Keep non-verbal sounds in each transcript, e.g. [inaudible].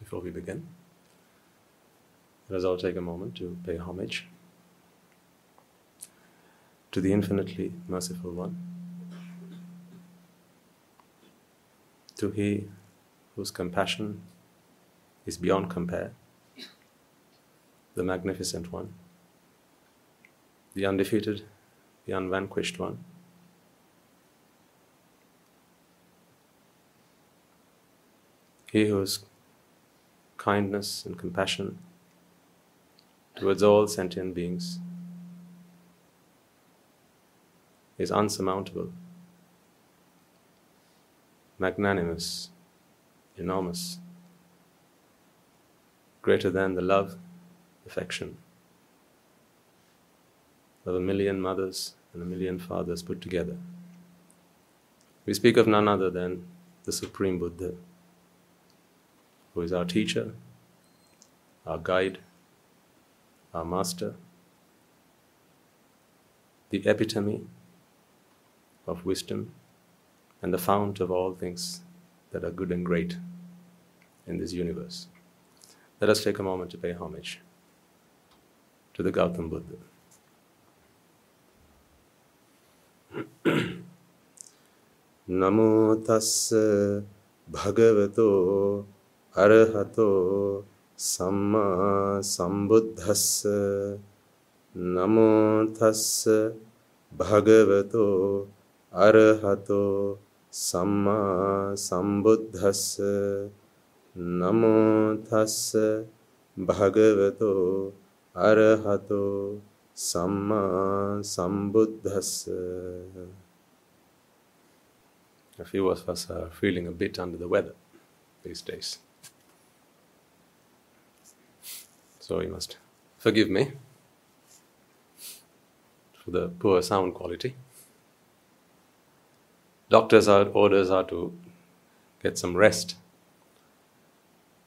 before we begin. Let us all take a moment to pay homage to the infinitely merciful One, to He whose compassion is beyond compare, the magnificent One, the undefeated, the unvanquished One. He whose kindness and compassion towards all sentient beings is unsurmountable, magnanimous, enormous, greater than the love, affection of a million mothers and a million fathers put together. We speak of none other than the Supreme Buddha, who is our teacher, our guide, our master, the epitome of wisdom and the fount of all things that are good and great in this universe. Let us take a moment to pay homage to the Gautam Buddha. නමෝ තස්ස භගවතෝ අරහතෝ සම්මා සම්බුද්දස්ස නමෝ තස්ස භගවතෝ අරහතෝ සම්මා සම්බුද්දස්ස නමෝ තස්ස භගවතෝ අරහතෝ සම්මා සම්බුද්දස්ස A few of us are feeling a bit under the weather these days. So you must forgive me for the poor sound quality. Doctors' orders are to get some rest.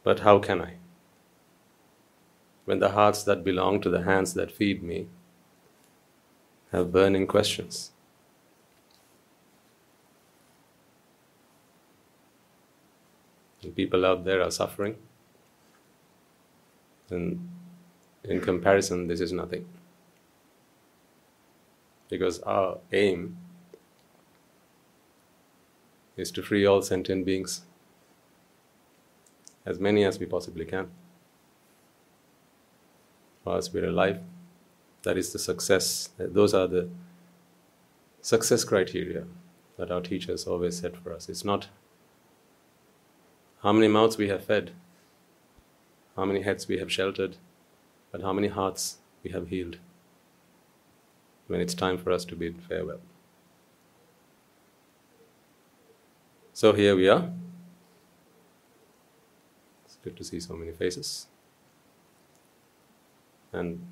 But how can I? When the hearts that belong to the hands that feed me have burning questions. And people out there are suffering. And in comparison, this is nothing. Because our aim is to free all sentient beings, as many as we possibly can. Whilst we're alive, that is the success, those are the success criteria that our teachers always set for us. It's not how many mouths we have fed, how many heads we have sheltered, but how many hearts we have healed when it's time for us to bid farewell. So here we are. It's good to see so many faces. And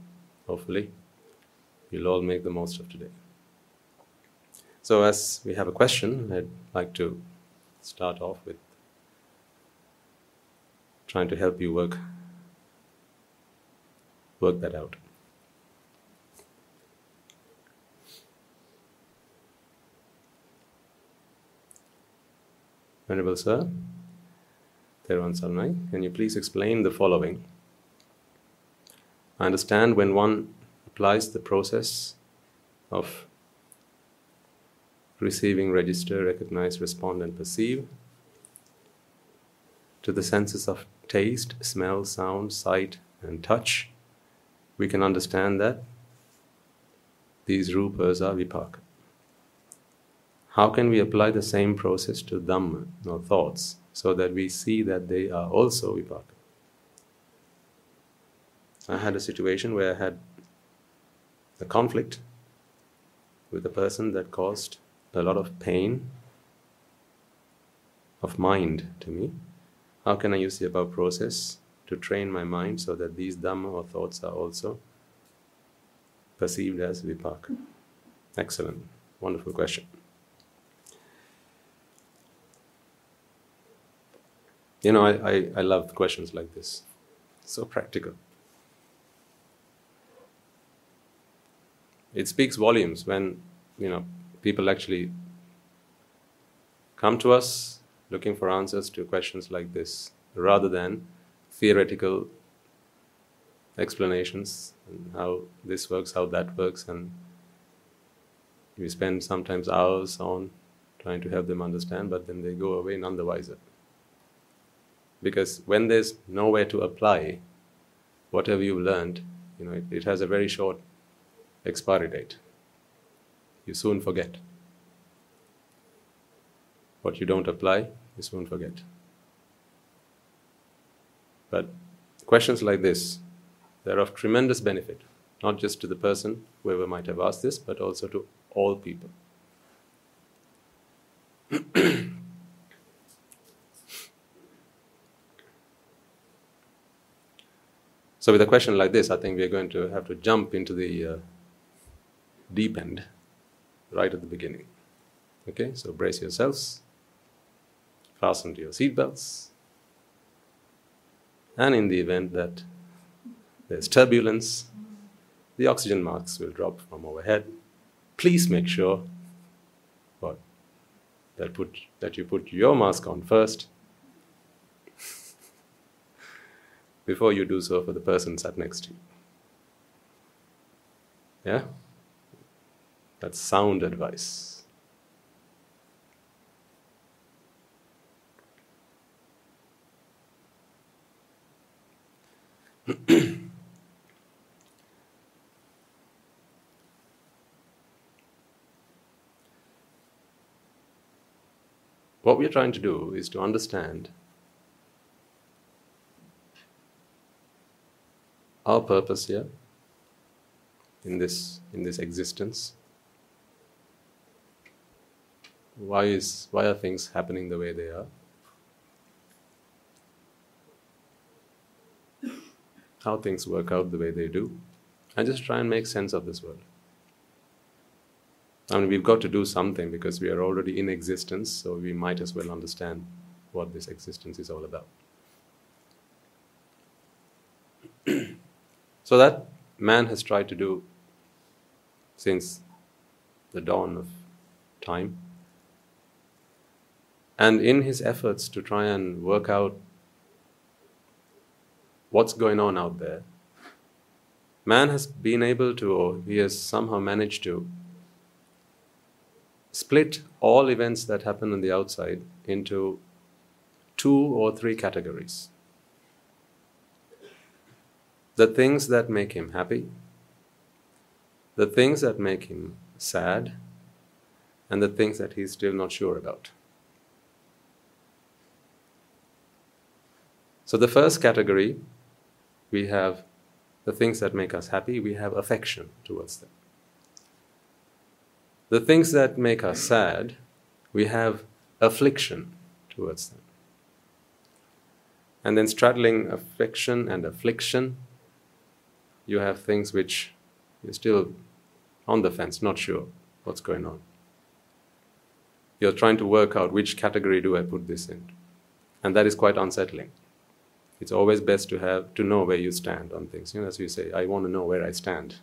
hopefully, you'll all make the most of today. So, as we have a question, I'd like to start off with trying to help you work work that out. Venerable Sir, Theruvan Saranai, can you please explain the following? I understand when one applies the process of receiving, register, recognize, respond, and perceive to the senses of taste, smell, sound, sight, and touch, we can understand that these rupas are vipaka. How can we apply the same process to Dhamma, or thoughts, so that we see that they are also vipaka? I had a situation where I had a conflict with a person that caused a lot of pain of mind to me. How can I use the above process to train my mind so that these Dhamma or thoughts are also perceived as vipaka? Excellent, wonderful question. You know, I, I, I love questions like this. So practical. It speaks volumes when, you know, people actually come to us looking for answers to questions like this, rather than theoretical explanations and how this works, how that works, and we spend sometimes hours on trying to help them understand, but then they go away none the wiser. Because when there's nowhere to apply whatever you've learned, you know, it, it has a very short expiry date. You soon forget. What you don't apply, you soon forget. But questions like this, they're of tremendous benefit, not just to the person, whoever might have asked this, but also to all people. so, with a question like this, I think we're going to have to jump into the uh, deep end right at the beginning. Okay, so brace yourselves, fasten to your seatbelts, and in the event that there's turbulence, the oxygen masks will drop from overhead. Please make sure what, that, put, that you put your mask on first [laughs] before you do so for the person sat next to you. Yeah? That's sound advice. [clears throat] what we are trying to do is to understand our purpose here in this in this existence. Why is why are things happening the way they are how things work out the way they do and just try and make sense of this world I mean, we've got to do something because we are already in existence, so we might as well understand what this existence is all about. [clears throat] so, that man has tried to do since the dawn of time. And in his efforts to try and work out what's going on out there, man has been able to, or he has somehow managed to, split all events that happen on the outside into two or three categories. The things that make him happy, the things that make him sad, and the things that he's still not sure about. So, the first category, we have the things that make us happy, we have affection towards them. The things that make us sad, we have affliction towards them. And then straddling affection and affliction, you have things which you're still on the fence, not sure what's going on. You're trying to work out which category do I put this in. And that is quite unsettling. It's always best to have to know where you stand on things. You know, as you say, I want to know where I stand.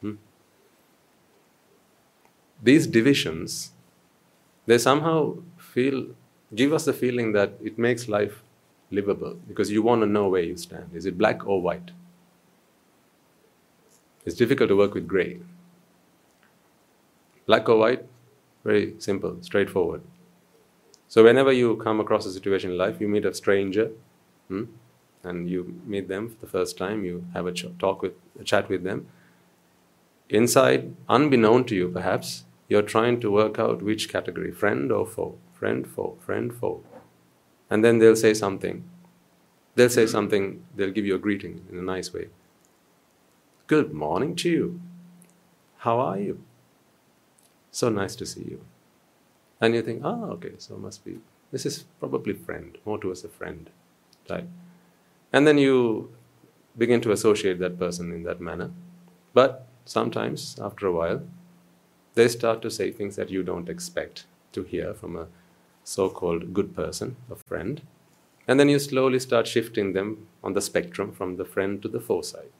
Hmm? These divisions, they somehow feel give us the feeling that it makes life livable because you want to know where you stand. Is it black or white? It's difficult to work with gray. Black or white, very simple, straightforward. So, whenever you come across a situation in life, you meet a stranger, hmm, and you meet them for the first time, you have a ch- talk with, a chat with them. Inside, unbeknown to you perhaps, you're trying to work out which category, friend or foe, friend, foe, friend, foe. And then they'll say something. They'll say something, they'll give you a greeting in a nice way. Good morning to you. How are you? So nice to see you. And you think, oh, okay, so must be, this is probably friend, more towards a friend type. And then you begin to associate that person in that manner. But sometimes, after a while, they start to say things that you don't expect to hear from a so called good person, a friend. And then you slowly start shifting them on the spectrum from the friend to the foe side.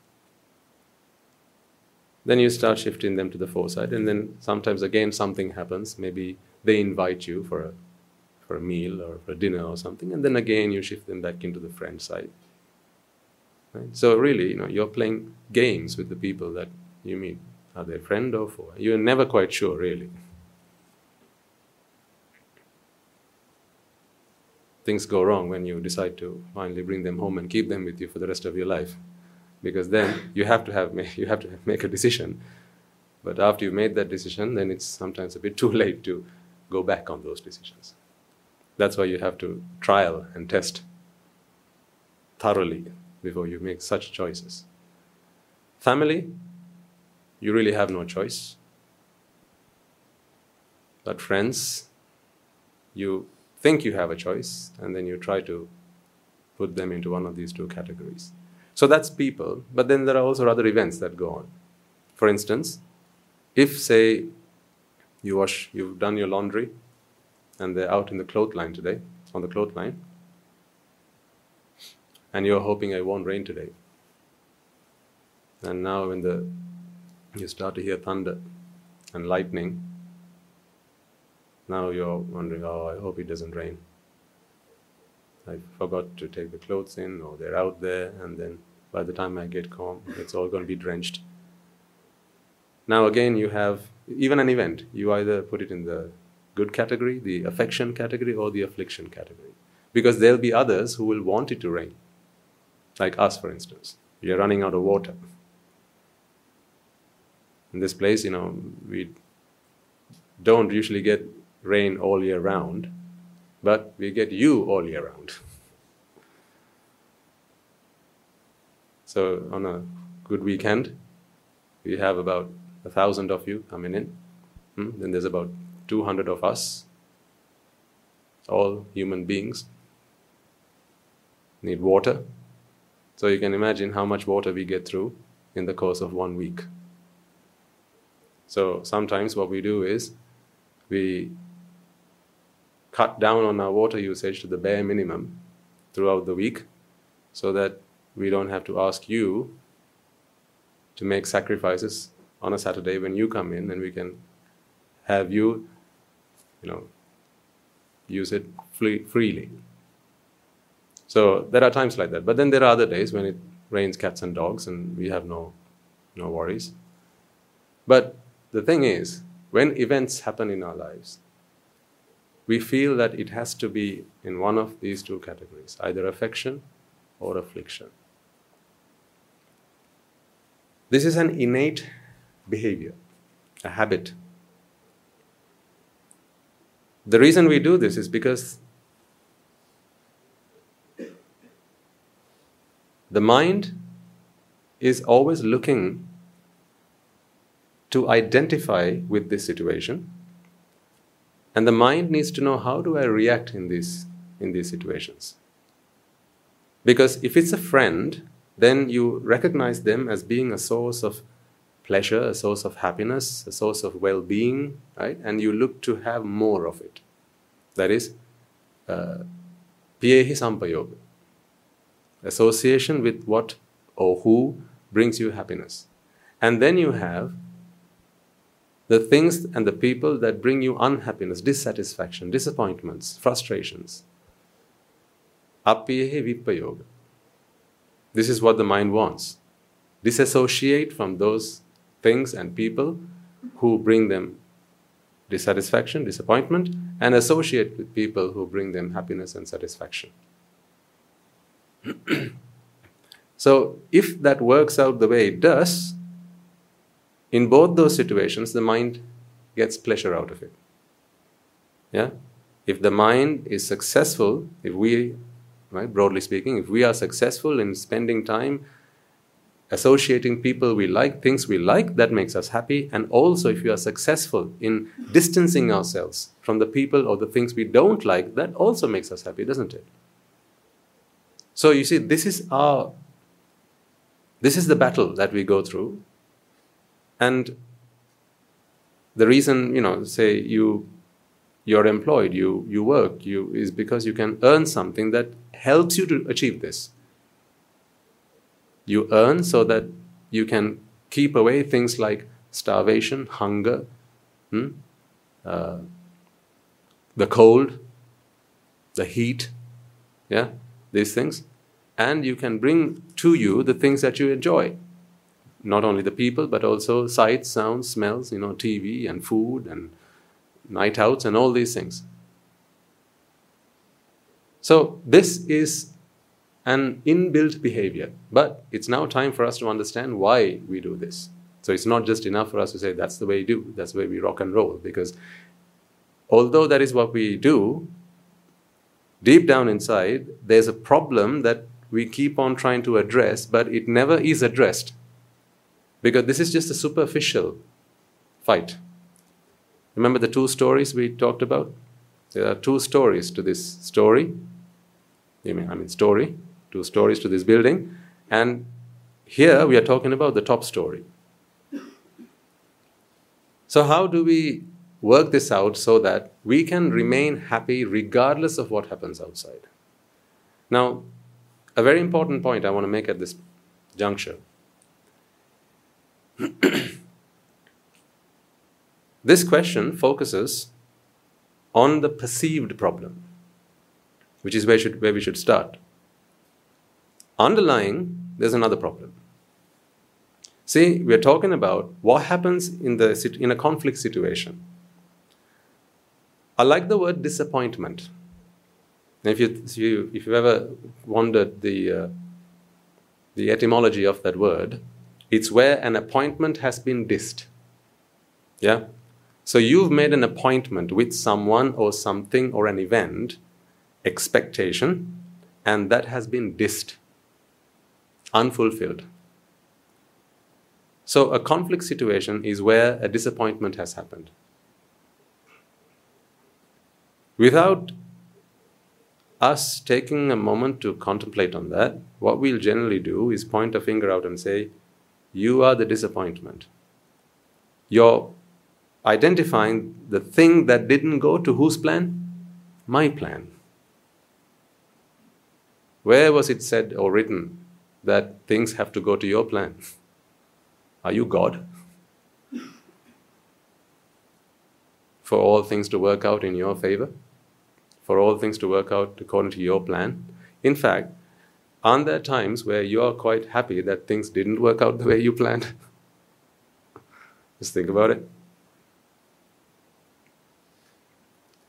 Then you start shifting them to the foe side, and then sometimes again something happens. Maybe they invite you for a, for a meal or for a dinner or something, and then again you shift them back into the friend side. Right? So really, you know, you're playing games with the people that you meet. Are they a friend or foe? You're never quite sure, really. Things go wrong when you decide to finally bring them home and keep them with you for the rest of your life, because then you have to have [laughs] you have to make a decision. But after you've made that decision, then it's sometimes a bit [laughs] too late to go back on those decisions. That's why you have to trial and test thoroughly before you make such choices. Family, you really have no choice. But friends, you think you have a choice, and then you try to put them into one of these two categories. So that's people, but then there are also other events that go on. For instance, if, say, you wash, you've done your laundry, and they're out in the clothesline today, on the clothesline, and you're hoping it won't rain today. And now, when the you start to hear thunder and lightning, now you're wondering, oh, I hope it doesn't rain. I forgot to take the clothes in, or they're out there, and then by the time I get home, it's all going to be drenched. Now, again, you have even an event, you either put it in the good category, the affection category, or the affliction category. Because there'll be others who will want it to rain. Like us, for instance. We are running out of water. In this place, you know, we don't usually get rain all year round, but we get you all year round. [laughs] so, on a good weekend, we have about a thousand of you coming in. Hmm? Then there's about 200 of us, all human beings, need water. So you can imagine how much water we get through in the course of one week. So sometimes what we do is we cut down on our water usage to the bare minimum throughout the week so that we don't have to ask you to make sacrifices on a Saturday when you come in and we can have you, you know, use it free, freely. So there are times like that. But then there are other days when it rains cats and dogs and we have no, no worries. But the thing is, when events happen in our lives, we feel that it has to be in one of these two categories either affection or affliction. This is an innate behavior, a habit. The reason we do this is because the mind is always looking to identify with this situation and the mind needs to know how do i react in these in these situations because if it's a friend then you recognize them as being a source of pleasure, a source of happiness, a source of well being, right? And you look to have more of it. That is, uh, piyehi sampayoga. Association with what or who brings you happiness. And then you have the things and the people that bring you unhappiness, dissatisfaction, disappointments, frustrations. Apiyehi vipayoga. This is what the mind wants. Disassociate from those things and people who bring them dissatisfaction, disappointment, and associate with people who bring them happiness and satisfaction. So, if that works out the way it does, in both those situations, the mind gets pleasure out of it. Yeah? If the mind is successful, if we, right, broadly speaking, if we are successful in spending time associating people we like, things we like, that makes us happy. And also, if we are successful in distancing ourselves from the people or the things we don't like, that also makes us happy, doesn't it? So you see, this is our this is the battle that we go through. And the reason, you know, say you you're employed, you you work, you is because you can earn something that helps you to achieve this. You earn so that you can keep away things like starvation, hunger, hmm? uh, the cold, the heat, yeah, these things. and you can bring to you the things that you enjoy. Not only the people, but also sights, sounds, smells, you know, TV and food and night outs and all these things. So, this is an inbuilt behavior, but it's now time for us to understand why we do this. So, it's not just enough for us to say that's the way we do, that's the way we rock and roll, because although that is what we do, deep down inside, there's a problem that we keep on trying to address, but it never is addressed. Because this is just a superficial fight. Remember the two stories we talked about? There are two stories to this story. I mean, I mean story, two stories to this building. And here we are talking about the top story. So, how do we work this out so that we can remain happy regardless of what happens outside? Now, a very important point I want to make at this juncture. [clears throat] this question focuses on the perceived problem, which is where, should, where we should start. Underlying, there's another problem. See, we're talking about what happens in, the, in a conflict situation. I like the word disappointment. if you, if you if you ever wondered the uh, the etymology of that word, it's where an appointment has been dissed. Yeah, so you've made an appointment with someone or something or an event, expectation, and that has been dissed, unfulfilled. So a conflict situation is where a disappointment has happened. Without us taking a moment to contemplate on that, what we'll generally do is point a finger out and say, You are the disappointment. You're identifying the thing that didn't go to whose plan? My plan. Where was it said or written that things have to go to your plan? [laughs] Are you God? [laughs] For all things to work out in your favor? For all things to work out according to your plan? In fact, aren't there times where you are quite happy that things didn't work out the way you planned? [laughs] Just think about it.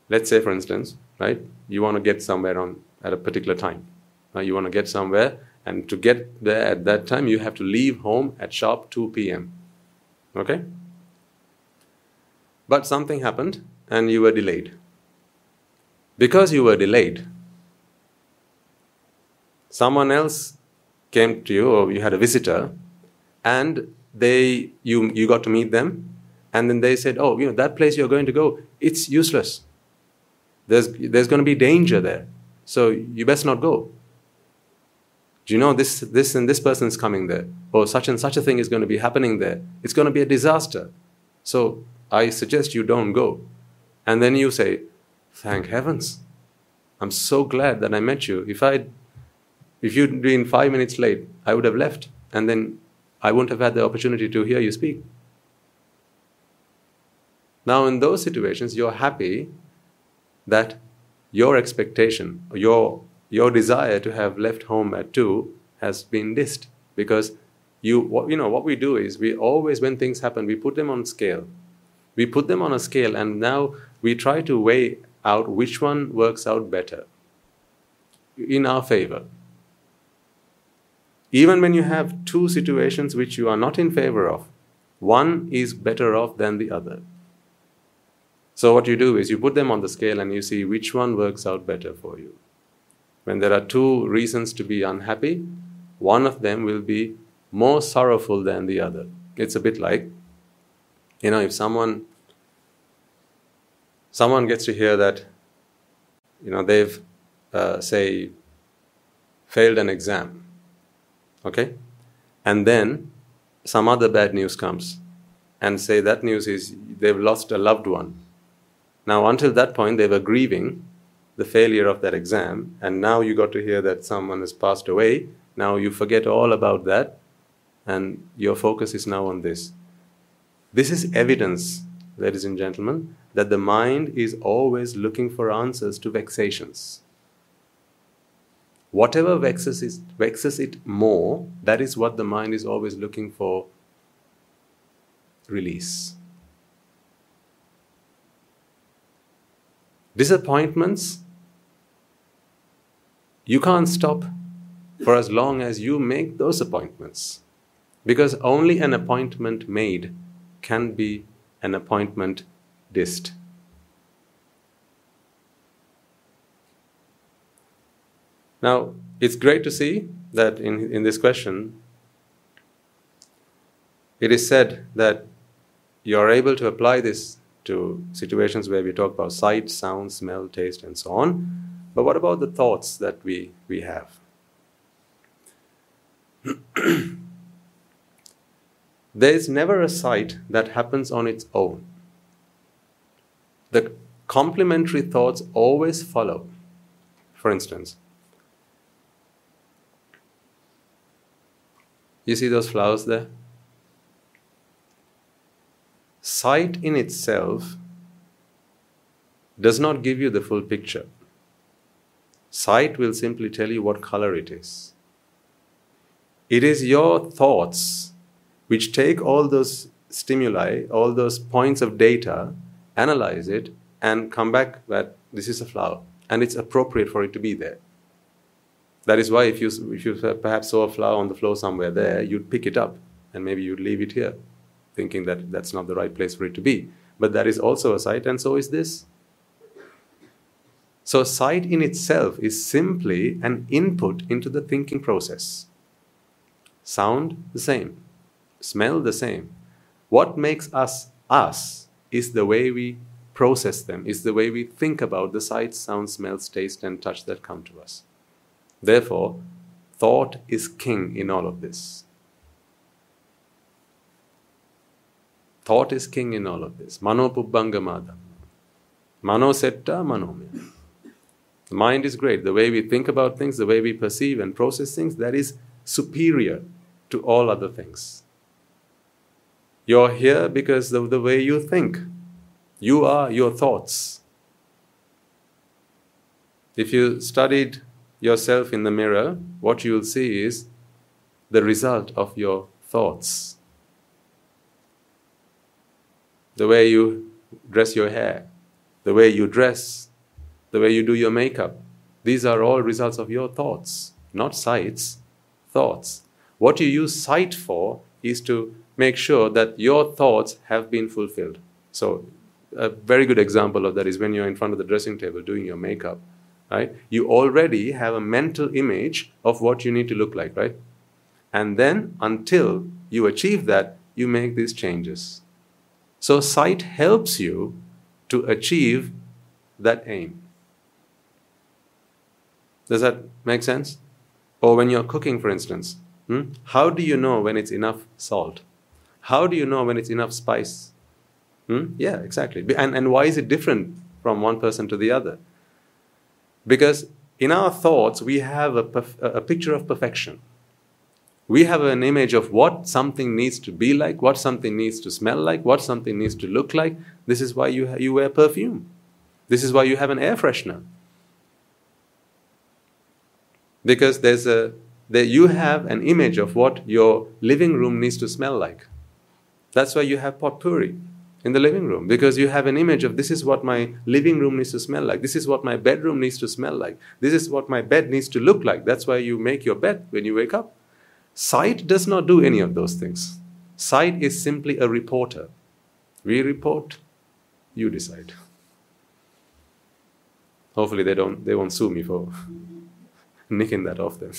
Let's say, for instance, right, you want to get somewhere on at a particular time. Right? You want to get somewhere, and to get there at that time, you have to leave home at sharp 2 p.m. Okay? But something happened, and you were delayed. Because you were delayed, someone else came to you, or you had a visitor, and they you you got to meet them, and then they said, "Oh, you know that place you're going to go, it's useless." There's, there's going to be danger there. So you best not go. Do you know this, this and this person is coming there? Or such and such a thing is going to be happening there. It's going to be a disaster. So I suggest you don't go. And then you say, Thank heavens. I'm so glad that I met you. If I if you'd been five minutes late, I would have left. And then I wouldn't have had the opportunity to hear you speak. Now, in those situations, you're happy that your expectation, your, your desire to have left home at 2 has been dissed because you, what, you know, what we do is we always, when things happen, we put them on scale. We put them on a scale and now we try to weigh out which one works out better in our favor. Even when you have two situations which you are not in favor of, one is better off than the other. So, what you do is you put them on the scale and you see which one works out better for you. When there are two reasons to be unhappy, one of them will be more sorrowful than the other. It's a bit like, you know, if someone someone gets to hear that, you know, they've uh, say failed an exam, okay, and then some other bad news comes, and say that news is they've lost a loved one now, until that point, they were grieving the failure of that exam, and now you got to hear that someone has passed away. Now you forget all about that, and your focus is now on this. This is evidence, ladies and gentlemen, that the mind is always looking for answers to vexations. whatever vexes it, vexes it more, that is what the mind is always looking for release. Disappointments, you can't stop for as long as you make those appointments. Because only an appointment made can be an appointment dissed. Now, it's great to see that in, in this question, it is said that you are able to apply this to situations where we talk about sight, sound, smell, taste, and so on. But what about the thoughts that we, we have? [clears throat] there is never a sight that happens on its own. The complementary thoughts always follow. For instance, You see those flowers there? Sight in itself does not give you the full picture. Sight will simply tell you what color it is. It is your thoughts which take all those stimuli, all those points of data, analyze it, and come back that this is a flower and it's appropriate for it to be there. That is why if you, if you perhaps saw a flower on the floor somewhere there, you'd pick it up and maybe you'd leave it here, thinking that that's not the right place for it to be. But that is also a sight, and so is this. So, sight in itself is simply an input into the thinking process. Sound, the same. Smell, the same. What makes us us is the way we process them, is the way we think about the sights, sounds, smells, taste, and touch that come to us. Therefore, thought is king in all of this. Thought is king in all of this. Mano pubbangamaddhamma. Mano setta manomaya. The mind is great. The way we think about things, the way we perceive and process things, that is superior to all other things. You're here because of the way you think. You are your thoughts. If you studied yourself in the mirror, what you will see is the result of your thoughts. The way you dress your hair, the way you dress, the way you do your makeup. These are all results of your thoughts, not sights, thoughts. What you use sight for is to make sure that your thoughts have been fulfilled. So, a very good example of that is when you're in front of the dressing table doing your makeup right? You already have a mental image of what you need to look like, right? And then until you achieve that, you make these changes. So sight helps you to achieve that aim. Does that make sense? Or when you're cooking, for instance, hmm? how do you know when it's enough salt? How do you know when it's enough spice? Hmm? Yeah, exactly. And, and why is it different from one person to the other? Because in our thoughts, we have a, perf- a picture of perfection. We have an image of what something needs to be like, what something needs to smell like, what something needs to look like. This is why you, ha- you wear perfume. This is why you have an air freshener. Because there's a, there you have an image of what your living room needs to smell like. That's why you have potpourri in the living room because you have an image of this is what my living room needs to smell like. This is what my bedroom needs to smell like. This is what my bed needs to look like. That's why you make your bed when you wake up. Sight does not do any of those things. Sight is simply a reporter. We report, you decide. Hopefully they don't they won't sue me for [laughs] nicking that off them.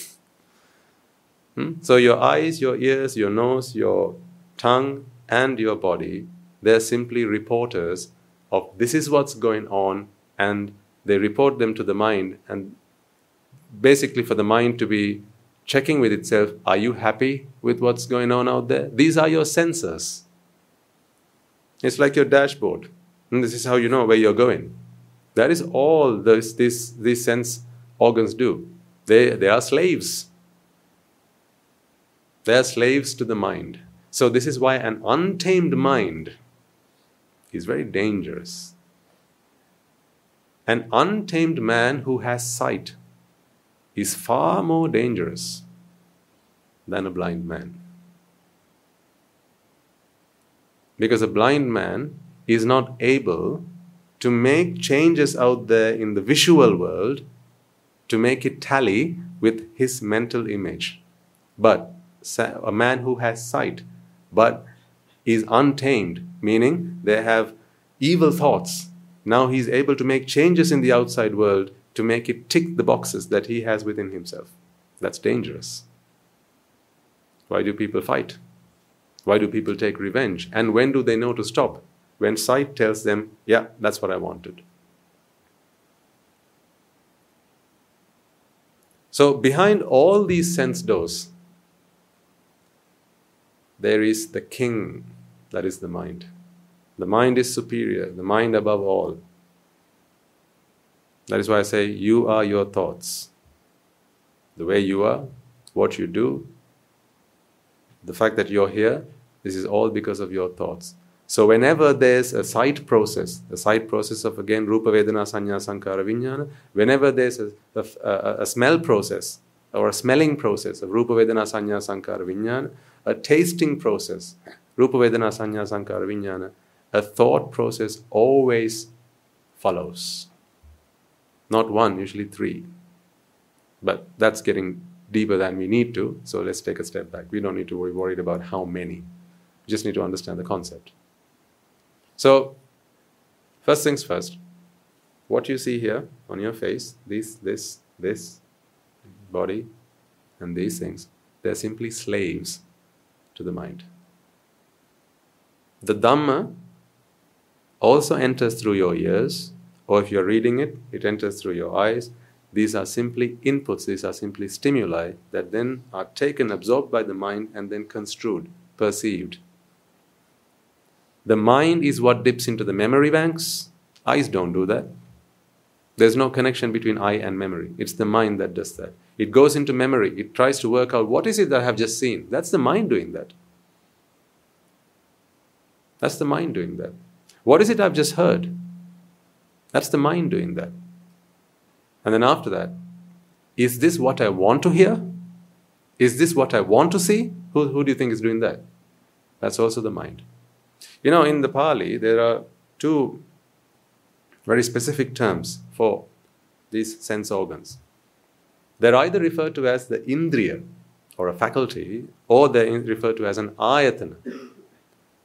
Hmm? So your eyes, your ears, your nose, your tongue, and your body they're simply reporters of this is what's going on, and they report them to the mind, and basically for the mind to be checking with itself are you happy with what's going on out there? These are your sensors. It's like your dashboard. And this is how you know where you're going. That is all this, these sense organs do. They, they are slaves. They are slaves to the mind. So, this is why an untamed mind is very dangerous. An untamed man who has sight is far more dangerous than a blind man. Because a blind man is not able to make changes out there in the visual world to make it tally with his mental image. But a man who has sight but is untamed, meaning they have evil thoughts, now he's able to make changes in the outside world to make it tick the boxes that he has within himself. That's dangerous. Why do people fight? Why do people take revenge? And when do they know to stop? When sight tells them, yeah, that's what I wanted. So, behind all these sense doors, there is the king, that is the mind. The mind is superior, the mind above all. That is why I say, you are your thoughts. The way you are, what you do, the fact that you're here, this is all because of your thoughts. So whenever there's a sight process, the sight process of again Rupa Vedana Sanya Sankara Vijnana, whenever there's a, a, a, smell process or a smelling process of Rupa Vedana Sanya Sankara Vijnana, a tasting process, Rupa Vedana Sanya Sankara Vijnana, a thought process always follows. Not one, usually three. But that's getting deeper than we need to, so let's take a step back. We don't need to be worried about how many. We just need to understand the concept. So, first things first, what you see here on your face, this, this, this body, and these things, they're simply slaves to the mind. The Dhamma also enters through your ears, or if you're reading it, it enters through your eyes. These are simply inputs, these are simply stimuli that then are taken, absorbed by the mind, and then construed, perceived. The mind is what dips into the memory banks. Eyes don't do that. There's no connection between eye and memory. It's the mind that does that. It goes into memory. It tries to work out what is it that I have just seen. That's the mind doing that. That's the mind doing that. What is it I've just heard? That's the mind doing that. And then after that, is this what I want to hear? Is this what I want to see? Who, who do you think is doing that? That's also the mind. You know, in the Pali, there are two very specific terms for these sense organs. They're either referred to as the indriya, or a faculty, or they're referred to as an ayatana,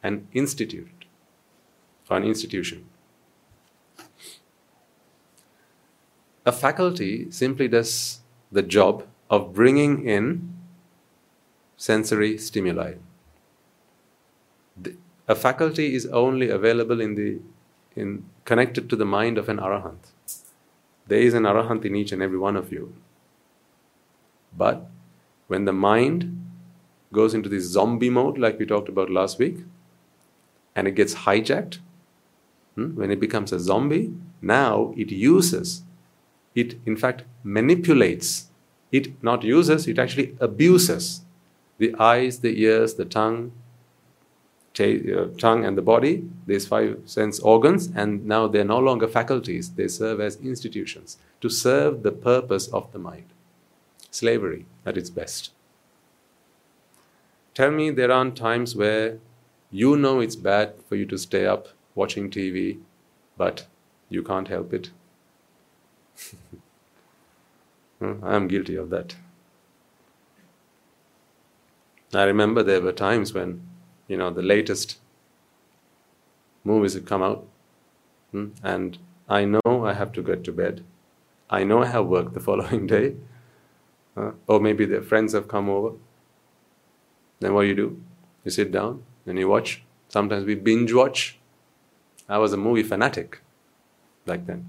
an institute for an institution. A faculty simply does the job of bringing in sensory stimuli. A faculty is only available in the in connected to the mind of an arahant. There is an arahant in each and every one of you. But when the mind goes into this zombie mode, like we talked about last week, and it gets hijacked, Hmm? When it becomes a zombie, now it uses, it in fact manipulates. It not uses, it actually abuses the eyes, the ears, the tongue, uh, tongue and the body, these five sense organs, and now they're no longer faculties, they serve as institutions to serve the purpose of the mind. Slavery at its best. Tell me there aren't times where you know it's bad for you to stay up watching TV, but you can't help it. [laughs] I am guilty of that. I remember there were times when, you know, the latest movies had come out, hmm, and I know I have to get to bed. I know I have work the [laughs] following day, uh, or maybe their friends have come over. Then what do you do? You sit down and you watch. Sometimes we binge watch I was a movie fanatic back then.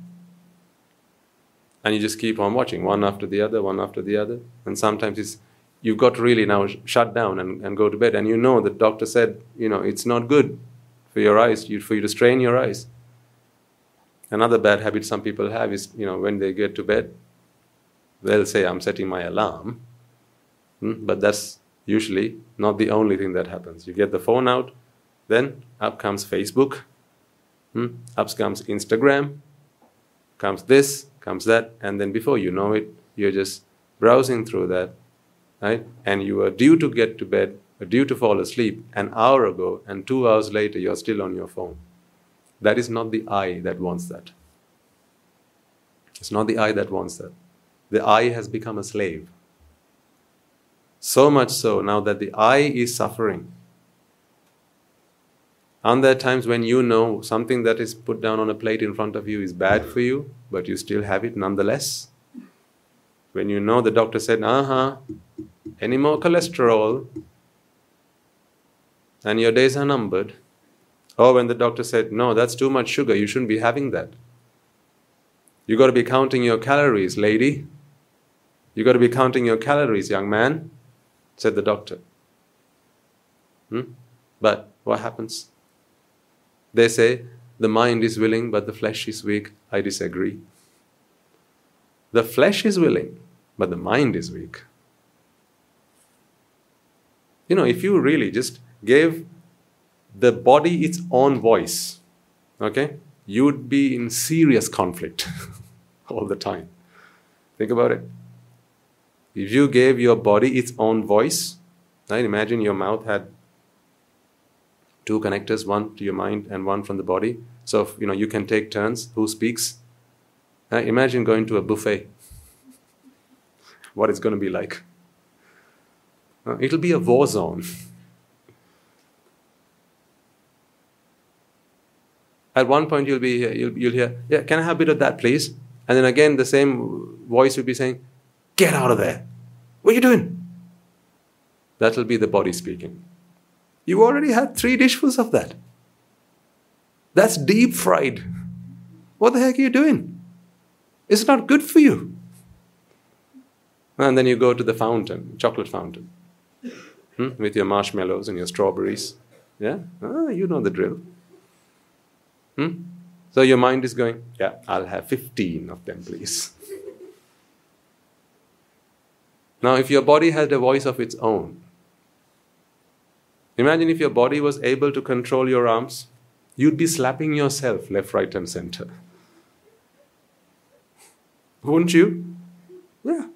And you just keep on watching one after the other, one after the other. And sometimes it's, you've got to really now shut down and, and go to bed. And you know the doctor said, you know, it's not good for your eyes, for you to strain your eyes. Another bad habit some people have is, you know, when they get to bed, they'll say, I'm setting my alarm. Hmm? But that's usually not the only thing that happens. You get the phone out, then up comes Facebook, Hmm? Up comes Instagram, comes this, comes that, and then before you know it, you're just browsing through that, right? And you were due to get to bed, due to fall asleep an hour ago, and two hours later you're still on your phone. That is not the I that wants that. It's not the I that wants that. The I has become a slave. So much so now that the I is suffering. Aren't there times when you know something that is put down on a plate in front of you is bad for you, but you still have it nonetheless? When you know the doctor said, uh huh, any more cholesterol, and your days are numbered. Or when the doctor said, no, that's too much sugar, you shouldn't be having that. You've got to be counting your calories, lady. You got to be counting your calories, young man, said the doctor. Hmm? But what happens? They say the mind is willing, but the flesh is weak. I disagree. The flesh is willing, but the mind is weak. You know, if you really just gave the body its own voice, okay, you would be in serious conflict. [laughs] all the time. Think about it. If you gave your body its own voice, right? Imagine your mouth had two connectors, one to your mind and one from the body. So if, you know you can take turns. Who speaks? Right? Imagine going to a buffet. [laughs] what it's going to be like? Uh, it'll be a war zone. [laughs] At one point, you'll be you'll, you'll hear, "Yeah, can I have a bit of that, please?" And then again, the same voice will be saying, Get out of there. What are you doing? That will be the body speaking. You already had three dishfuls of that. That's deep fried. What the heck are you doing? It's not good for you. And then you go to the fountain, chocolate fountain, hmm? with your marshmallows and your strawberries. Yeah? Ah, you know the drill. Hmm? So your mind is going, yeah, I'll have 15 of them, please. Now, if your body had a voice of its own, imagine if your body was able to control your arms, you'd be slapping yourself left, right, and center. Wouldn't you? Yeah.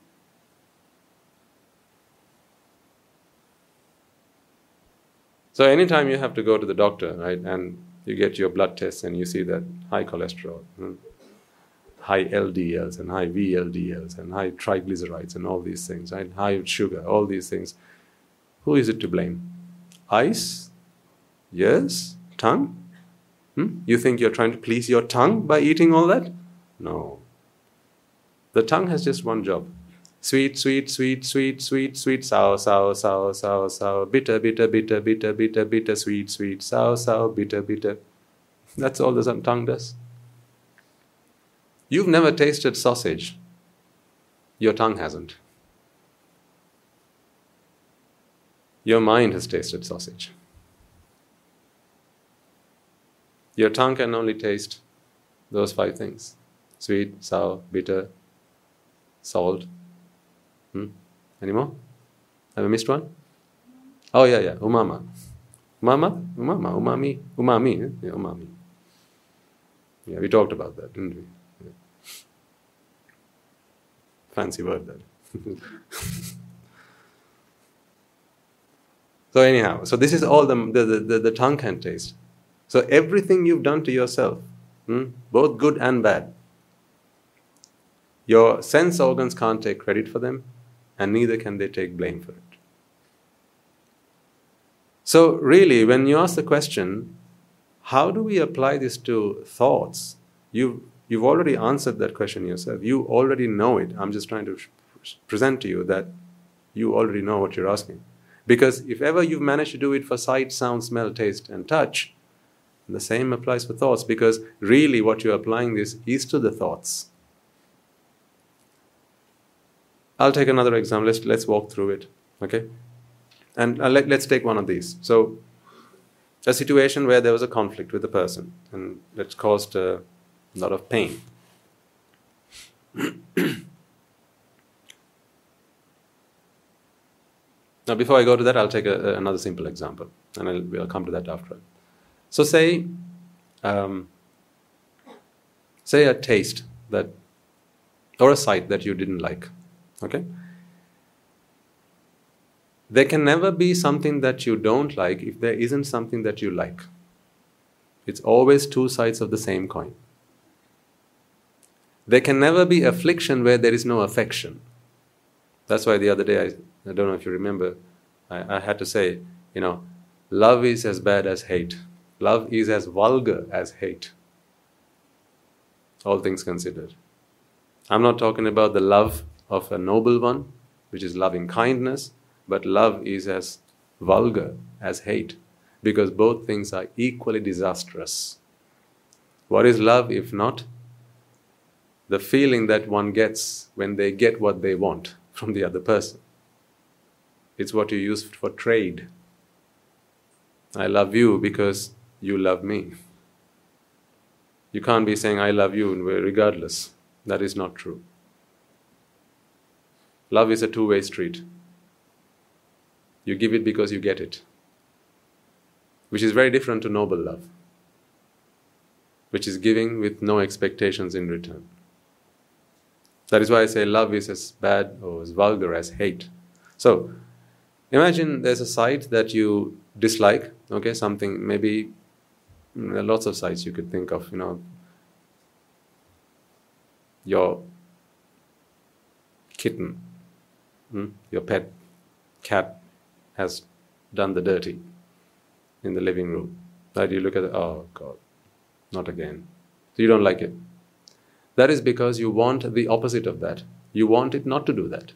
So anytime you have to go to the doctor, right, and you get your blood tests and you see that high cholesterol, hmm, high LDLs and high VLDLs and high triglycerides and all these things, right? High sugar, all these things. Who is it to blame? Eyes? Yes? Tongue? Hmm? You think you're trying to please your tongue by eating all that? No. The tongue has just one job sweet, sweet, sweet, sweet, sweet, sweet, sour, sour, sour, sour, sour, bitter, bitter, bitter, bitter, bitter, bitter, sweet, sweet, sour, sour, bitter, bitter. That's all the tongue does. You've never tasted sausage. Your tongue hasn't. Your mind has tasted sausage. Your tongue can only taste those five things sweet, sour, bitter, salt, Hmm? Any more? Have I missed one? Oh, yeah, yeah. Umama. Umama? Umama. Umami. Umami. Eh? Yeah, umami. Yeah, we talked about that, didn't we? Yeah. Fancy word, that. [laughs] so, anyhow, so this is all the, the, the, the tongue can taste. So, everything you've done to yourself, hmm, both good and bad, your sense organs can't take credit for them, and neither can they take blame for it. So, really, when you ask the question, how do we apply this to thoughts? You've, you've already answered that question yourself. You already know it. I'm just trying to present to you that you already know what you're asking. Because if ever you've managed to do it for sight, sound, smell, taste, and touch, the same applies for thoughts because really what you're applying this is to the thoughts. I'll take another example. Let's, let's walk through it. Okay? And uh, let, let's take one of these. So, a situation where there was a conflict with a person and that caused a lot of pain. [clears throat] now, before I go to that, I'll take a, another simple example and I'll, we'll come to that after. So, say, um, say a taste that, or a sight that you didn't like Okay? there can never be something that you don't like if there isn't something that you like. It's always two sides of the same coin. There can never be affliction where there is no affection. That's why the other day, I, I don't know if you remember, I, I had to say, you know, love is as bad as hate. Love is as vulgar as hate. All things considered. I'm not talking about the love of a noble one, which is loving kindness, but love is as vulgar as hate because both things are equally disastrous. What is love if not the feeling that one gets when they get what they want from the other person? It's what you use for trade. I love you because you love me. You can't be saying, I love you regardless. That is not true. Love is a two way street. You give it because you get it, which is very different to noble love, which is giving with no expectations in return. That is why I say love is as bad or as vulgar as hate. So, imagine there's a sight that you dislike, okay, something, maybe there are lots of sights you could think of, you know, your kitten, hmm, your pet cat has done the dirty in the living room. Right? You look at it, oh God, not again. So you don't like it. That is because you want the opposite of that. You want it not to do that.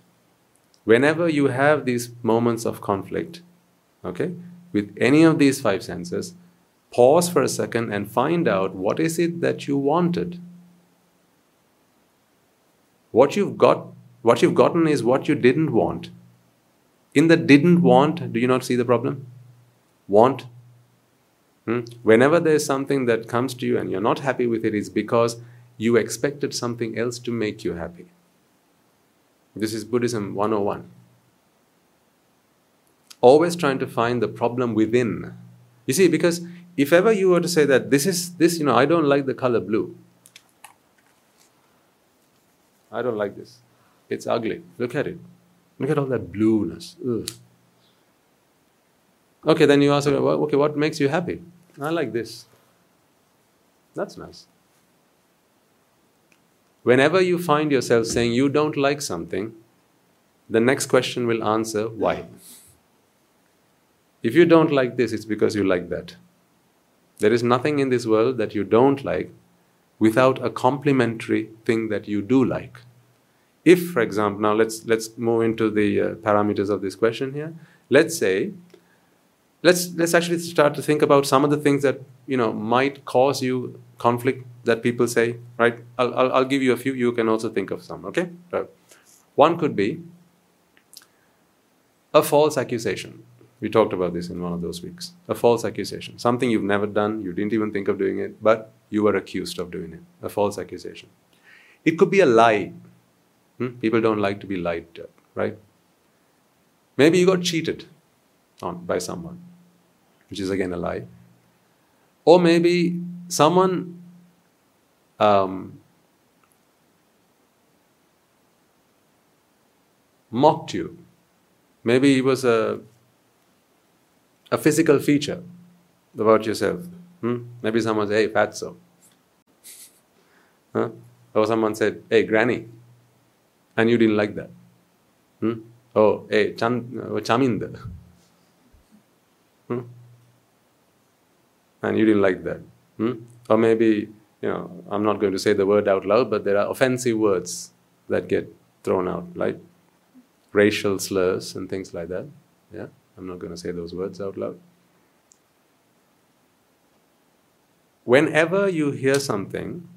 Whenever you have these moments of conflict, okay, with any of these five senses, pause for a second and find out what is it that you wanted. What you've got, what you've gotten is what you didn't want. In the didn't want, do you not see the problem? Want. Hmm? Whenever there's something that comes to you and you're not happy with it, it's because you expected something else to make you happy. This is Buddhism 101. Always trying to find the problem within. You see, because if ever you were to say that this is this, you know, I don't like the color blue. I don't like this. It's ugly. Look at it. Look at all that blueness. Ugh. Okay, then you ask, okay, what makes you happy? I like this. That's nice. Whenever you find yourself saying you don't like something, the next question will answer why. If you don't like this, it's because you like that. There is nothing in this world that you don't like without a complementary thing that you do like. If, for example, now let's let's move into the uh, parameters of this question here. Let's say, let's let's actually start to think about some of the things that you know might cause you conflict that people say. Right? I'll I'll, I'll give you a few. You can also think of some. Okay. One could be a false accusation. We talked about this in one of those weeks. A false accusation. Something you've never done, you didn't even think of doing it, but you were accused of doing it. A false accusation. It could be a lie Hmm? People don't like to be lied to, right? Maybe you got cheated on by someone, which is again a lie. Or maybe someone um, mocked you. Maybe it was a, a physical feature about yourself. Hmm? Maybe someone said, hey, fatso. Huh? Or someone said, hey, granny and you didn't like that. Hmm? Oh, hey, chan, uh, chamind. Hmm? And you didn't like that. Hmm? Or maybe, you know, I'm not going to say the word out loud, but there are offensive words that get thrown out, like racial slurs and things like that. Yeah, I'm not going to say those words out loud. Whenever you hear something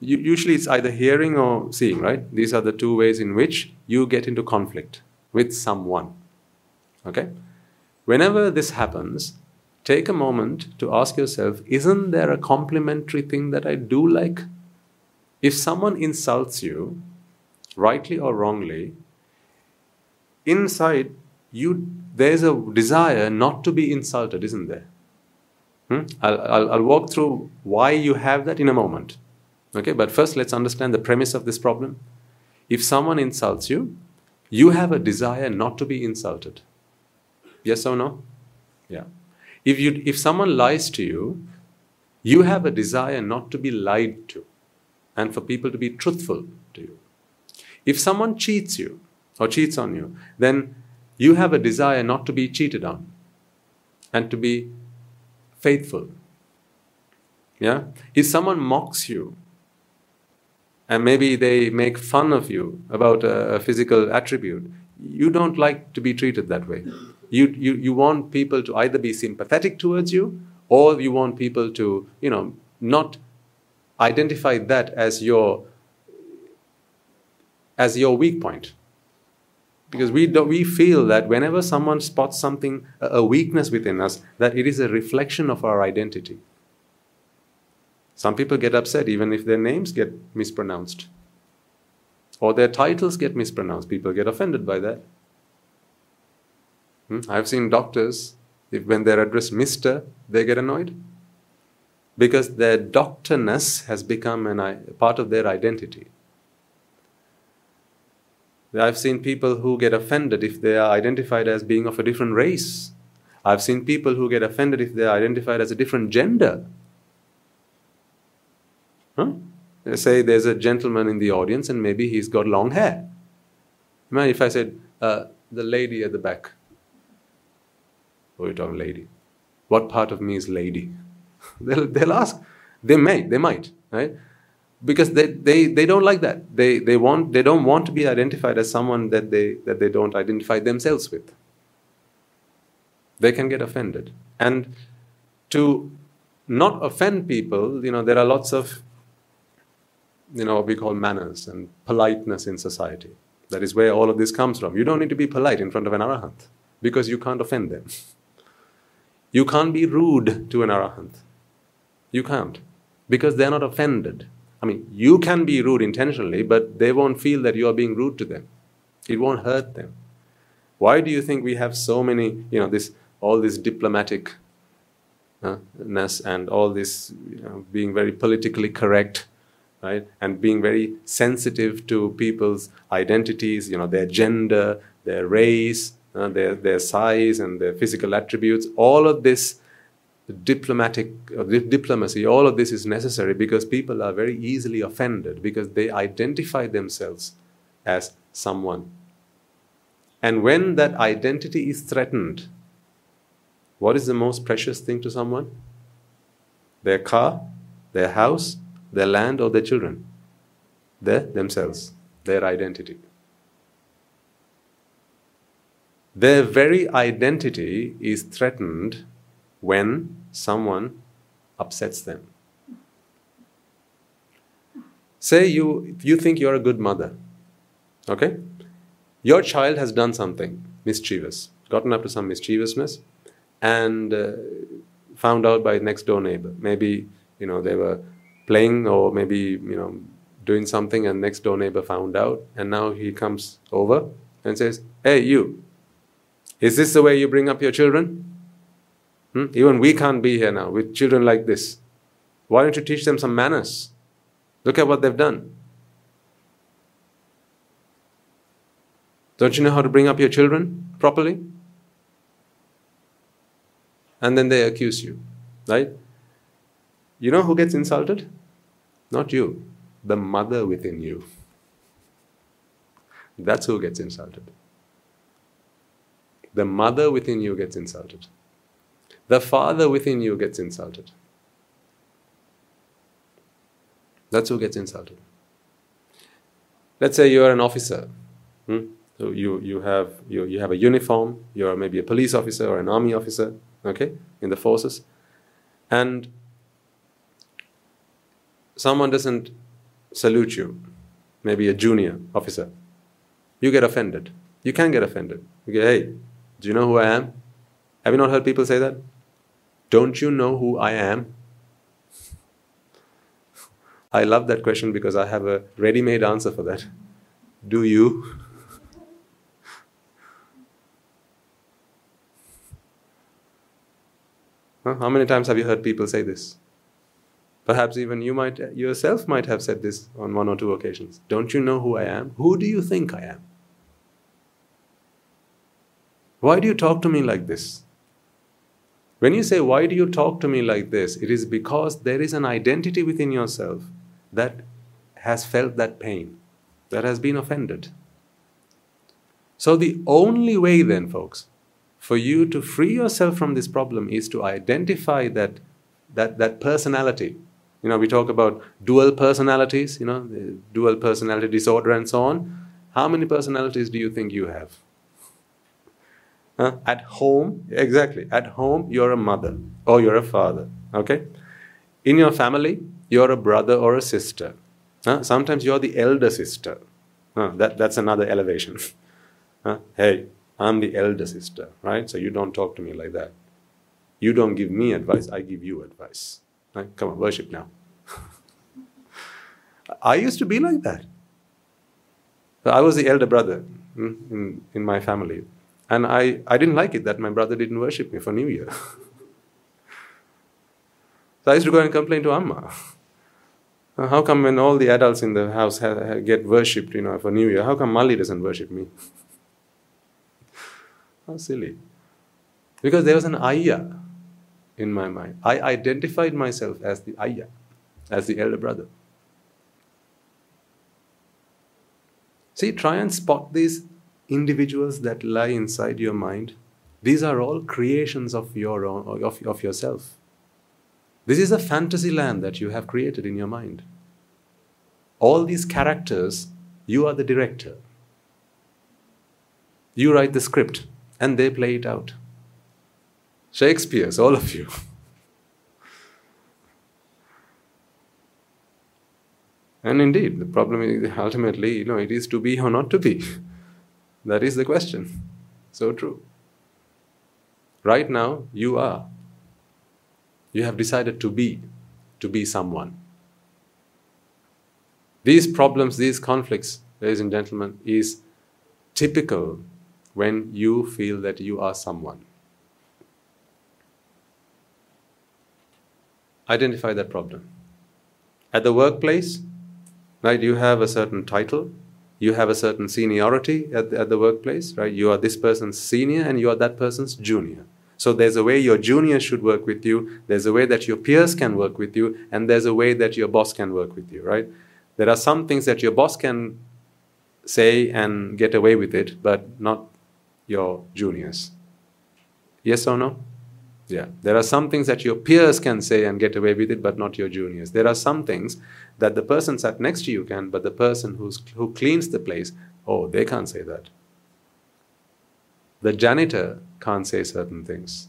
usually it's either hearing or seeing, right? These are the two ways in which you get into conflict with someone. Okay? Whenever this happens, take a moment to ask yourself isn't there a complementary thing that I do like? If someone insults you, rightly or wrongly, inside you there's a desire not to be insulted, isn't there? Hmm? I'll, I'll, I'll walk through why you have that in a moment. Okay, but first let's understand the premise of this problem. If someone insults you, you have a desire not to be insulted. Yes or no? Yeah. If, you, if someone lies to you, you have a desire not to be lied to and for people to be truthful to you. If someone cheats you or cheats on you, then you have a desire not to be cheated on and to be faithful. Yeah? If someone mocks you and maybe they make fun of you about a, a physical attribute, you don't like to be treated that way. You, you, you want people to either be sympathetic towards you or you want people to, you know, not identify that as your as your weak point. Because we do, we feel that whenever someone spots something a weakness within us that it is a reflection of our identity. Some people get upset even if their names get mispronounced. Or their titles get mispronounced. People get offended by that hmm? i've seen doctors if when they're addressed mr they get annoyed because their doctorness has become an, a part of their identity. I've seen people who get offended if they are identified as being of a different race. I've seen people who get offended if they are identified as a different gender. Huh? They say there's a gentleman in the audience and maybe he's got long hair. Man, if I said, uh, the lady at the back, oh, you're talking lady. What part of me is lady? [laughs] they'll, they'll ask. They may, they might, right? Because they, they, they don't like that. They, they, want, they don't want to be identified as someone that they, that they don't identify themselves with. They can get offended. And to not offend people, you know, there are lots of, you know, what we call manners and politeness in society. That is where all of this comes from. You don't need to be polite in front of an arahant because you can't offend them. [laughs] You can't be rude to an arahant. You can't. Because they're not offended. I mean, you can be rude intentionally, but they won't feel that you are being rude to them. It won't hurt them. Why do you think we have so many, you know, this all this diplomatic uh, ness and all this you know, being very politically correct, right? And being very sensitive to people's identities, you know, their gender, their race, uh, their, their size and their physical attributes, all of this diplomatic uh, diplomacy, all of this is necessary because people are very easily offended because they identify themselves as someone. And when that identity is threatened, what is the most precious thing to someone? Their car, their house, their land, or their children? Their themselves, their identity. Their very identity is threatened when someone upsets them. Say you, you think you're a good mother, okay? Your child has done something mischievous, gotten up to some mischievousness, and uh, found out by next door neighbor. Maybe you know they were playing, or maybe you know doing something, and next door neighbor found out, and now he comes over and says, "Hey, you, is this the way you bring up your children? Hmm? Even we can't be here now with children like this. Why don't you teach them some manners? Look at what they've done. Don't you know how to bring up your children properly? And then they accuse you, right? You know who gets insulted? Not you, the mother within you. That's who gets insulted the mother within you gets insulted. The father within you gets insulted. That's who gets insulted. Let's say you are an officer. Hmm? So you, you, have, you, you have a uniform, you're maybe a police officer or an army officer, okay, in the forces. And someone doesn't salute you, maybe a junior officer. You get offended. You can get offended. You hey, do you know who I am? Have you not heard people say that? Don't you know who I am? I love that question because I have a ready made answer for that. Do you? How many times have you heard people say this? Perhaps even you might yourself might have said this on one or two occasions. Don't you know who I am? Who do you think I am? Why do you talk to me like this? When you say, Why do you talk to me like this? it is because there is an identity within yourself that has felt that pain, that has been offended. So, the only way, then, folks, for you to free yourself from this problem is to identify that, that, that personality. You know, we talk about dual personalities, you know, dual personality disorder and so on. How many personalities do you think you have? Huh? At home, exactly. At home, you're a mother or you're a father. Okay? In your family, you're a brother or a sister. Huh? Sometimes you're the elder sister. Huh? That, that's another elevation. [laughs] Hey, I'm the elder sister, right? So you don't talk to me like that. You don't give me advice, I give you advice. Right? Come on, worship now. [laughs] I used to be like that. I was the elder brother in, in, in my family. And I, I didn't like it that my brother didn't worship me for New Year. [laughs] so I used to go and complain to Amma. Uh, how come when all the adults in the house get worshipped, you know, for New Year, how come Mali doesn't worship me? [laughs] how silly. Because there was an ayah in my mind. I identified myself as the ayah, as the elder brother. See, try and spot these individuals that lie inside your mind. These are all creations of your own, of, of yourself. This is a fantasy land that you have created in your mind. All these characters, you are the director. You write the script and they play it out. Shakespeare's, all of you. [laughs] and indeed, the problem is ultimately, you know, it is to be or not to be. That is the question. So true. Right now, you are. You have decided to be, to be someone. These problems, these conflicts, ladies and gentlemen, is typical when you feel that you are someone. Identify that problem. At the workplace, right, you have a certain title, you have a certain seniority at the, at the workplace, right? You are this person's senior and you are that person's junior. So there's a way your junior should work with you, there's a way that your peers can work with you, and there's a way that your boss can work with you, right? There are some things that your boss can say and get away with it, but not your juniors. Yes or no? Yeah. There are some things that your peers can say and get away with it, but not your juniors. There are some things that the person sat next to you can, but the person who's, who cleans the place, oh, they can't say that. The janitor can't say certain things.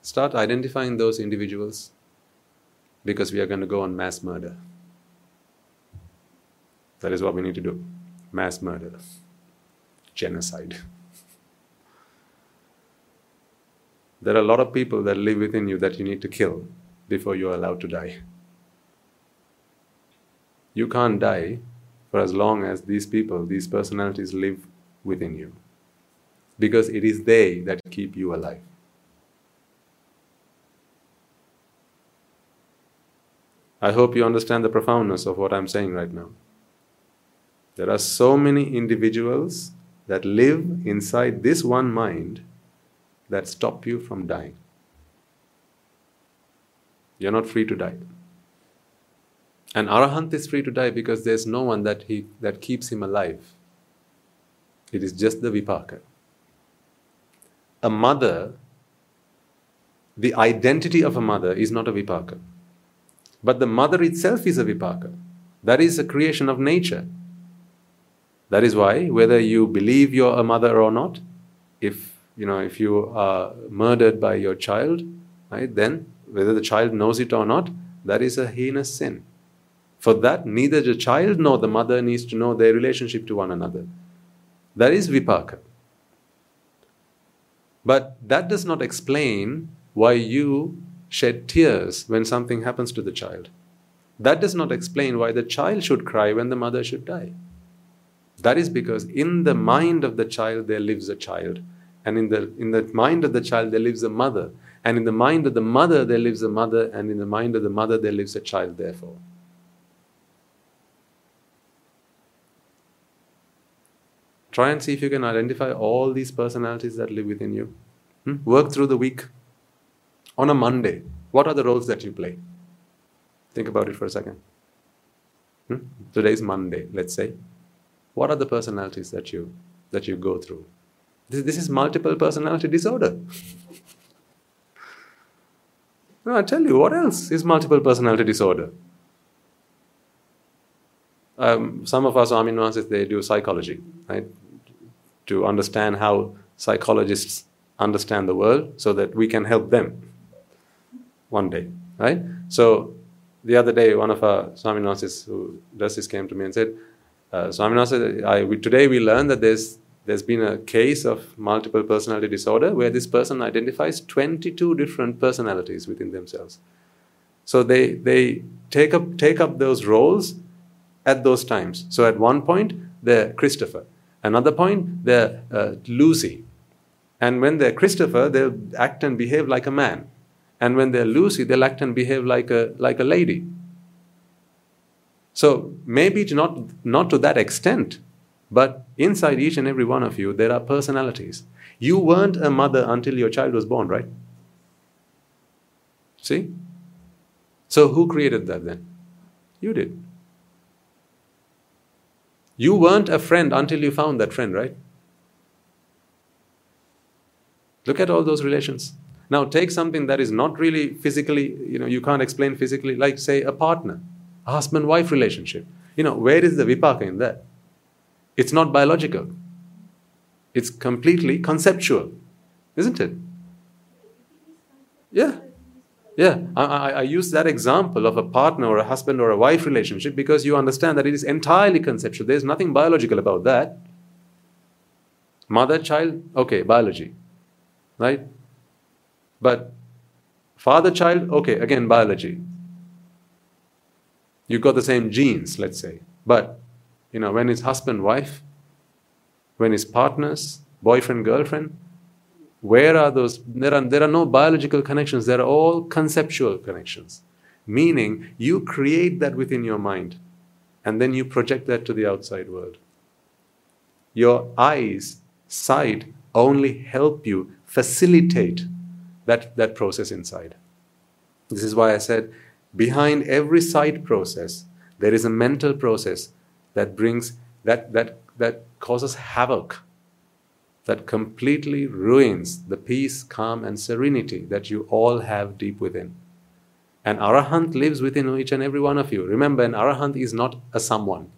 Start identifying those individuals because we are going to go on mass murder. That is what we need to do mass murder, genocide. There are a lot of people that live within you that you need to kill before you are allowed to die. You can't die for as long as these people, these personalities live within you. Because it is they that keep you alive. I hope you understand the profoundness of what I'm saying right now. There are so many individuals that live inside this one mind that stop you from dying. You're not free to die. An arahant is free to die because there's no one that, he, that keeps him alive. It is just the vipaka. A mother, the identity of a mother is not a vipaka. But the mother itself is a vipaka. That is a creation of nature. That is why, whether you believe you're a mother or not, if you know if you are murdered by your child, right, then whether the child knows it or not, that is a heinous sin. For that, neither the child nor the mother needs to know their relationship to one another. That is vipaka. But that does not explain why you shed tears when something happens to the child. That does not explain why the child should cry when the mother should die. That is because in the mind of the child there lives a child. And in the, in the mind of the child there lives a mother. And in the mind of the mother there lives a mother. And in the mind of the mother there lives a child, therefore. Try and see if you can identify all these personalities that live within you. Hmm? Work through the week. On a Monday, what are the roles that you play? Think about it for a second. Hmm? Today is Monday, let's say. What are the personalities that you that you go through? This, this is multiple personality disorder. no, I tell you, what else is multiple personality disorder? Um, some of us Army nuances they do psychology, right? To understand how psychologists understand the world so that we can help them one day, right? So the other day, one of our Swaminasis who does this came to me and said, uh, Swaminasa, I, we, today we learned that there's, there's been a case of multiple personality disorder where this person identifies 22 different personalities within themselves. So they, they take, up, take up those roles at those times. So at one point, they're Christopher. Another point, they're uh, Lucy. And when they're Christopher, they'll act and behave like a man. And when they're Lucy, they'll act and behave like a, like a lady. So maybe not, not to that extent, but inside each and every one of you, there are personalities. You weren't a mother until your child was born, right? See? So who created that then? You did. You weren't a friend until you found that friend, right? Look at all those relations. Now take something that is not really physically, you know, you can't explain physically, like say a partner, a husband-wife relationship. You know, where is the vipaka in that? It's not biological. It's completely conceptual, isn't it? Yeah. Yeah, I, I, I, use that example of a partner or a husband or a wife relationship because you understand that it is entirely conceptual. There's nothing biological about that. Mother, child, okay, biology right? But father child, okay, again, biology. You've got the same genes, let's say. But, you know, when it's husband, wife, when it's partners, boyfriend, girlfriend, where are those? There are, there are no biological connections, there are all conceptual connections. Meaning, you create that within your mind and then you project that to the outside world. Your eyes, sight, only help you facilitate that, that process inside. This is why I said behind every sight process, there is a mental process that brings, that, that, that causes havoc, that completely ruins the peace, calm, and serenity that you all have deep within. An arahant lives within each and every one of you. Remember, an arahant is not a someone.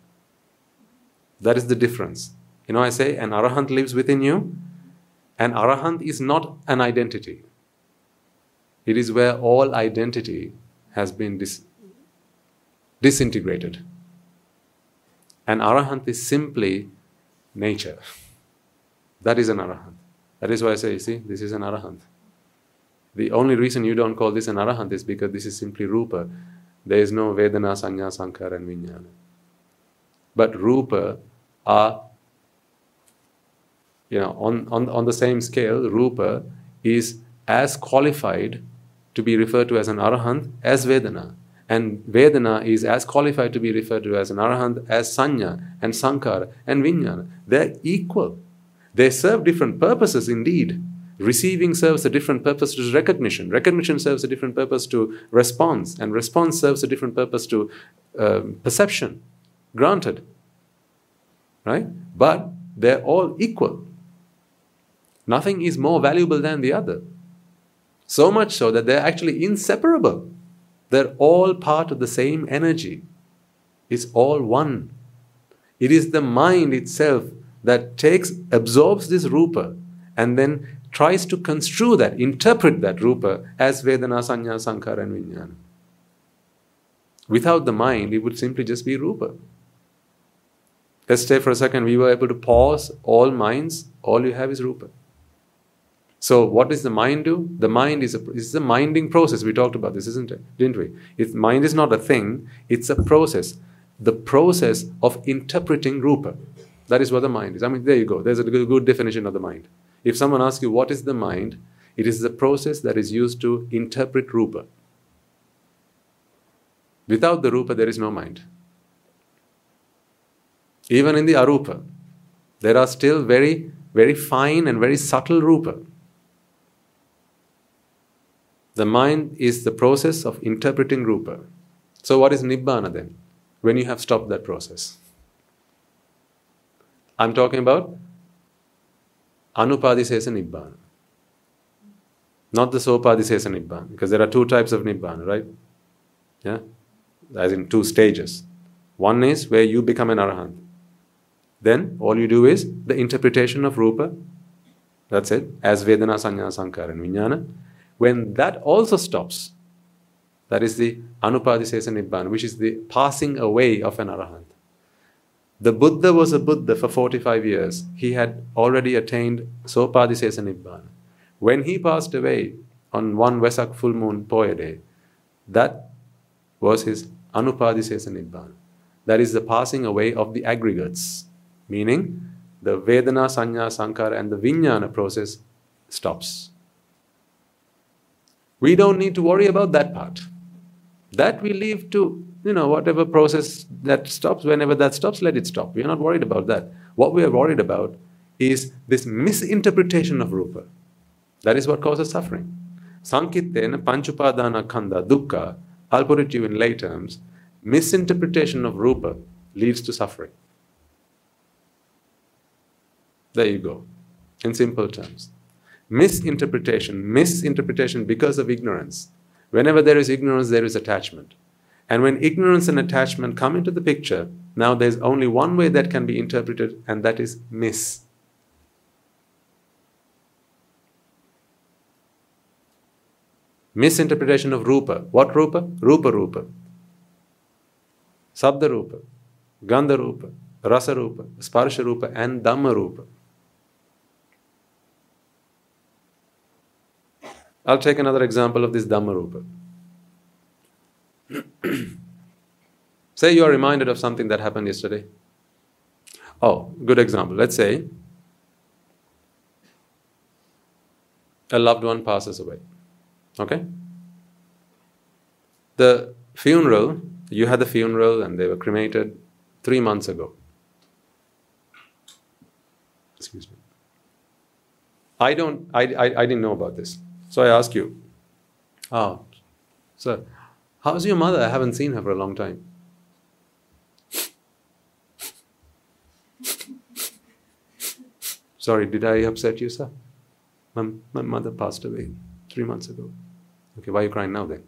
That is the difference. You know, I say an arahant lives within you, an arahant is not an identity. It is where all identity has been dis- disintegrated. An arahant is simply nature. That is an arahant. That is why I say, see, this is an arahant. The only reason you don't call this an arahant is because this is simply rupa. There is no Vedana, Sanya, Sankhara, and Vijnana. But rupa are you know, on, on, on the same scale, Rupa is as qualified to be referred to as an Arahant as Vedana. And Vedana is as qualified to be referred to as an Arahant as Sanya and Sankhara and Vijnana. They're equal. They serve different purposes indeed. Receiving serves a different purpose to recognition. Recognition serves a different purpose to response. And response serves a different purpose to uh, perception. Granted. Right? But they're all equal. Nothing is more valuable than the other. So much so that they're actually inseparable. They're all part of the same energy. It's all one. It is the mind itself that takes, absorbs this rupa and then tries to construe that, interpret that rupa as Vedana, Sanya, Sankhara, and Vijnana. Without the mind, it would simply just be rupa. Let's say for a second we were able to pause all minds, all you have is rupa. So what does the mind do? The mind is a, is a minding process. We talked about this, isn't it? Didn't we? It, mind is not a thing, it's a process. The process of interpreting rupa. That is what the mind is. I mean, there you go. There's a good definition of the mind. If someone asks you what is the mind, it is the process that is used to interpret rupa. Without the rupa, there is no mind. Even in the arupa, There are still very, very fine and very subtle rupa. The mind is the process of interpreting rupa. So, what is nibbana then? When you have stopped that process. I'm talking about anupadisesa nibbana. Not the sopadisesa nibbana, because there are two types of nibbana, right? Yeah? As in two stages. One is where you become an arahant. Then all you do is the interpretation of rupa. That's it. As Vedana, Sanya, Sankhara, and Vijnana. When that also stops, that is the Anupadisesa Nibbana, which is the passing away of an arahant. The Buddha was a Buddha for 45 years. He had already attained Sopadisesa Nibbana. When he passed away on one Vesak full moon Poya day, that was his Anupadisesa Nibbana. That is the passing away of the aggregates, meaning the Vedana, Sanya, Sankhara, and the Vijnana process stops. We don't need to worry about that part. That we leave to, you know, whatever process that stops, whenever that stops, let it stop. We're not worried about that. What we are worried about is this misinterpretation of rupa. That is what causes suffering. Sankhittena panchupadana khanda dukkha, I'll put it to you in lay terms, misinterpretation of rupa leads to suffering. There you go, in simple terms. Misinterpretation, misinterpretation because of ignorance. Whenever there is ignorance, there is attachment. And when ignorance and attachment come into the picture, now there's only one way that can be interpreted, and that is miss. Misinterpretation of rupa. What rupa? Rupa rupa. Sabda rupa, Gandha rupa, Rasa rupa, Sparsha rupa, and Dhamma rupa. I'll take another example of this Dhamma rupa. [clears throat] say you are reminded of something that happened yesterday. Oh, good example. Let's say a loved one passes away. Okay? The funeral you had the funeral and they were cremated three months ago. Excuse me. I don't, I, I, I didn't know about this. So I ask you, oh, sir, how's your mother? I haven't seen her for a long time. Sorry, did I upset you, sir? My, my mother passed away three months ago. Okay, why are you crying now then?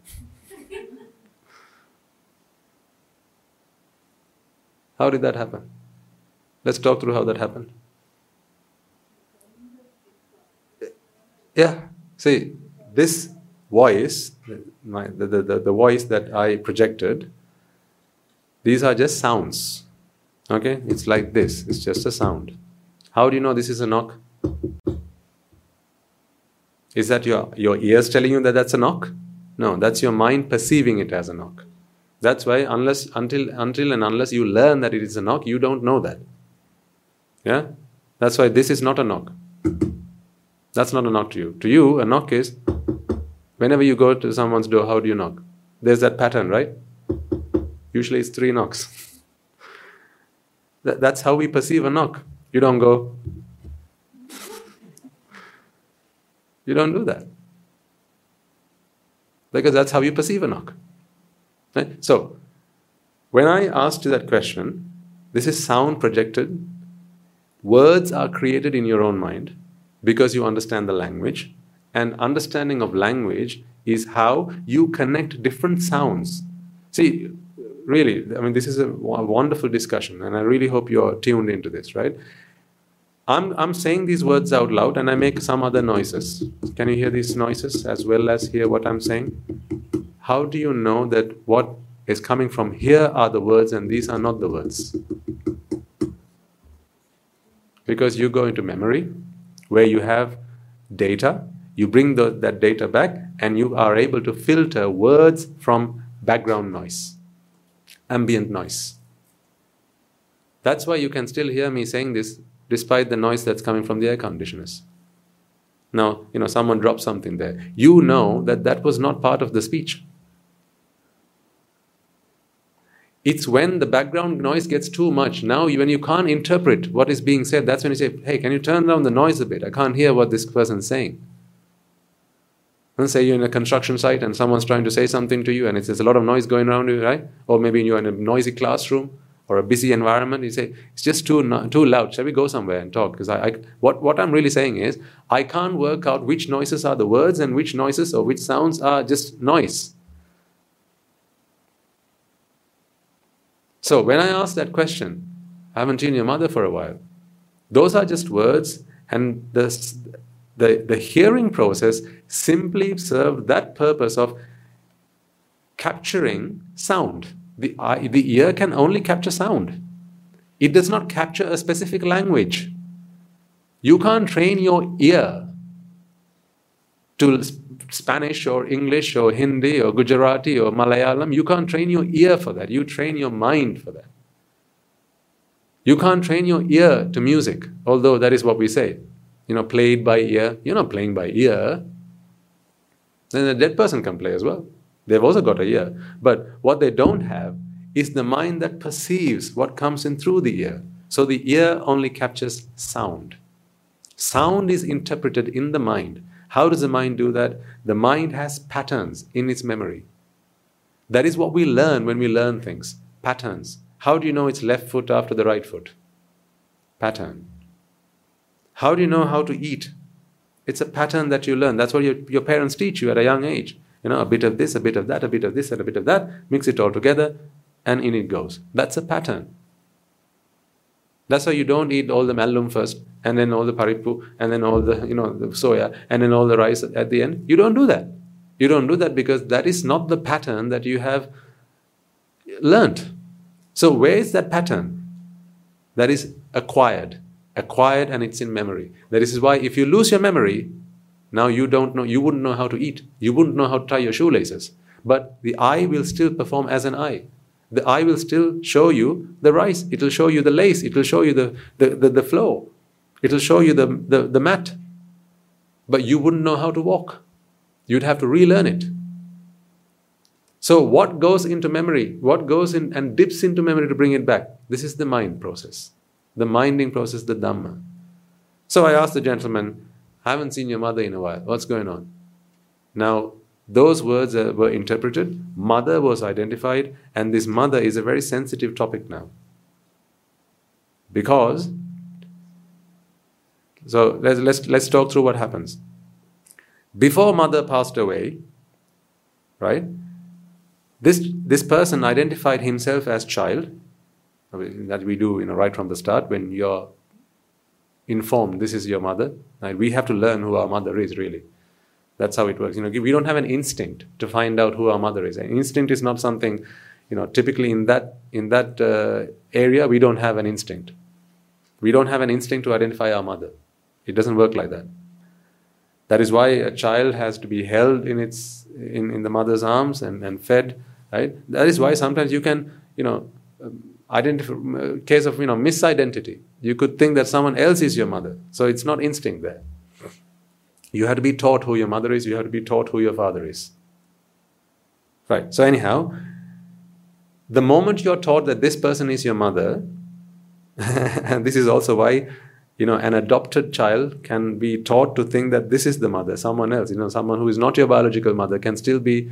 How did that happen? Let's talk through how that happened. Yeah, see, this voice, my, the, the, the voice that I projected, these are just sounds. Okay? It's like this, it's just a sound. How do you know this is a knock? Is that your, your ears telling you that that's a knock? No, that's your mind perceiving it as a knock. That's why unless until until and unless you learn that it is a knock, you don't know that. Yeah? That's why this is not a knock. That's not a knock to you. To you, a knock is whenever you go to someone's door, how do you knock? There's that pattern, right? Usually it's three knocks. that, that's how we perceive a knock. You don't go, you don't do that. Because that's how you perceive a knock. Right? So, when I asked you that question, this is sound projected. Words are created in your own mind because you understand the language. And understanding of language is how you connect different sounds. See, really, I mean, this is a wonderful discussion, and I really hope you're tuned into this, right? I'm, I'm saying these words out loud and I make some other noises. Can you hear these noises as well as hear what I'm saying? how do you know that what is coming from here are the words and these are not the words? Because you go into memory where you have data, you bring the, that data back, and you are able to filter words from background noise, ambient noise. That's why you can still hear me saying this despite the noise that's coming from the air conditioners. Now, you know, someone dropped something there. You know that that was not part of the speech. It's when the background noise gets too much. Now, when you can't interpret what is being said, that's when you say, Hey, can you turn down the noise a bit? I can't hear what this person's saying. Let's say you're in a construction site and someone's trying to say something to you and it's, there's a lot of noise going around you, right? Or maybe you're in a noisy classroom or a busy environment. You say, it's just too, too loud. Shall we go somewhere and talk? Because I, I, what, what I'm really saying is, I can't work out which noises are the words and which noises or which sounds are just noise. So when I ask that question, I haven't seen your mother for a while. Those are just words, and the, the, the hearing process simply served that purpose of capturing sound. The, eye, the ear can only capture sound, it does not capture a specific language. You can't train your ear to Spanish or English or Hindi or Gujarati or Malayalam. You can't train your ear for that. You train your mind for that. You can't train your ear to music, although that is what we say you know, played by ear. You're not playing by ear. Then a dead person can play as well. They've also got a ear. But what they don't have is the mind that perceives what comes in through the ear. So the ear only captures sound. Sound is interpreted in the mind. How does the mind do that? The mind has patterns in its memory. That is what we learn when we learn things patterns. How do you know it's left foot after the right foot? Pattern. How do you know how to eat? It's a pattern that you learn. That's what your, your parents teach you at a young age. You know, a bit of this, a bit of that, a bit of this, and a bit of that. Mix it all together, and in it goes. That's a pattern. That's why you don't eat all the mallum first, and then all the paripu, and then all the you know the soya, and then all the rice at the end. You don't do that. You don't do that because that is not the pattern that you have learnt. So where is that pattern? That is acquired acquired and it's in memory. That is why if you lose your memory, now you don't know, you wouldn't know how to eat. You wouldn't know how to tie your shoelaces. But the eye will still perform as an eye. The eye will still show you the rice. It will show you the lace. It will show you the, the, the, the flow. It will show you the, the, the mat. But you wouldn't know how to walk. You'd have to relearn it. So, what goes into memory? What goes in and dips into memory to bring it back? This is the mind process the minding process, the Dhamma. So I asked the gentleman, I haven't seen your mother in a while. What's going on? Now, those words uh, were interpreted, mother was identified, and this mother is a very sensitive topic now. Because, so let's, let's, let's talk through what happens. Before mother passed away, right, this, this person identified himself as child that we do you know right from the start when you're informed this is your mother right? we have to learn who our mother is really that's how it works. You know we don't have an instinct to find out who our mother is. An instinct is not something you know typically in that in that uh, area we don't have an instinct. We don't have an instinct to identify our mother. It doesn't work like that. That is why a child has to be held in its in, in the mother's arms and, and fed right? That is why sometimes you can you know um, identify, case of you know misidentity. You could think that someone else is your mother, so it's not instinct there. You have to be taught who your mother is. You have to be taught who your father is. Right. So anyhow, the moment you're taught that this person is your mother, and [laughs] this is also why you know an adopted child can be taught to think that this is the mother someone else you know someone who is not your biological mother can still be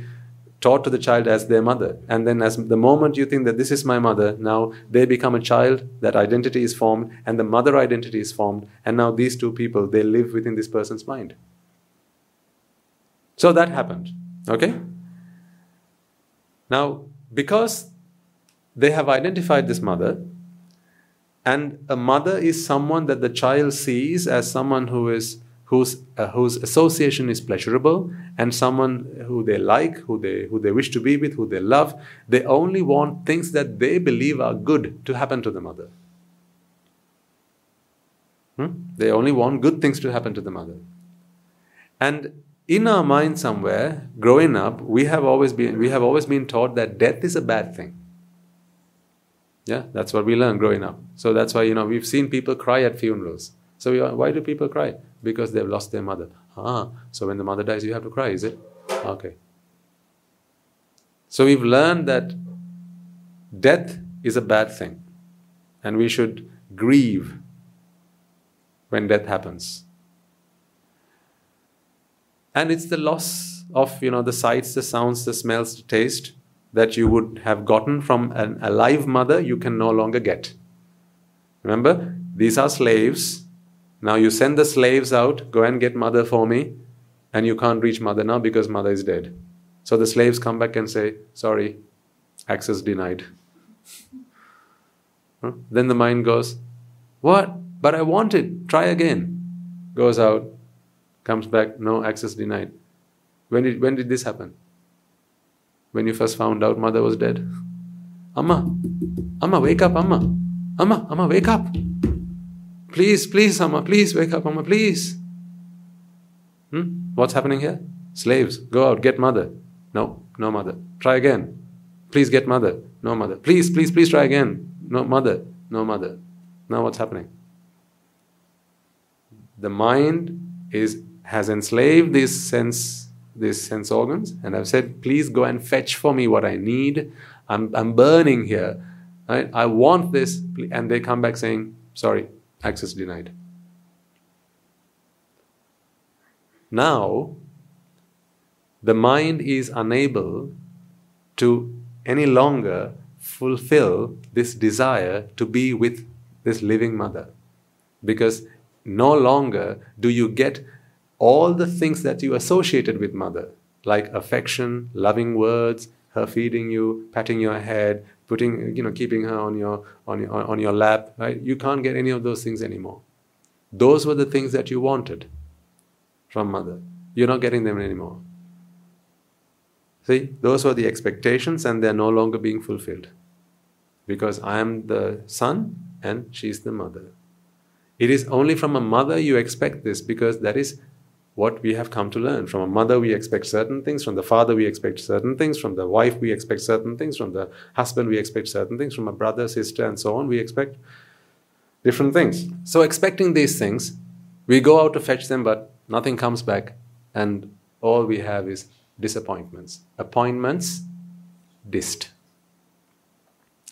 taught to the child as their mother. And then, as the moment you think that this is my mother, now they become a child, that identity is formed, and the mother identity is formed. And now these two people, they live within this person's mind. So that happened. Okay? Now, because they have identified this mother, and a mother is someone that the child sees as someone who is whose, uh, whose association is pleasurable and someone who they like, who they, who they wish to be with, who they love, they only want things that they believe are good to happen to the mother. Hmm? They only want good things to happen to the mother. And in our mind somewhere, growing up, we have always been, we have always been taught that death is a bad thing. Yeah, that's what we learn growing up. So that's why, you know, we've seen people cry at funerals. So why do people cry? Because they've lost their mother. Ah, so when the mother dies, you have to cry, is it? Okay. So we've learned that death is a bad thing, and we should grieve when death happens. And it's the loss of you know the sights, the sounds, the smells, the taste that you would have gotten from an alive mother you can no longer get. Remember, these are slaves. Now you send the slaves out, go and get mother for me, and you can't reach mother now because mother is dead. So the slaves come back and say, Sorry, access denied. Then the mind goes, What? But I want it. Try again. Goes out, comes back, no access denied. When did, when did this happen? When you first found out mother was dead? Amma, Amma, wake up, Amma. Amma, Amma, wake up. Please, please, Amma, please wake up, Amma, please. Hmm? What's happening here? Slaves, go out, get mother. No, no mother. Try again. Please get mother. No mother. Please, please, please try again. No mother. No mother. Now what's happening? The mind is has enslaved these sense these sense organs, and I've said, please go and fetch for me what I need. I'm, I'm burning here. Right? I want this. And they come back saying, sorry, access denied. Now, the mind is unable to any longer fulfill this desire to be with this living mother. Because no longer do you get all the things that you associated with mother, like affection, loving words, her feeding you, patting your head, putting, you know, keeping her on your, on your, on your lap, right? You can't get any of those things anymore. Those were the things that you wanted from mother. You're not getting them anymore. See, those were the expectations and they're no longer being fulfilled. Because I am the son and she's the mother. It is only from a mother you expect this because that is what we have come to learn. From a mother, we expect certain things. From the father, we expect certain things. From the wife, we expect certain things. From the husband, we expect certain things. From a brother, sister, and so on, we expect different things. So, expecting these things, we go out to fetch them, but nothing comes back, and all we have is disappointments. Appointments dist.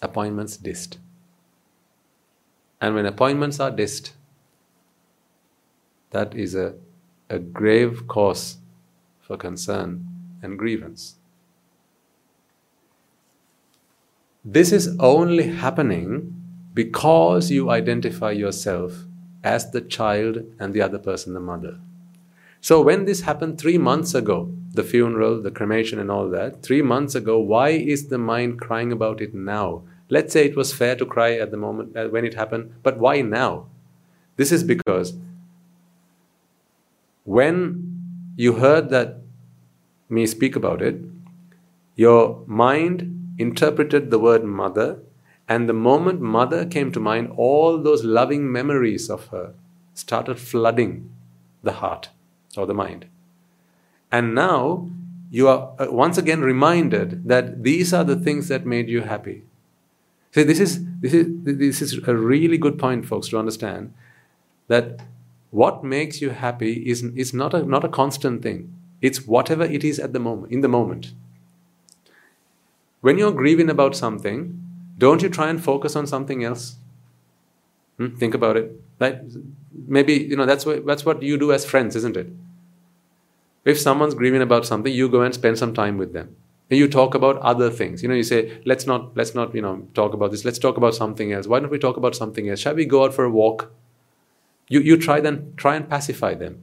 Appointments dist. And when appointments are dist, that is a, a grave cause for concern and grievance. This is only happening because you identify yourself as the child and the other person the mother. So, when this happened three months ago, the funeral, the cremation, and all that, three months ago, why is the mind crying about it now? Let's say it was fair to cry at the moment uh, when it happened, but why now? This is because when you heard that me speak about it, your mind interpreted the word mother, and the moment mother came to mind, all those loving memories of her started flooding the heart or the mind. And now you are uh, once again reminded that these are the things that made you happy. See, this is, this is, this is a really good point, folks, to understand that what makes you happy is, is not, a, not a constant thing. It's whatever it is at the moment, in the moment. When you're grieving about something, don't you try and focus on something else? Hmm? Think about it. Right? Maybe you know that's what that's what you do as friends, isn't it? If someone's grieving about something, you go and spend some time with them. And you talk about other things. You know, you say, let's not let's not, you know, talk about this. Let's talk about something else. Why don't we talk about something else? Shall we go out for a walk? You you try then try and pacify them.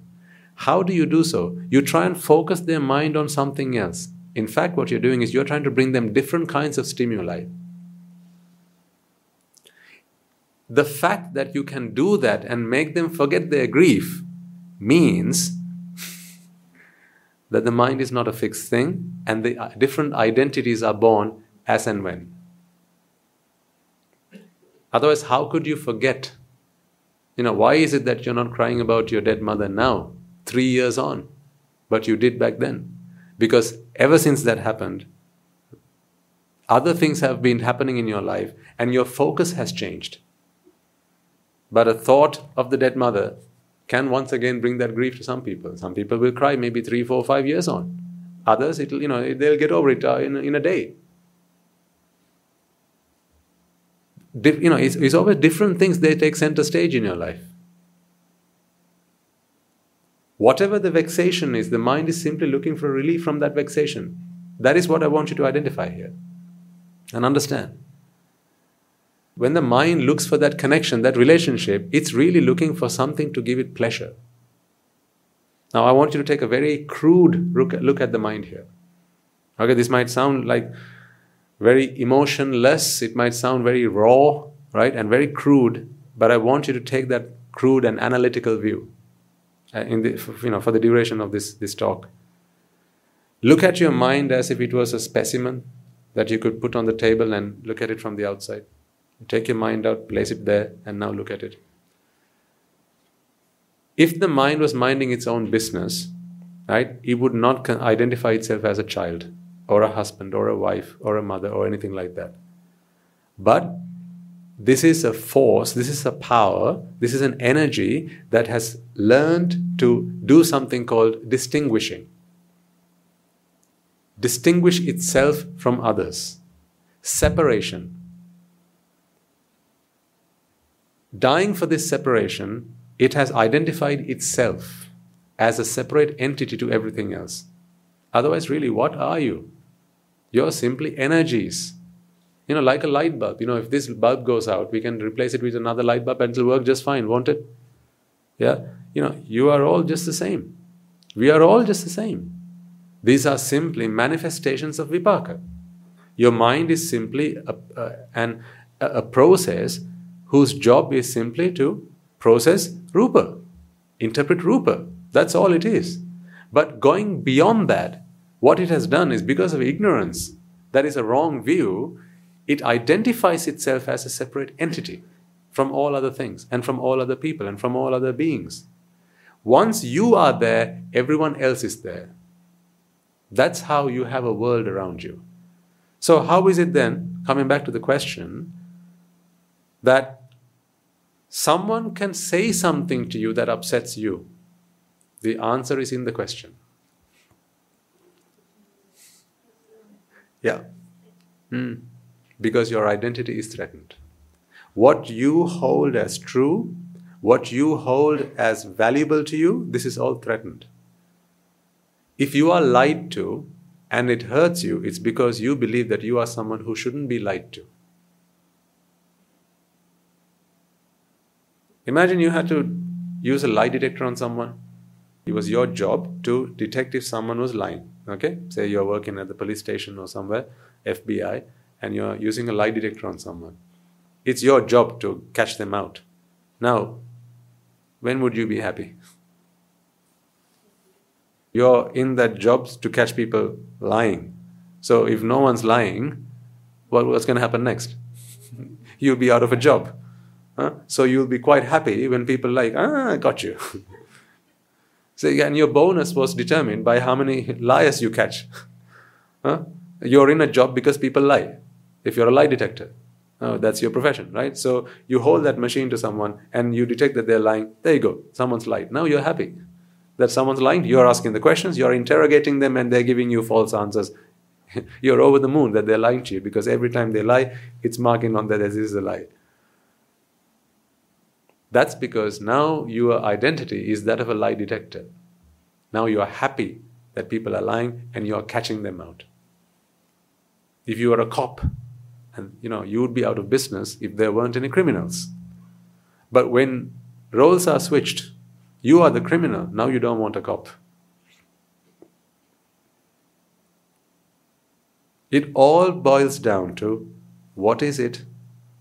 How do you do so? You try and focus their mind on something else. In fact, what you're doing is you're trying to bring them different kinds of stimuli. the fact that you can do that and make them forget their grief means [laughs] that the mind is not a fixed thing and the uh, different identities are born as and when. Otherwise, how could you forget? You know, why is it that you're not crying about your dead mother now, three years on, but you did back then? Because ever since that happened, other things have been happening in your life and your focus has changed. But a thought of the dead mother can once again bring that grief to some people. Some people will cry maybe three, four, five years on. Others, it'll, you know, they'll get over it uh, in, in a day. You know, it's, it's always different things they take center stage in your life. Whatever the vexation is, the mind is simply looking for relief from that vexation. That is what I want you to identify here and understand. When the mind looks for that connection, that relationship, it's really looking for something to give it pleasure. Now, I want you to take a very crude look at the mind here. Okay, this might sound like very emotionless, it might sound very raw, right, and very crude, but I want you to take that crude and analytical view uh, in the, you know, for the duration of this, this talk. Look at your mind as if it was a specimen that you could put on the table and look at it from the outside. Take your mind out, place it there, and now look at it. If the mind was minding its own business, right, it would not identify itself as a child or a husband or a wife or a mother or anything like that. But this is a force, this is a power, this is an energy that has learned to do something called distinguishing. Distinguish itself from others. Separation. Dying for this separation, it has identified itself as a separate entity to everything else. Otherwise, really, what are you? You're simply energies. You know, like a light bulb. You know, if this bulb goes out, we can replace it with another light bulb and it'll work just fine, won't it? Yeah? You know, you are all just the same. We are all just the same. These are simply manifestations of vipaka. Your mind is simply a, a, an, a process whose job is simply to process rupa, interpret rupa. That's all it is. But going beyond that, what it has done is because of ignorance, that is a wrong view, it identifies itself as a separate entity from all other things and from all other people and from all other beings. Once you are there, everyone else is there. That's how you have a world around you. So, how is it then, coming back to the question, that someone can say something to you that upsets you? The answer is in the question. Yeah. Mm. Because your identity is threatened. What you hold as true, what you hold as valuable to you, this is all threatened. If you are lied to and it hurts you, it's because you believe that you are someone who shouldn't be lied to. Imagine you had to use a lie detector on someone. It was your job to detect if someone was lying. Okay? Say you're working at the police station or somewhere, FBI, and you're using a lie detector on someone. It's your job to catch them out. Now, when would you be happy? You're in that job to catch people lying. So if no one's lying, well, what's going to happen next? [laughs] you'll be out of a job. Huh? So you'll be quite happy when people like, ah, I got you. [laughs] So again, your bonus was determined by how many liars you catch. [laughs] huh? You're in a job because people lie. If you're a lie detector, oh, that's your profession, right? So you hold that machine to someone and you detect that they're lying. There you go. Someone's lied. Now you're happy that someone's lying. You're asking the questions, you're interrogating them, and they're giving you false answers. [laughs] you're over the moon that they're lying to you because every time they lie, it's marking on that this is a lie. That's because now your identity is that of a lie detector. Now you are happy that people are lying and you are catching them out. If you were a cop, and you know, you would be out of business if there weren't any criminals. But when roles are switched, you are the criminal, now you don't want a cop. It all boils down to what is it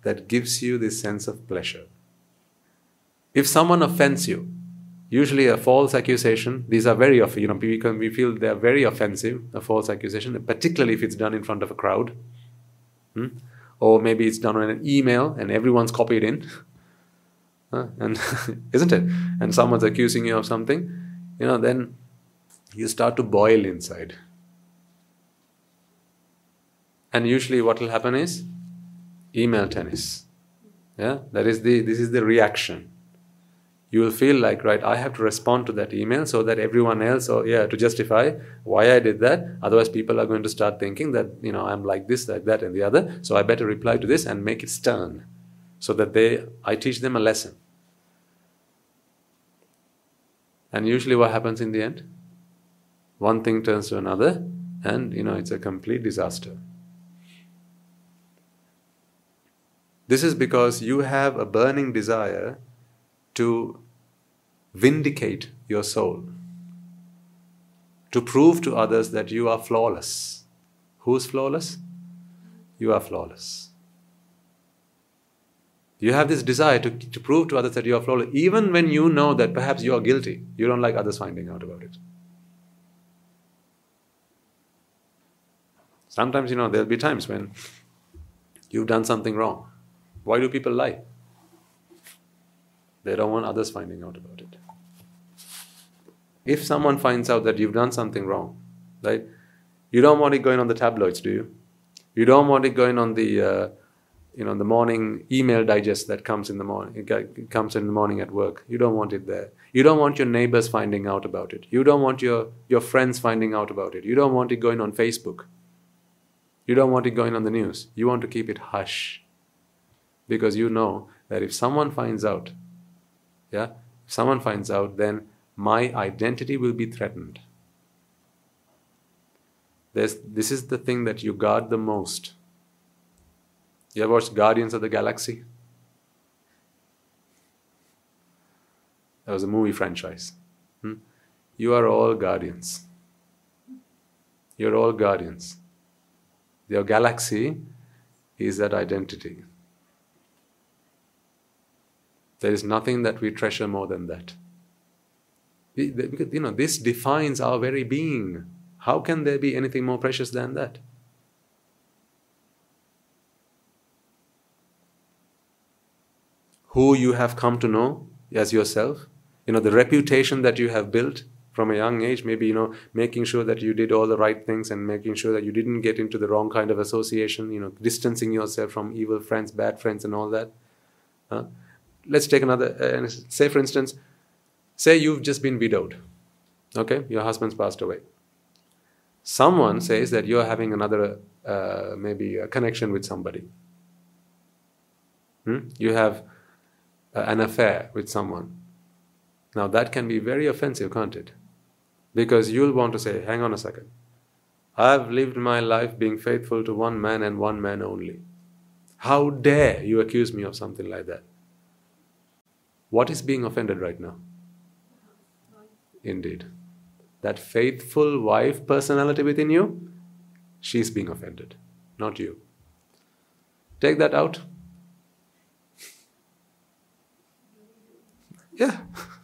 that gives you this sense of pleasure? If someone offends you, usually a false accusation, these are very, often, you know, we, can, we feel they are very offensive, a false accusation, particularly if it's done in front of a crowd. Hmm? Or maybe it's done on an email and everyone's copied in. And [laughs] isn't it? And someone's accusing you of something, you know, then you start to boil inside. And usually what will happen is email tennis. Yeah, that is the this is the reaction you will feel like right i have to respond to that email so that everyone else or yeah to justify why i did that otherwise people are going to start thinking that you know i'm like this like that and the other so i better reply to this and make it stern so that they I teach them a lesson. And usually what happens in the end? One thing turns to another, and you know it's a complete disaster. This is because you have a burning desire to vindicate your soul, to prove to others that you are flawless. Who's flawless? You are flawless. You have this desire to, to prove to others that you are flawless, even when you know that perhaps you are guilty. You don't like others finding out about it. Sometimes, you know, there'll be times when you've done something wrong. Why do people lie? They don't want others finding out about it. If someone finds out that you've done something wrong, right? You don't want it going on the tabloids, do you? You don't want it going on the uh, you know the morning email digest that comes in the morning it comes in the morning at work you don't want it there you don't want your neighbors finding out about it you don't want your your friends finding out about it you don't want it going on facebook you don't want it going on the news you want to keep it hush because you know that if someone finds out yeah if someone finds out then my identity will be threatened There's, this is the thing that you guard the most you ever watched Guardians of the Galaxy? That was a movie franchise. Hmm? You are all guardians. You're all guardians. Your galaxy is that identity. There is nothing that we treasure more than that. You know, this defines our very being. How can there be anything more precious than that? who you have come to know as yourself, you know, the reputation that you have built from a young age, maybe, you know, making sure that you did all the right things and making sure that you didn't get into the wrong kind of association, you know, distancing yourself from evil friends, bad friends, and all that. Uh, let's take another, uh, say, for instance, say you've just been widowed, okay, your husband's passed away. Someone says that you're having another, uh, maybe a connection with somebody. Hmm? You have uh, an affair with someone. Now that can be very offensive, can't it? Because you'll want to say, hang on a second. I've lived my life being faithful to one man and one man only. How dare you accuse me of something like that? What is being offended right now? Indeed. That faithful wife personality within you, she's being offended, not you. Take that out, Yeah.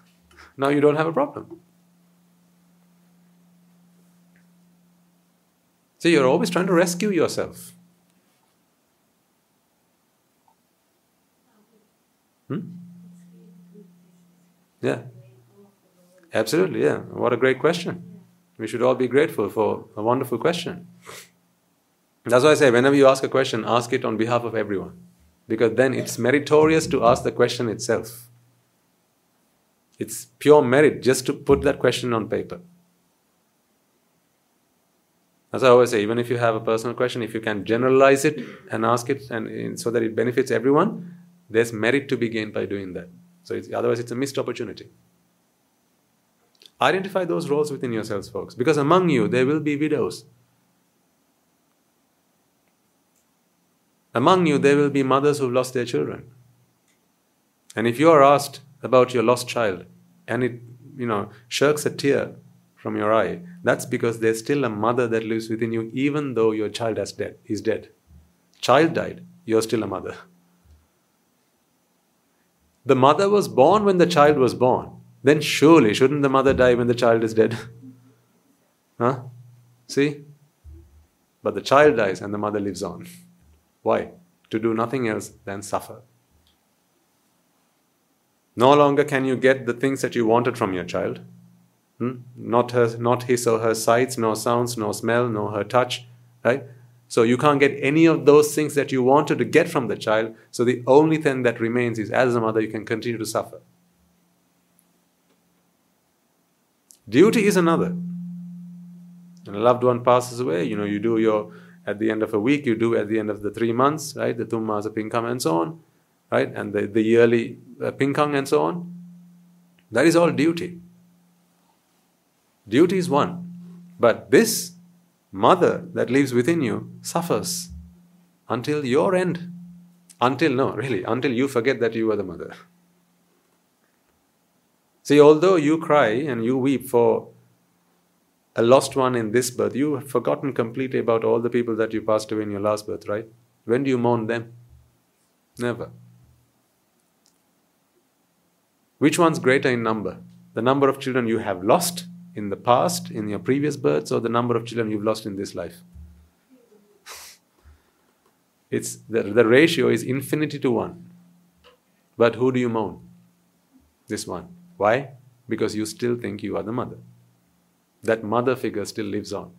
[laughs] now you don't have a problem. So you're always trying to rescue yourself. Hmm? Yeah. Absolutely, yeah. What a great question. We should all be grateful for a wonderful question. That's why I say, whenever you ask a question, ask it on behalf of everyone. Because then it's meritorious to ask the question itself. It's pure merit just to put that question on paper. As I always say, even if you have a personal question, if you can generalize it and ask it, and so that it benefits everyone, there's merit to be gained by doing that. So it's, otherwise, it's a missed opportunity. Identify those roles within yourselves, folks, because among you there will be widows. Among you there will be mothers who've lost their children. And if you are asked, about your lost child and it you know shirks a tear from your eye that's because there's still a mother that lives within you even though your child has dead is dead child died you're still a mother the mother was born when the child was born then surely shouldn't the mother die when the child is dead [laughs] huh see but the child dies and the mother lives on why to do nothing else than suffer no longer can you get the things that you wanted from your child. Hmm? Not, her, not his or her sights, nor sounds, nor smell, nor her touch. Right? So you can't get any of those things that you wanted to get from the child. So the only thing that remains is as a mother, you can continue to suffer. Duty is another. When a loved one passes away, you know, you do your, at the end of a week, you do at the end of the three months, right? The tummas, the pinkam, and so on. right? And the, the yearly uh, pinkang and so on. That is all duty. Duty is one. But this mother that lives within you suffers until your end. Until, no, really, until you forget that you are the mother. See, although you cry and you weep for a lost one in this birth, you have forgotten completely about all the people that you passed away in your last birth, right? When do you mourn them? Never. Which one's greater in number? The number of children you have lost in the past, in your previous births, or the number of children you've lost in this life? it's the, the ratio is infinity to one. But who do you mourn? This one. Why? Because you still think you are the mother. That mother figure still lives on.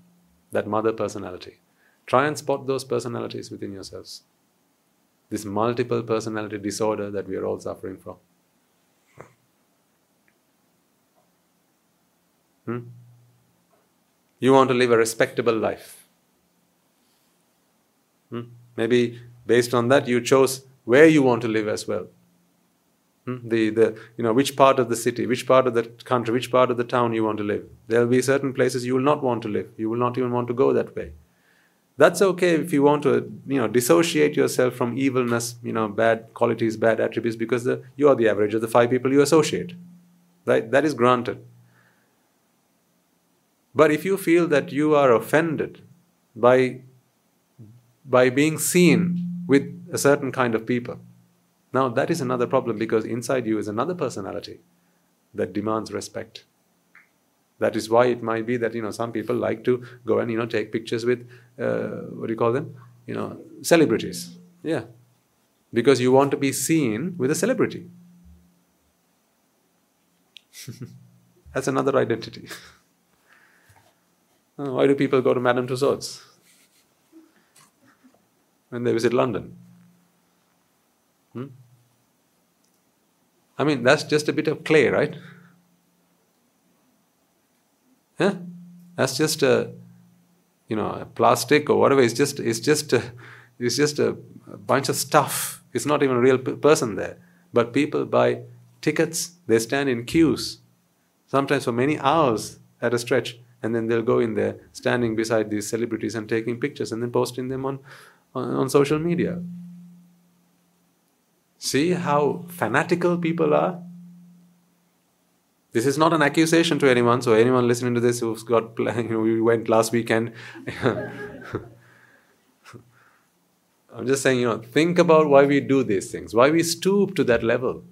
That mother personality. Try and spot those personalities within yourselves. This multiple personality disorder that we are all suffering from. Hmm? You want to live a respectable life. Hmm? Maybe based on that, you chose where you want to live as well. Hmm? The, the, you know, which part of the city, which part of the country, which part of the town you want to live. There will be certain places you will not want to live. You will not even want to go that way. That's okay if you want to, you know, dissociate yourself from evilness, you know, bad qualities, bad attributes, because the, you are the average of the five people you associate. Right? That is granted. But if you feel that you are offended by, by being seen with a certain kind of people, now, that is another problem because inside you is another personality that demands respect. That is why it might be that you know some people like to go and you know take pictures with uh, what do you call them? You know, celebrities. Yeah, because you want to be seen with a celebrity. [laughs] That's another identity. [laughs] why do people go to Madame Tussauds when they visit London? Hmm? I mean, that's just a bit of clay, right? That's just a, you know, a plastic or whatever. It's just, it's just, a, it's just a, bunch of stuff. It's not even a real person there. But people buy tickets. They stand in queues, sometimes for many hours at a stretch, and then they'll go in there, standing beside these celebrities and taking pictures, and then posting them on, on, on social media. See how fanatical people are? This is not an accusation to anyone, so anyone listening to this who's got, [laughs] you know, we went last weekend. [laughs] I'm just saying, you know, think about why we do these things, why we stoop to that level.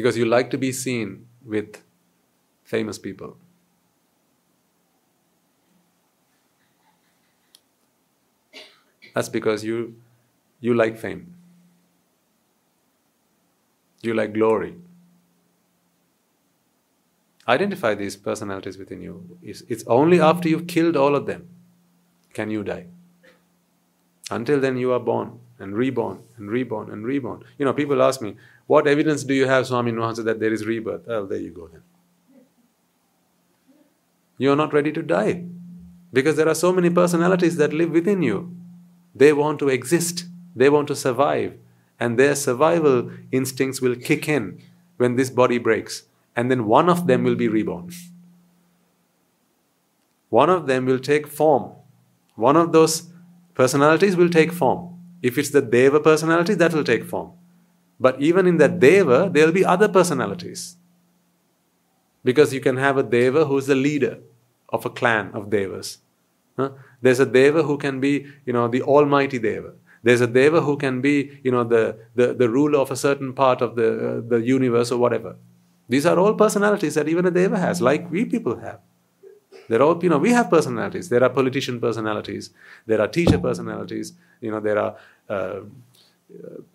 Because you like to be seen with famous people. That's because you, you like fame. You like glory. Identify these personalities within you. It's, it's only after you've killed all of them can you die. Until then, you are born and reborn and reborn and reborn. You know, people ask me, What evidence do you have, Swami Nuhansa, that there is rebirth? Well, there you go then. You are not ready to die because there are so many personalities that live within you. They want to exist, they want to survive, and their survival instincts will kick in when this body breaks, and then one of them will be reborn. One of them will take form. One of those personalities will take form. If it's the Deva personality, that will take form. But even in that Deva, there will be other personalities. Because you can have a Deva who is the leader of a clan of Devas. Huh? There's a Deva who can be, you know, the Almighty Deva. There's a Deva who can be, you know, the, the, the ruler of a certain part of the, uh, the universe or whatever. These are all personalities that even a Deva has, like we people have. They're all, you know, we have personalities. There are politician personalities. There are teacher personalities. You know, there are uh,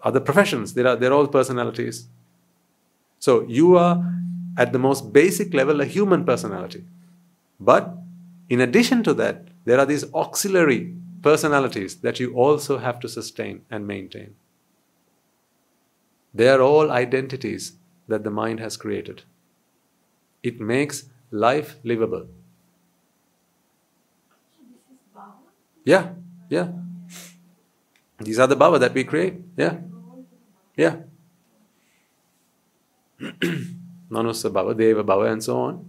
other professions. There are, they're all personalities. So you are, at the most basic level, a human personality. But in addition to that, there are these auxiliary personalities that you also have to sustain and maintain. They are all identities that the mind has created. It makes life livable. Yeah, yeah. These are the bhava that we create. Yeah. Yeah. [clears throat] Manusa bhava, Deva bhava, and so on.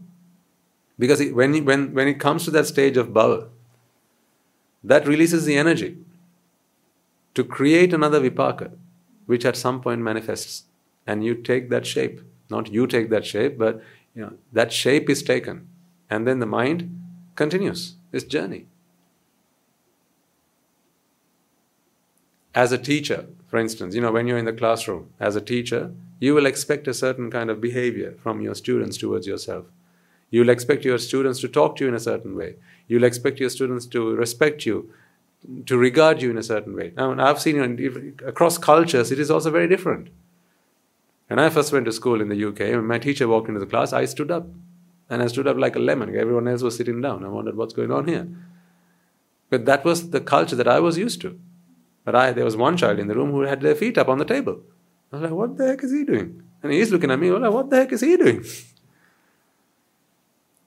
Because it, when, when, when it comes to that stage of bhava, that releases the energy to create another vipaka, which at some point manifests. And you take that shape. Not you take that shape, but you know, that shape is taken. And then the mind continues its journey. As a teacher, for instance, you know, when you're in the classroom, as a teacher, you will expect a certain kind of behavior from your students towards yourself. You'll expect your students to talk to you in a certain way. You'll expect your students to respect you, to regard you in a certain way. Now, I've seen you across cultures, it is also very different. When I first went to school in the UK, when my teacher walked into the class, I stood up. And I stood up like a lemon. Everyone else was sitting down. I wondered what's going on here. But that was the culture that I was used to. But I, there was one child in the room who had their feet up on the table. I was like, what the heck is he doing? And he's looking at me, like, what the heck is he doing?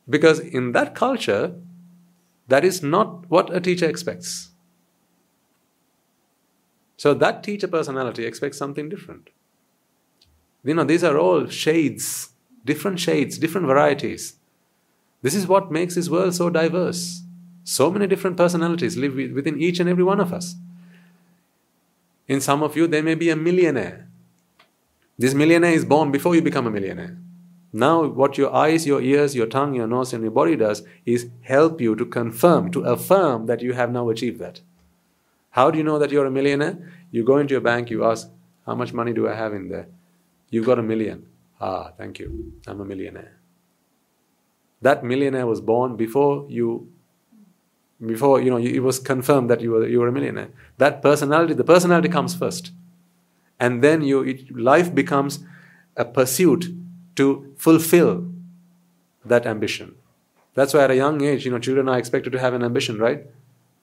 because in that culture, that is not what a teacher expects. So that teacher personality expects something different. You know, these are all shades, different shades, different varieties. This is what makes this world so diverse. So many different personalities live within each and every one of us. In some of you, there may be a millionaire. This millionaire is born before you become a millionaire. Now, what your eyes, your ears, your tongue, your nose, and your body does is help you to confirm, to affirm that you have now achieved that. How do you know that you're a millionaire? You go into your bank, you ask, How much money do I have in there? You've got a million. Ah, thank you. I'm a millionaire. That millionaire was born before you before you know it was confirmed that you were you were a millionaire. That personality, the personality comes first. And then you it, life becomes a pursuit to fulfill that ambition. That's why at a young age, you know, children are expected to have an ambition, right?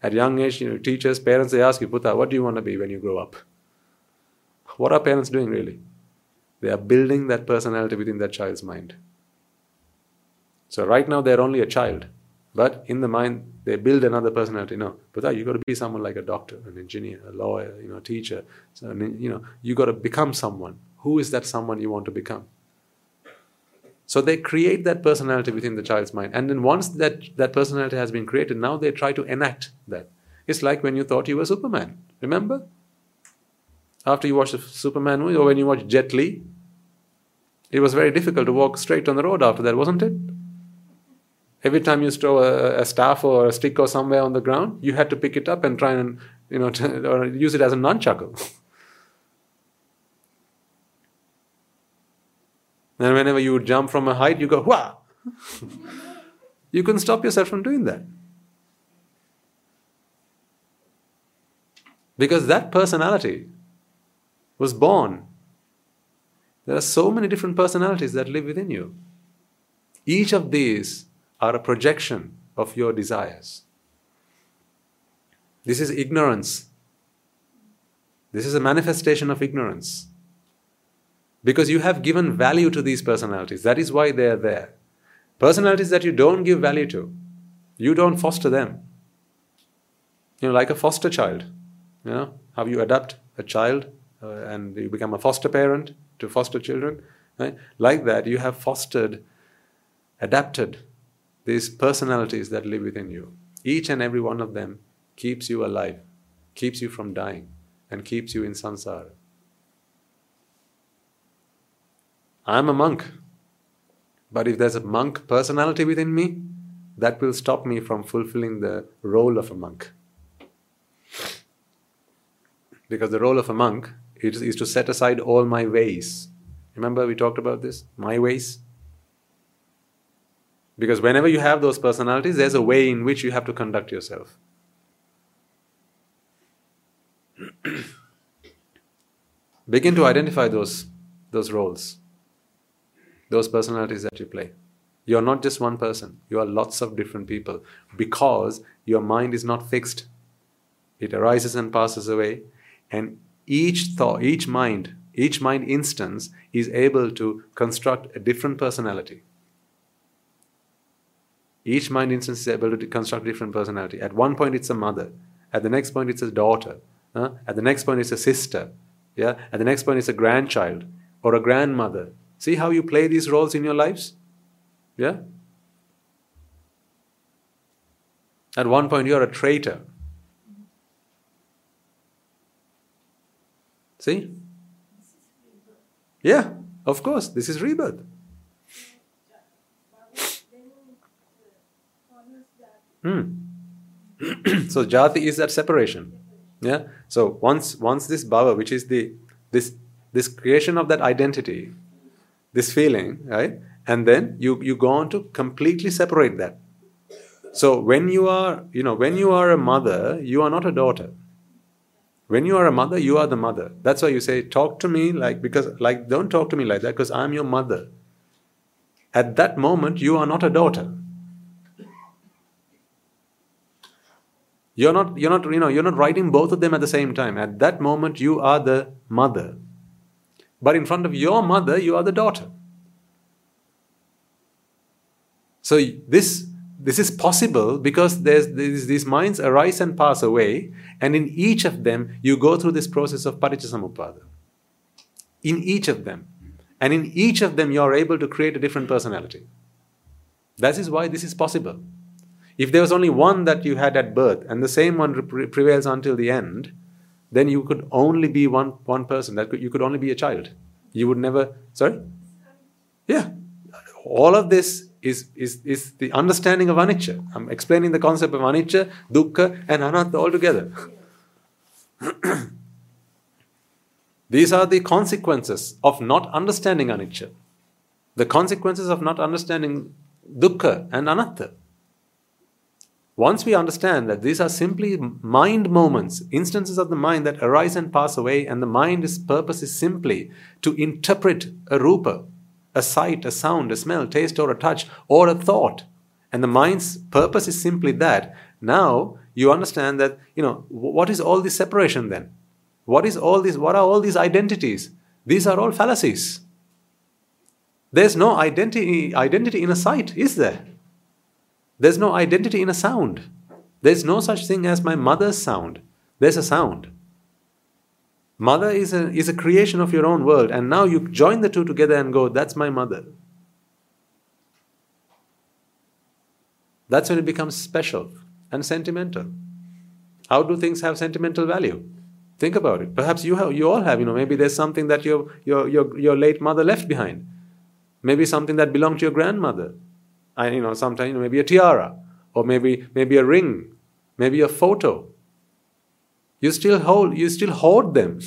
At a young age, you know, teachers, parents, they ask you, Puta, what do you want to be when you grow up? What are parents doing really? They are building that personality within that child's mind. So right now they're only a child, but in the mind they build another personality. No, but that you've got to be someone like a doctor, an engineer, a lawyer, you know, a teacher. So you know, you've got to become someone. Who is that someone you want to become? So they create that personality within the child's mind, and then once that that personality has been created, now they try to enact that. It's like when you thought you were Superman. Remember? After you watched the Superman movie, or when you watched Jet Li, it was very difficult to walk straight on the road after that, wasn't it? Every time you throw a, a staff or a stick or somewhere on the ground, you had to pick it up and try and you know [laughs] or use it as a nunchaku. [laughs] and whenever you would jump from a height, you go wah. [laughs] you can't stop yourself from doing that. Because that personality was born. There are so many different personalities that live within you. Each of these are a projection of your desires. This is ignorance. This is a manifestation of ignorance. Because you have given value to these personalities. That is why they are there. Personalities that you don't give value to, you don't foster them. You know, like a foster child. You know, how you adopt a child uh, and you become a foster parent to foster children. Right? Like that, you have fostered, adapted these personalities that live within you. Each and every one of them keeps you alive, keeps you from dying, and keeps you in samsara. I'm a monk, but if there's a monk personality within me, that will stop me from fulfilling the role of a monk. Because the role of a monk is, is to set aside all my ways. Remember, we talked about this? My ways. Because whenever you have those personalities, there's a way in which you have to conduct yourself. [clears throat] Begin to identify those, those roles, those personalities that you play. You're not just one person, you are lots of different people because your mind is not fixed. It arises and passes away, and each thought, each mind, each mind instance is able to construct a different personality. Each mind instance is able to construct different personality. At one point, it's a mother. At the next point, it's a daughter. Huh? At the next point, it's a sister. Yeah. At the next point, it's a grandchild or a grandmother. See how you play these roles in your lives? Yeah. At one point, you're a traitor. See? Yeah, of course, this is rebirth. Hmm. [clears throat] so jati is that separation. Yeah. So once once this bhava, which is the this this creation of that identity, this feeling, right? And then you you go on to completely separate that. So when you are, you know, when you are a mother, you are not a daughter. When you are a mother, you are the mother. That's why you say, talk to me like because like don't talk to me like that because I'm your mother. At that moment, you are not a daughter. You're not, you're not, you know, you're not writing both of them at the same time. At that moment, you are the mother. But in front of your mother, you are the daughter. So this this is possible because there's, there's, these minds arise and pass away, and in each of them you go through this process of paticca In each of them, and in each of them you are able to create a different personality. That is why this is possible. If there was only one that you had at birth and the same one prevails until the end, then you could only be one, one person. That could, you could only be a child. You would never. Sorry? Yeah. All of this is, is, is the understanding of anicca. I'm explaining the concept of anicca, dukkha, and anatta all together. [clears throat] These are the consequences of not understanding anicca. The consequences of not understanding dukkha and anatta. Once we understand that these are simply mind moments, instances of the mind that arise and pass away, and the mind's purpose is simply to interpret a rupa, a sight, a sound, a smell, taste, or a touch, or a thought, and the mind's purpose is simply that, now you understand that, you know, what is all this separation then? What is all this? What are all these identities? These are all fallacies. There's no identity, identity in a sight, is there? There's no identity in a sound. There's no such thing as my mother's sound. There's a sound. Mother is a, is a creation of your own world, and now you join the two together and go, That's my mother. That's when it becomes special and sentimental. How do things have sentimental value? Think about it. Perhaps you have, you all have. You know, maybe there's something that your your your, your late mother left behind. Maybe something that belonged to your grandmother. I, you know, sometimes you know, maybe a tiara, or maybe maybe a ring, maybe a photo. You still hold, you still hoard them.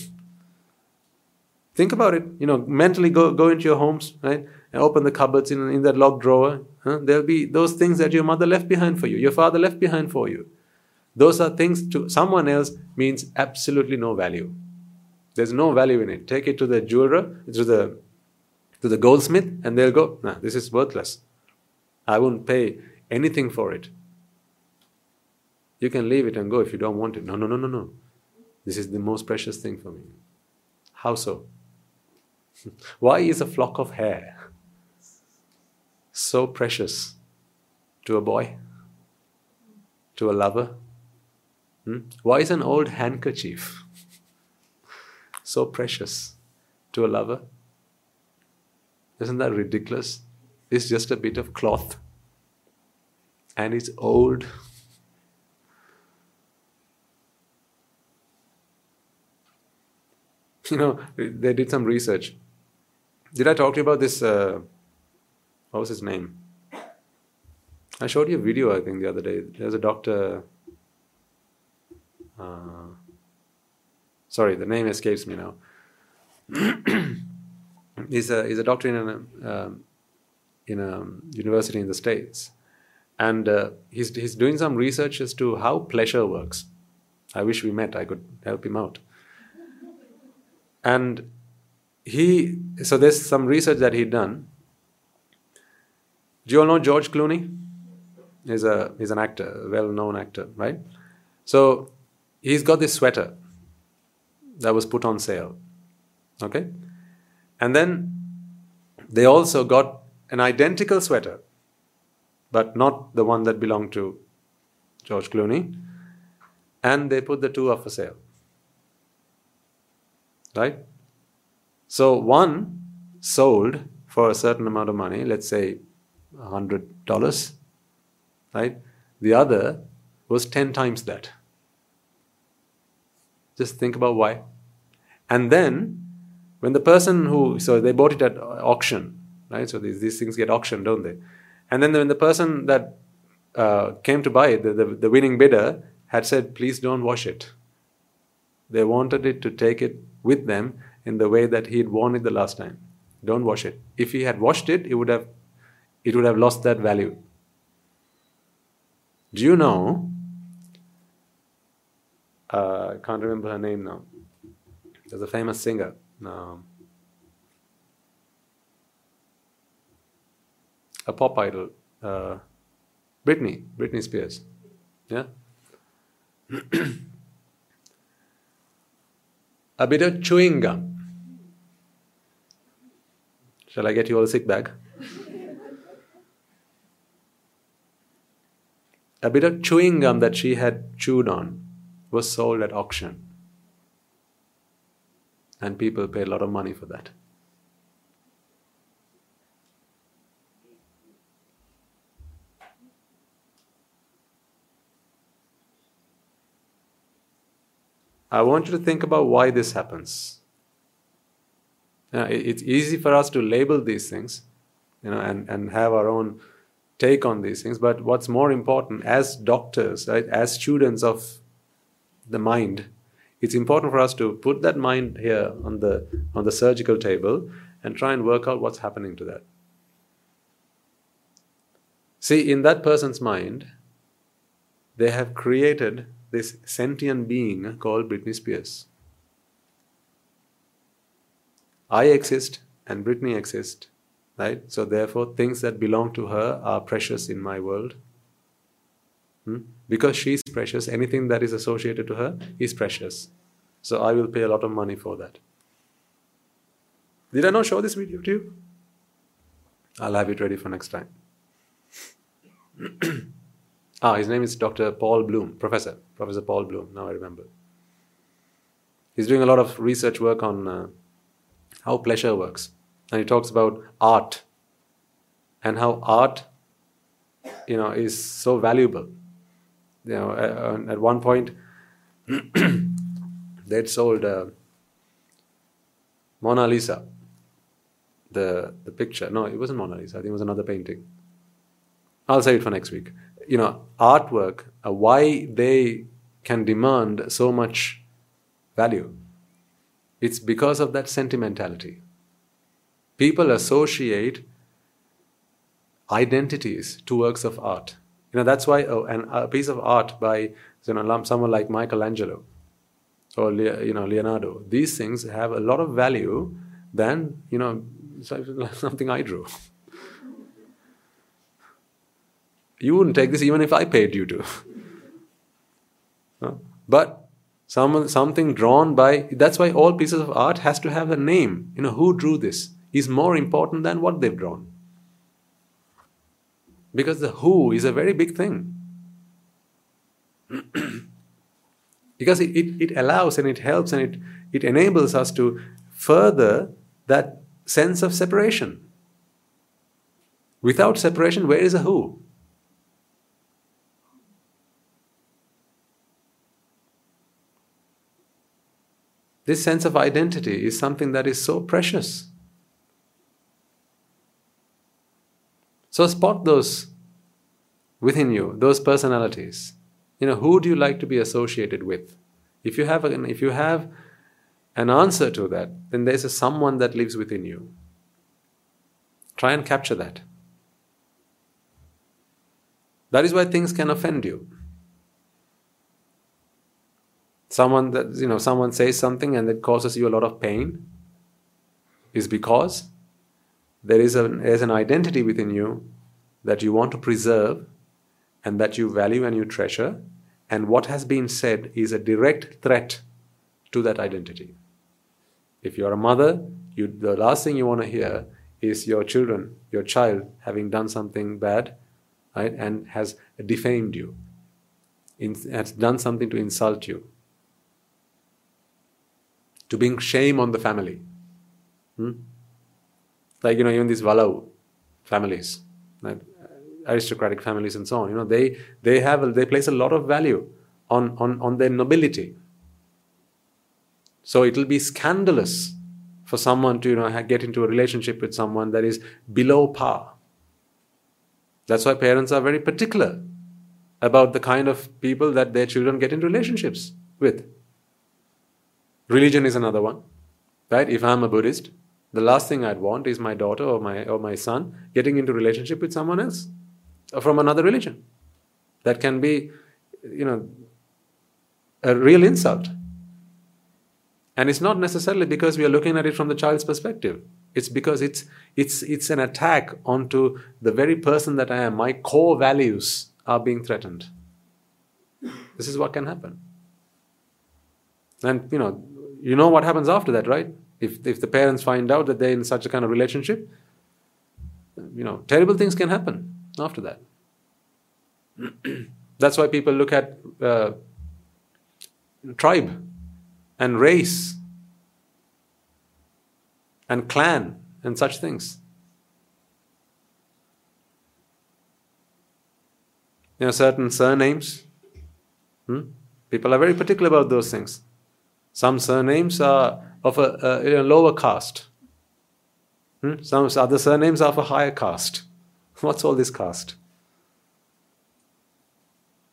Think about it. You know, mentally go go into your homes, right, and open the cupboards in in that locked drawer. Huh? There'll be those things that your mother left behind for you, your father left behind for you. Those are things to someone else means absolutely no value. There's no value in it. Take it to the jeweler, to the to the goldsmith, and they'll go, nah, this is worthless. I won't pay anything for it. You can leave it and go if you don't want it. No, no, no, no, no. This is the most precious thing for me. How so? [laughs] Why is a flock of hair so precious to a boy, to a lover? Hmm? Why is an old handkerchief [laughs] so precious to a lover? Isn't that ridiculous? Is just a bit of cloth and it's old. [laughs] You know, they did some research. Did I talk to you about this? Uh, what was his name? I showed you a video, I think, the other day. There's a doctor. Uh, sorry, the name escapes me now. [clears throat] he's a he's a doctor in a, um, in a university in the States. And uh, he's, he's doing some research as to how pleasure works. I wish we met, I could help him out. And he, so there's some research that he'd done. Do you all know George Clooney? He's, a, he's an actor, a well known actor, right? So he's got this sweater that was put on sale. Okay? And then they also got an identical sweater, but not the one that belonged to George Clooney. and they put the two up for sale. Right? So one sold for a certain amount of money, let's say $100, right? The other was 10 times that. Just think about why. And then, when the person who, so they bought it at auction, right? So these, these things get auctioned, don't they? And then when the person that uh, came to buy it, the, the, the winning bidder, had said, please don't wash it. They wanted it to take it with them in the way that he had worn it the last time. Don't wash it. If he had washed it, it would have, it would have lost that value. Do you know? Uh, I can't remember her name now. There's a famous singer. Um, a pop idol. Uh, Britney. Britney Spears. Yeah? [clears throat] a bit of chewing gum. Shall I get you all a sick bag? [laughs] a bit of chewing gum that she had chewed on was sold at auction. And people paid a lot of money for that. I want you to think about why this happens. Know, it's easy for us to label these things, you know, and, and have our own take on these things. But what's more important, as doctors, right, as students of the mind, it's important for us to put that mind here on the on the surgical table and try and work out what's happening to that. See, in that person's mind, they have created this sentient being called Britney Spears. I exist and Britney exists, right? So therefore, things that belong to her are precious in my world. Hmm? Because she's precious, anything that is associated to her is precious. So I will pay a lot of money for that. Did I not show this video to you? I'll have it ready for next time. [clears throat] Ah, his name is Dr. Paul Bloom, Professor, Professor Paul Bloom, now I remember. He's doing a lot of research work on uh, how pleasure works. And he talks about art and how art, you know, is so valuable. You know, at, one point, [clears throat] they'd sold uh, Mona Lisa, the, the picture. No, it wasn't Mona Lisa, I think it was another painting. I'll save it for next week you know, artwork, uh, why they can demand so much value. It's because of that sentimentality. People associate identities to works of art. You know, that's why oh, an, a piece of art by you know, someone like Michelangelo or you know, Leonardo, these things have a lot of value than, you know, [laughs] something I drew. You wouldn't take this even if I paid you to. [laughs] but some, something drawn by that's why all pieces of art has to have a name. You know, who drew this is more important than what they've drawn. Because the who is a very big thing. [clears throat] because it, it, it allows and it helps and it, it enables us to further that sense of separation. Without separation, where is a who? This sense of identity is something that is so precious. So spot those within you, those personalities. You know, who do you like to be associated with? If you have an, if you have an answer to that, then there's a someone that lives within you. Try and capture that. That is why things can offend you someone that you know someone says something and it causes you a lot of pain is because there is an, there's an identity within you that you want to preserve and that you value and you treasure. And what has been said is a direct threat to that identity. If you're a mother you, the last thing you want to hear is your children your child having done something bad right and has defamed you in, has done something to insult you, to bring shame on the family. Hmm? Like, you know, even these Valau families, aristocratic families and so on, you know, they, they have, they place a lot of value on, on, on their nobility. So it will be scandalous for someone to, you know, get into a relationship with someone that is below par. That's why parents are very particular about the kind of people that their children get in relationships with. Religion is another one. Right? If I'm a Buddhist, the last thing I'd want is my daughter or my or my son getting into relationship with someone else from another religion. That can be, you know, a real insult. And it's not necessarily because we are looking at it from the child's perspective. It's because it's it's it's an attack onto the very person that I am. My core values are being threatened. This is what can happen. And you know, you know what happens after that, right? If if the parents find out that they're in such a kind of relationship, you know, terrible things can happen after that. [clears throat] That's why people look at uh, tribe and race and clan and such things. You know, certain surnames. Hmm? People are very particular about those things. Some surnames are of a, a, lower caste. Hmm? Some other surnames are of a higher caste. [laughs] What's all this caste?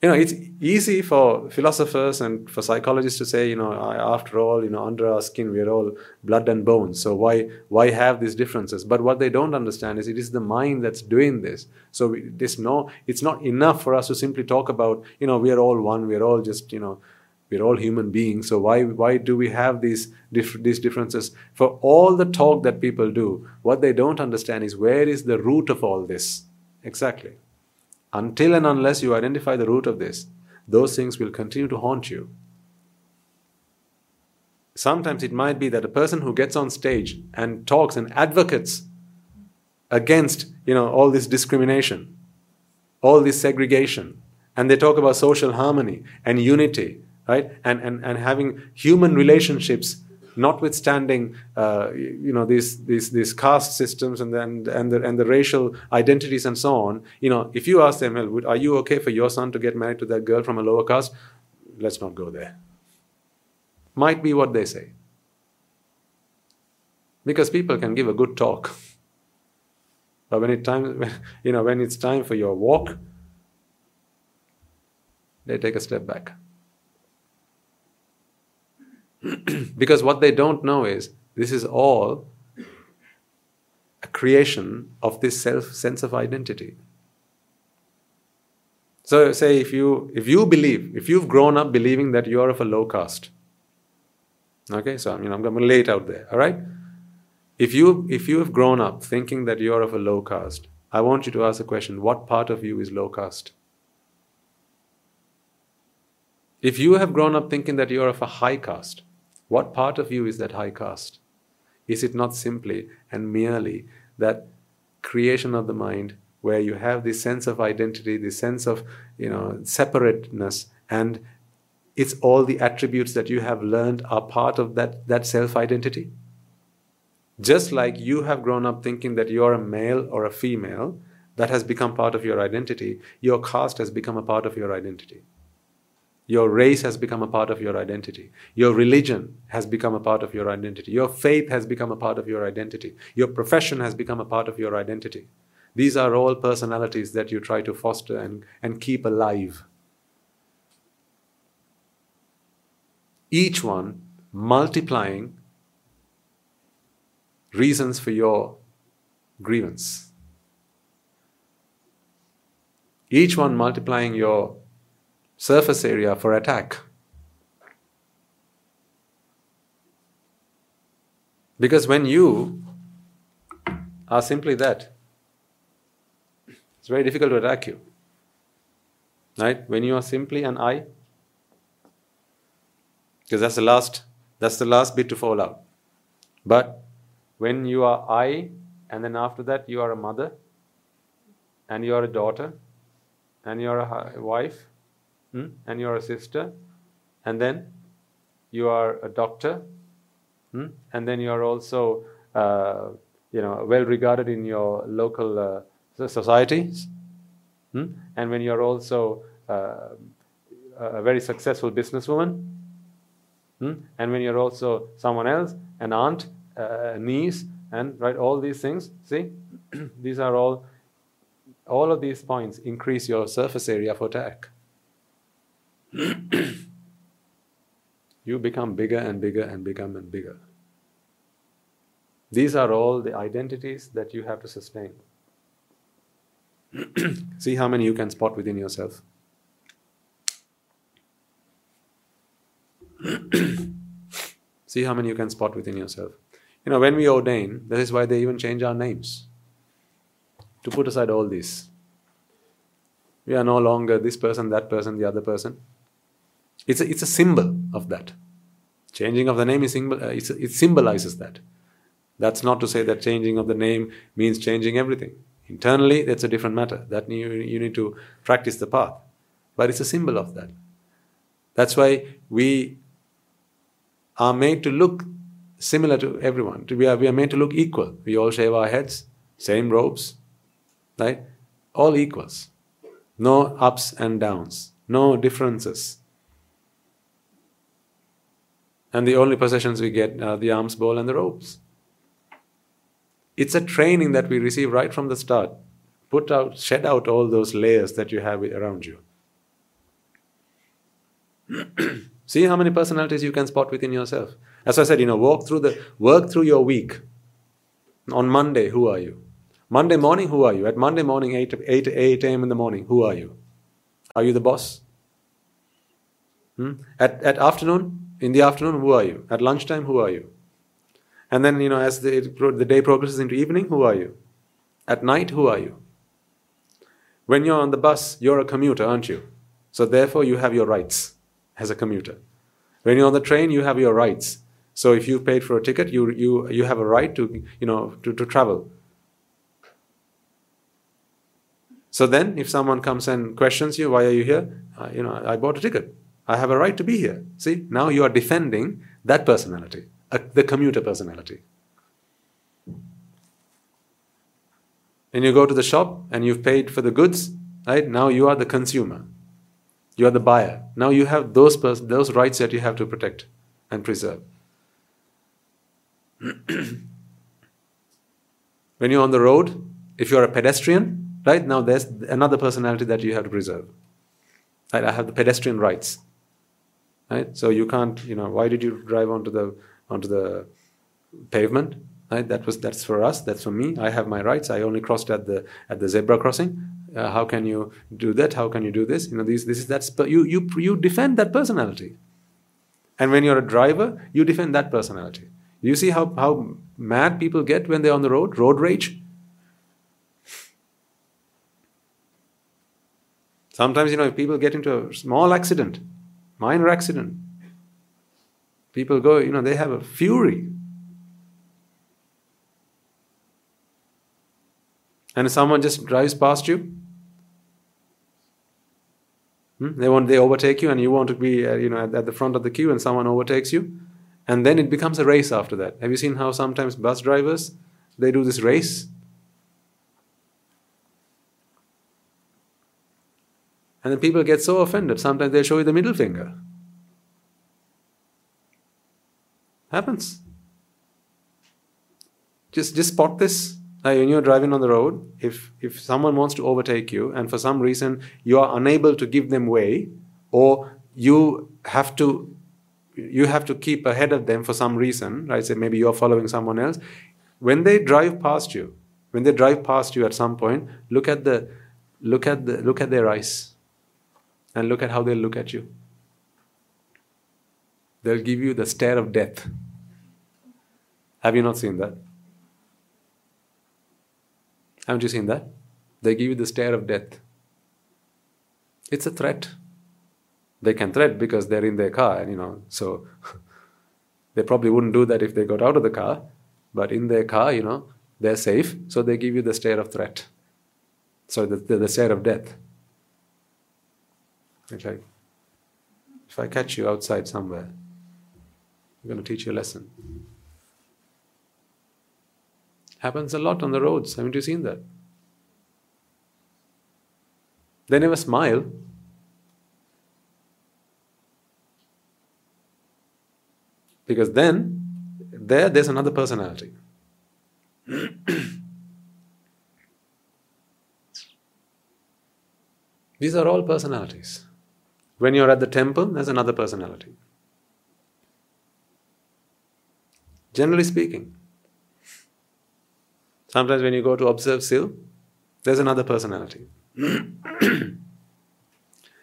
you know, it's easy for philosophers and for psychologists to say, you know, after all, you know, under our skin we are all blood and bones. So why why have these differences? But what they don't understand is it is the mind that's doing this. So this no, it's not enough for us to simply talk about, you know, we are all one. We are all just, you know, we're all human beings. So why why do we have these these differences? For all the talk that people do, what they don't understand is where is the root of all this exactly. Until and unless you identify the root of this, those things will continue to haunt you. Sometimes it might be that a person who gets on stage and talks and advocates against you know all this discrimination, all this segregation, and they talk about social harmony and unity, right? And, and, and having human relationships notwithstanding uh, you know these these these caste systems and then and the and the racial identities and so on you know if you ask them well would, are you okay for your son to get married to that girl from a lower caste? Let's not go there. Might be what they say. Because people can give a good talk. But when it time [laughs] you know when it's time for your walk they take a step back [clears throat] because what they don't know is this is all a creation of this self sense of identity. So say if you if you believe, if you've grown up believing that you're of a low caste, okay, so I mean I'm going to lay it out there, all right? If you if you have grown up thinking that you're of a low caste, I want you to ask the question: What part of you is low caste? If you have grown up thinking that you're of a high caste, what part of you is that high caste? Is it not simply and merely that creation of the mind where you have this sense of identity, this sense of you know separateness, and it's all the attributes that you have learned are part of that, that self-identity? Just like you have grown up thinking that you're a male or a female, that has become part of your identity, your caste has become a part of your identity. Your race has become a part of your identity. Your religion has become a part of your identity. Your faith has become a part of your identity. Your profession has become a part of your identity. These are all personalities that you try to foster and, and keep alive. Each one multiplying reasons for your grievance. Each one multiplying your surface area for attack. Because when you are simply that, it's very difficult to attack you. Right? When you are simply an I, because that's the last that's the last bit to fall out. But when you are I, and then after that you are a mother, and you are a daughter, and you are a wife, hmm? and you're a sister, and then you are a doctor, hmm? and then you are also, uh, you know, well regarded in your local uh, societies, hmm? and when you're also uh, a very successful businesswoman, hmm? and when you're also someone else, an aunt, uh, a niece, and right, all these things. See, [clears throat] these are all. All of these points increase your surface area for attack. [clears throat] you become bigger and bigger and become and bigger. These are all the identities that you have to sustain. [clears throat] See how many you can spot within yourself. [clears throat] See how many you can spot within yourself. You know, when we ordain, that is why they even change our names. To put aside all this. We are no longer this person, that person, the other person. It's a, it's a symbol of that. Changing of the name is symbol, uh, it symbolizes that. That's not to say that changing of the name means changing everything. Internally, that's a different matter. That you, you need to practice the path. But it's a symbol of that. That's why we are made to look similar to everyone. We are, we are made to look equal. We all shave our heads, same robes, right? All equals. No ups and downs, no differences. And the only possessions we get are the alms bowl and the ropes. It's a training that we receive right from the start. Put out, shed out all those layers that you have around you. [clears throat] See how many personalities you can spot within yourself. As I said, you know, walk through the work through your week. On Monday, who are you? Monday morning, who are you? At Monday morning, 8, 8, 8 a.m. in the morning, who are you? Are you the boss? Hmm? At, at afternoon, in the afternoon, who are you? At lunchtime, who are you? And then, you know, as the, the day progresses into evening, who are you? At night, who are you? When you're on the bus, you're a commuter, aren't you? So therefore, you have your rights as a commuter. When you're on the train, you have your rights. So if you've paid for a ticket, you, you, you have a right to, you know, to, to travel. So then, if someone comes and questions you, why are you here? Uh, you know, I bought a ticket. I have a right to be here. See, now you are defending that personality, uh, the commuter personality. When you go to the shop and you've paid for the goods, right? Now you are the consumer. You are the buyer. Now you have those pers- those rights that you have to protect and preserve. [clears throat] when you're on the road, if you're a pedestrian, Right now, there's another personality that you have to preserve. Right? I have the pedestrian rights. Right? So you can't, you know, why did you drive onto the onto the pavement? Right? That was that's for us. That's for me. I have my rights. I only crossed at the at the zebra crossing. Uh, how can you do that? How can you do this? You know, these this is that's you you you defend that personality. And when you're a driver, you defend that personality. You see how how mad people get when they're on the road, road rage. Sometimes, you know, if people get into a small accident, minor accident, people go, you know, they have a fury. And if someone just drives past you, hmm, they want they overtake you, and you want to be, uh, you know, at, at the front of the queue, and someone overtakes you, and then it becomes a race after that. Have you seen how sometimes bus drivers they do this race? And then people get so offended, sometimes they show you the middle finger. Happens. Just, just spot this. Like when you're driving on the road, if, if someone wants to overtake you and for some reason you are unable to give them way, or you have to you have to keep ahead of them for some reason, right? Say maybe you're following someone else. When they drive past you, when they drive past you at some point, look at the look at the look at their eyes and look at how they'll look at you. They'll give you the stare of death. Have you not seen that? Haven't you seen that? They give you the stare of death. It's a threat. They can threat because they're in their car, and you know, so [laughs] they probably wouldn't do that if they got out of the car. But in their car, you know, they're safe, so they give you the stare of threat. So the, the, the stare of death. Okay. If I catch you outside somewhere, I'm going to teach you a lesson. Happens a lot on the roads. Haven't you seen that? They never smile. Because then, there, there's another personality. [clears throat] These are all personalities. When you're at the temple, there's another personality. Generally speaking. Sometimes when you go to observe Sil, there's another personality. [clears throat]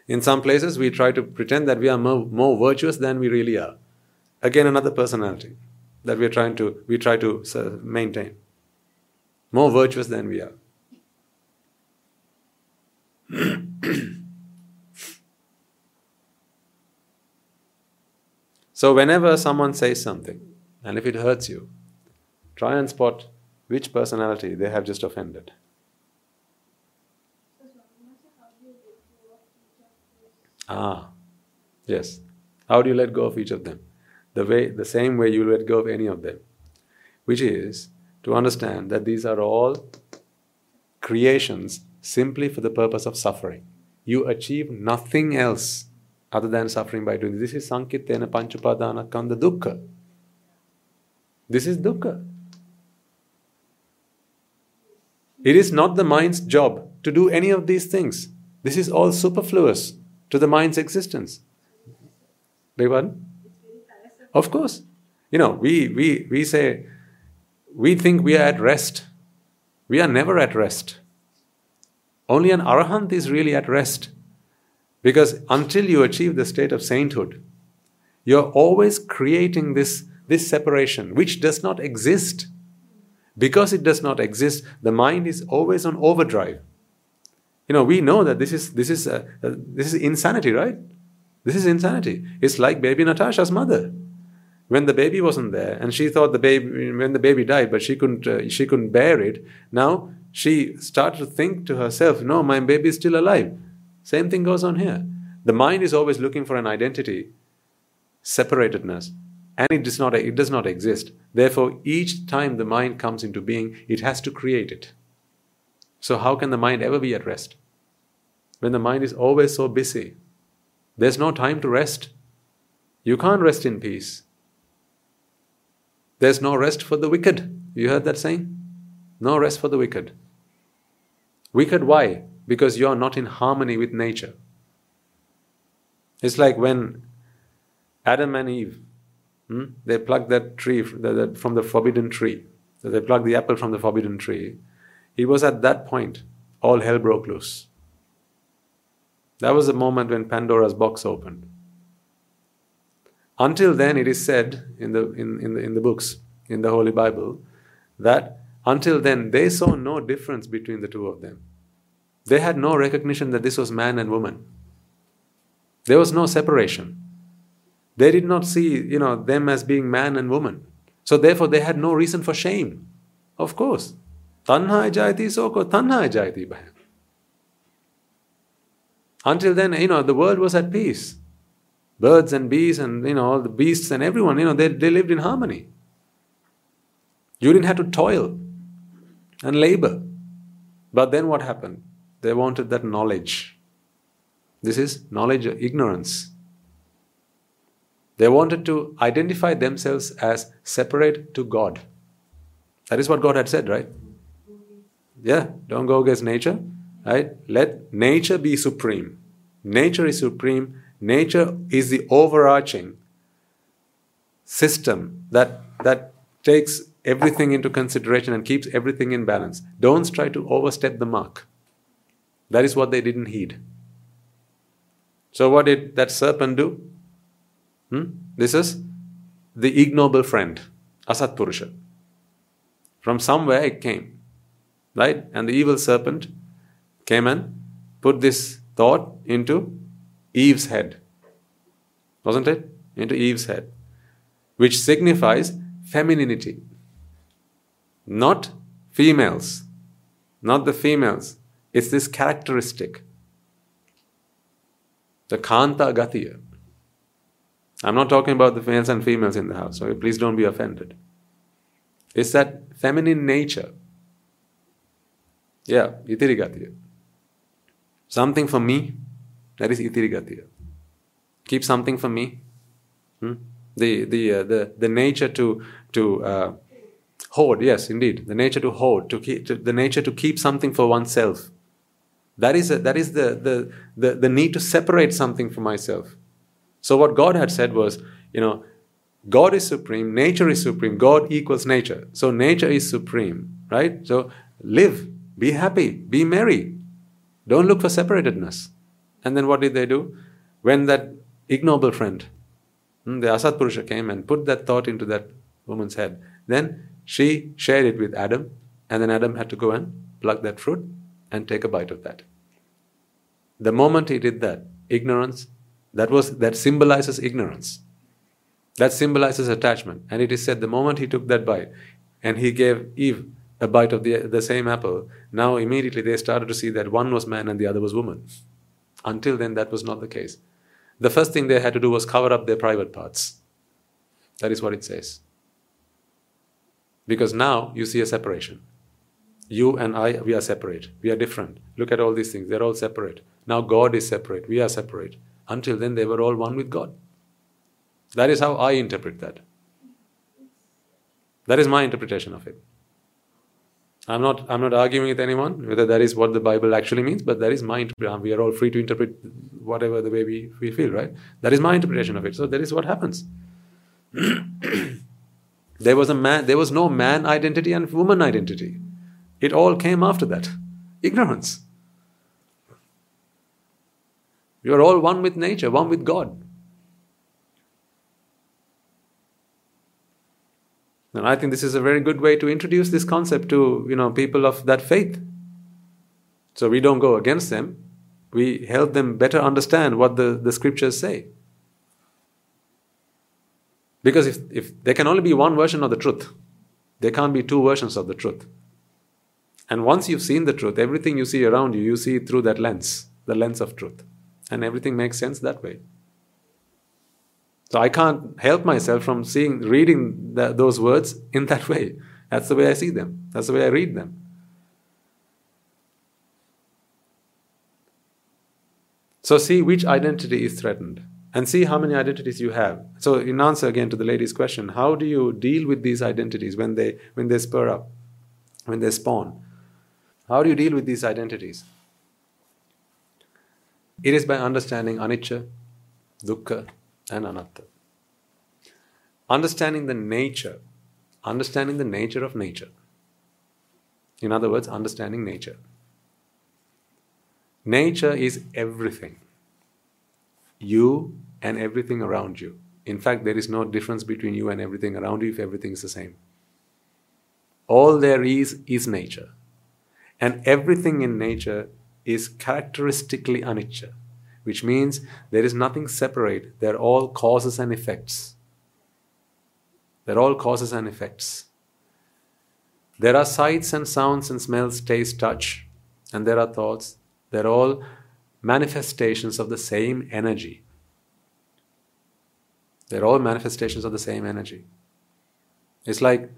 In some places, we try to pretend that we are more, more virtuous than we really are. Again, another personality that we are trying to we try to uh, maintain. More virtuous than we are. [clears throat] so whenever someone says something, and if it hurts you, try and spot which personality they have just offended. Ah, yes. How do you let go of each of them? The way, the same way you let go of any of them, which is to understand that these are all creations simply for the purpose of suffering. You achieve nothing else other than suffering by doing this. This is Sankhittena Panchupadana Khandha Dukkha. This is dukkha. It is not the mind's job to do any of these things. This is all superfluous to the mind's existence. Beg pardon? Of course. You know, we, we, we say, we think we are at rest. We are never at rest. Only an arahant is really at rest. Because until you achieve the state of sainthood, you're always creating this, this separation, which does not exist. Because it does not exist, the mind is always on overdrive. You know, we know that this is, this is, uh, uh, this is insanity, right? This is insanity. It's like baby Natasha's mother. When the baby wasn't there, and she thought the baby, when the baby died, but she couldn't, uh, she couldn't bear it. Now she started to think to herself, no, my baby is still alive. Same thing goes on here. The mind is always looking for an identity, separatedness, and it does not, it does not exist. Therefore, each time the mind comes into being, it has to create it. So, how can the mind ever be at rest? When the mind is always so busy, there's no time to rest. You can't rest in peace. There's no rest for the wicked. You heard that saying? No rest for the wicked. Wicked, why? Because you are not in harmony with nature. It's like when Adam and Eve, hmm, they plucked that tree from the forbidden tree. So they plucked the apple from the forbidden tree. It was at that point all hell broke loose. That was the moment when Pandora's box opened. Until then, it is said in the, in, in, the, in the books, in the Holy Bible, that until then, they saw no difference between the two of them. They had no recognition that this was man and woman. There was no separation. They did not see, you know, them as being man and woman. So therefore, they had no reason for shame. Of course. Tanha jayati soko tanha jayati. Until then, you know, the world was at peace. Birds and bees and, you know, all the beasts and everyone, you know, they, they lived in harmony. You didn't have to toil and labor. But then what happened? They wanted that knowledge. This is knowledge, ignorance. They wanted to identify themselves as separate to God. That is what God had said, right? Yeah, don't go against nature, right? Let nature be supreme. Nature is supreme. Nature is the overarching system that, that takes everything into consideration and keeps everything in balance. Don't try to overstep the mark. That is what they didn't heed. So, what did that serpent do? Hmm? This is the ignoble friend, Asat Purusha. From somewhere it came, right? And the evil serpent came and put this thought into Eve's head. Wasn't it? Into Eve's head, which signifies femininity. Not females, not the females. It's this characteristic. The Kanta Gatiya. I'm not talking about the males and females in the house, so please don't be offended. It's that feminine nature. Yeah, itirigatiya. Something for me, that is itirigatiya. Keep something for me. Hmm? The, the, uh, the, the nature to, to uh, hoard, yes, indeed. The nature to hoard, to keep, to, the nature to keep something for oneself. That is, a, that is the, the, the, the need to separate something from myself. So, what God had said was, you know, God is supreme, nature is supreme, God equals nature. So, nature is supreme, right? So, live, be happy, be merry. Don't look for separatedness. And then what did they do? When that ignoble friend, hmm, the Asat Purusha came and put that thought into that woman's head, then she shared it with Adam, and then Adam had to go and pluck that fruit and take a bite of that. The moment he did that, ignorance, that was that symbolizes ignorance. That symbolizes attachment. And it is said the moment he took that bite and he gave Eve a bite of the, the same apple, now immediately they started to see that one was man and the other was woman. Until then, that was not the case. The first thing they had to do was cover up their private parts. That is what it says. Because now you see a separation. You and I, we are separate. We are different. Look at all these things. They're all separate. Now God is separate. We are separate. Until then, they were all one with God. That is how I interpret that. That is my interpretation of it. I'm not, I'm not arguing with anyone whether that is what the Bible actually means, but that is my interpretation. We are all free to interpret whatever the way we, we feel, right? That is my interpretation of it. So that is what happens. [clears throat] there was a man, there was no man identity and woman identity. It all came after that. Ignorance. You are all one with nature, one with God. And I think this is a very good way to introduce this concept to you know people of that faith. So we don't go against them. We help them better understand what the, the scriptures say. Because if, if there can only be one version of the truth, there can't be two versions of the truth. And once you've seen the truth, everything you see around you, you see through that lens, the lens of truth. And everything makes sense that way. So I can't help myself from seeing, reading the, those words [laughs] in that way. That's the way I see them. That's the way I read them. So see which identity is threatened and see how many identities you have. So in answer again to the lady's question, how do you deal with these identities when they when they spur up, when they spawn? How do you deal with these identities? It is by understanding anicca, dukkha, and anatta. Understanding the nature, understanding the nature of nature. In other words, understanding nature. Nature is everything. You and everything around you. In fact, there is no difference between you and everything around you if everything is the same. All there is is nature. And everything in nature is characteristically anicca, which means there is nothing separate. They're all causes and effects. They're all causes and effects. There are sights and sounds and smells, taste, touch, and there are thoughts. They're all manifestations of the same energy. They're all manifestations of the same energy. It's like,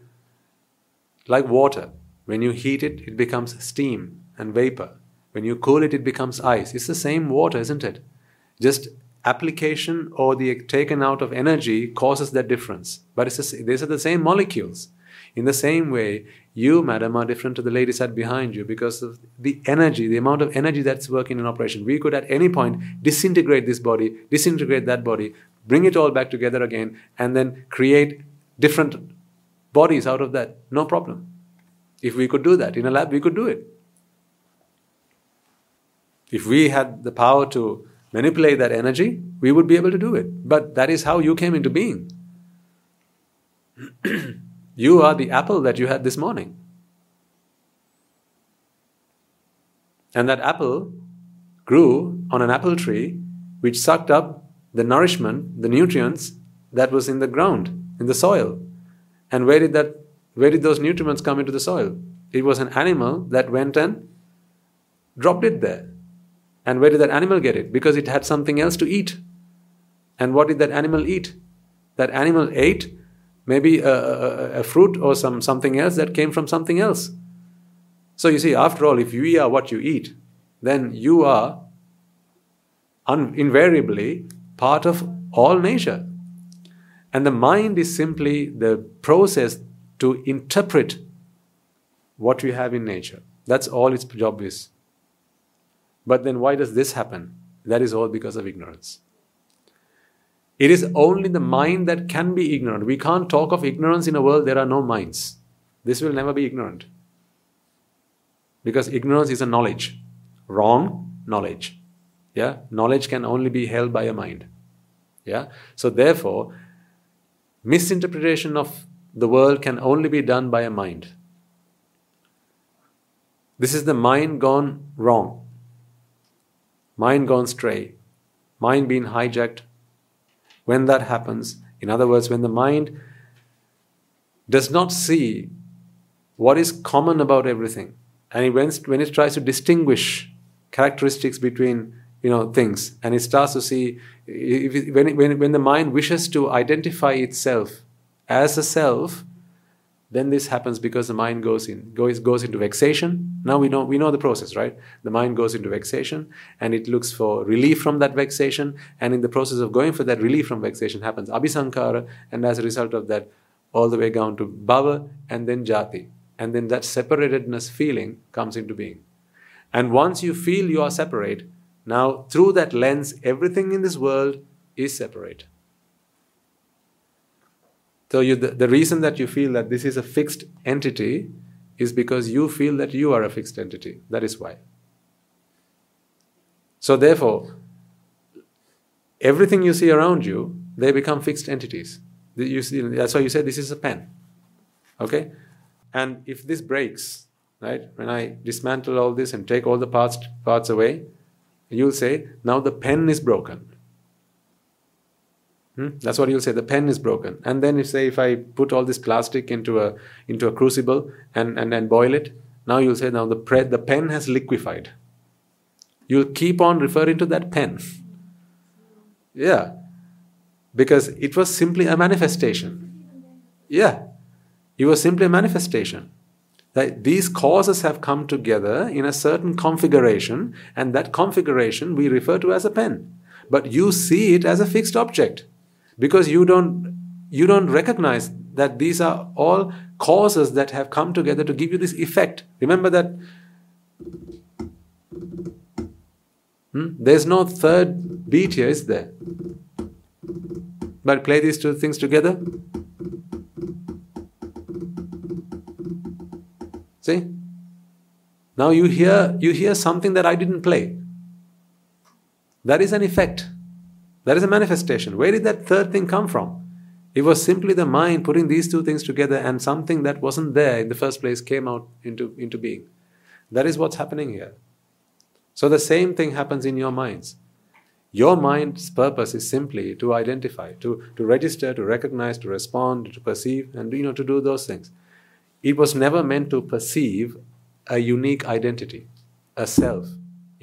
like water. When you heat it, it becomes steam and vapor. When you cool it, it becomes ice. It's the same water, isn't it? Just application or the taken out of energy causes that difference. But it's a, these are the same molecules. In the same way, you, madam, are different to the lady sat behind you because of the energy, the amount of energy that's working in operation. We could at any point disintegrate this body, disintegrate that body, bring it all back together again, and then create different bodies out of that. No problem. If we could do that in a lab, we could do it. If we had the power to manipulate that energy, we would be able to do it. But that is how you came into being. [clears throat] you are the apple that you had this morning. And that apple grew on an apple tree which sucked up the nourishment, the nutrients that was in the ground, in the soil. And where did that where did those nutrients come into the soil? It was an animal that went and dropped it there. And where did that animal get it? Because it had something else to eat. And what did that animal eat? That animal ate maybe a, a, a fruit or some, something else that came from something else. So you see, after all, if you are what you eat, then you are un- invariably part of all nature. And the mind is simply the process to interpret what we have in nature. That's all its job is. But then why does this happen? That is all because of ignorance. It is only the mind that can be ignorant. We can't talk of ignorance in a world there are no minds. This will never be ignorant. Because ignorance is a knowledge. Wrong knowledge. Yeah? Knowledge can only be held by a mind. Yeah? So therefore, misinterpretation of the world can only be done by a mind. This is the mind gone wrong, mind gone stray, mind being hijacked. When that happens, in other words, when the mind does not see what is common about everything, and when, it tries to distinguish characteristics between you know things, and it starts to see it, when, when, when the mind wishes to identify itself as a self, then this happens because the mind goes in goes, goes into vexation. Now we know we know the process right? The mind goes into vexation and it looks for relief from that vexation. And in the process of going for that relief from vexation happens abhisankhara and as a result of that all the way down to bhava and then jati. And then that separatedness feeling comes into being. And once you feel you are separate now through that lens everything in this world is separate so you, the, the reason that you feel that this is a fixed entity is because you feel that you are a fixed entity. That is why. So therefore, everything you see around you, they become fixed entities. See, that's why you say this is a pen. Okay? And if this breaks, right, when I dismantle all this and take all the parts, parts away, you'll say, now the pen is broken. Hmm? That's what you'll say. The pen is broken, and then you say if I put all this plastic into a into a crucible and and, and boil it, now you'll say now the pre- the pen has liquefied. You'll keep on referring to that pen. Yeah, because it was simply a manifestation. Yeah, it was simply a manifestation. That these causes have come together in a certain configuration, and that configuration we refer to as a pen. But you see it as a fixed object because you don't you don't recognize that these are all causes that have come together to give you this effect. Remember that hmm? there's no third beat here is there? But play these two things together. See? Now you hear you hear something that i didn't play. That is an effect that is a manifestation. Where did that third thing come from? It was simply the mind putting these two things together, and something that wasn't there in the first place came out into, into being. That is what's happening here. So the same thing happens in your minds. Your mind's purpose is simply to identify, to, to register, to recognize, to respond, to perceive, and you know to do those things. It was never meant to perceive a unique identity, a self.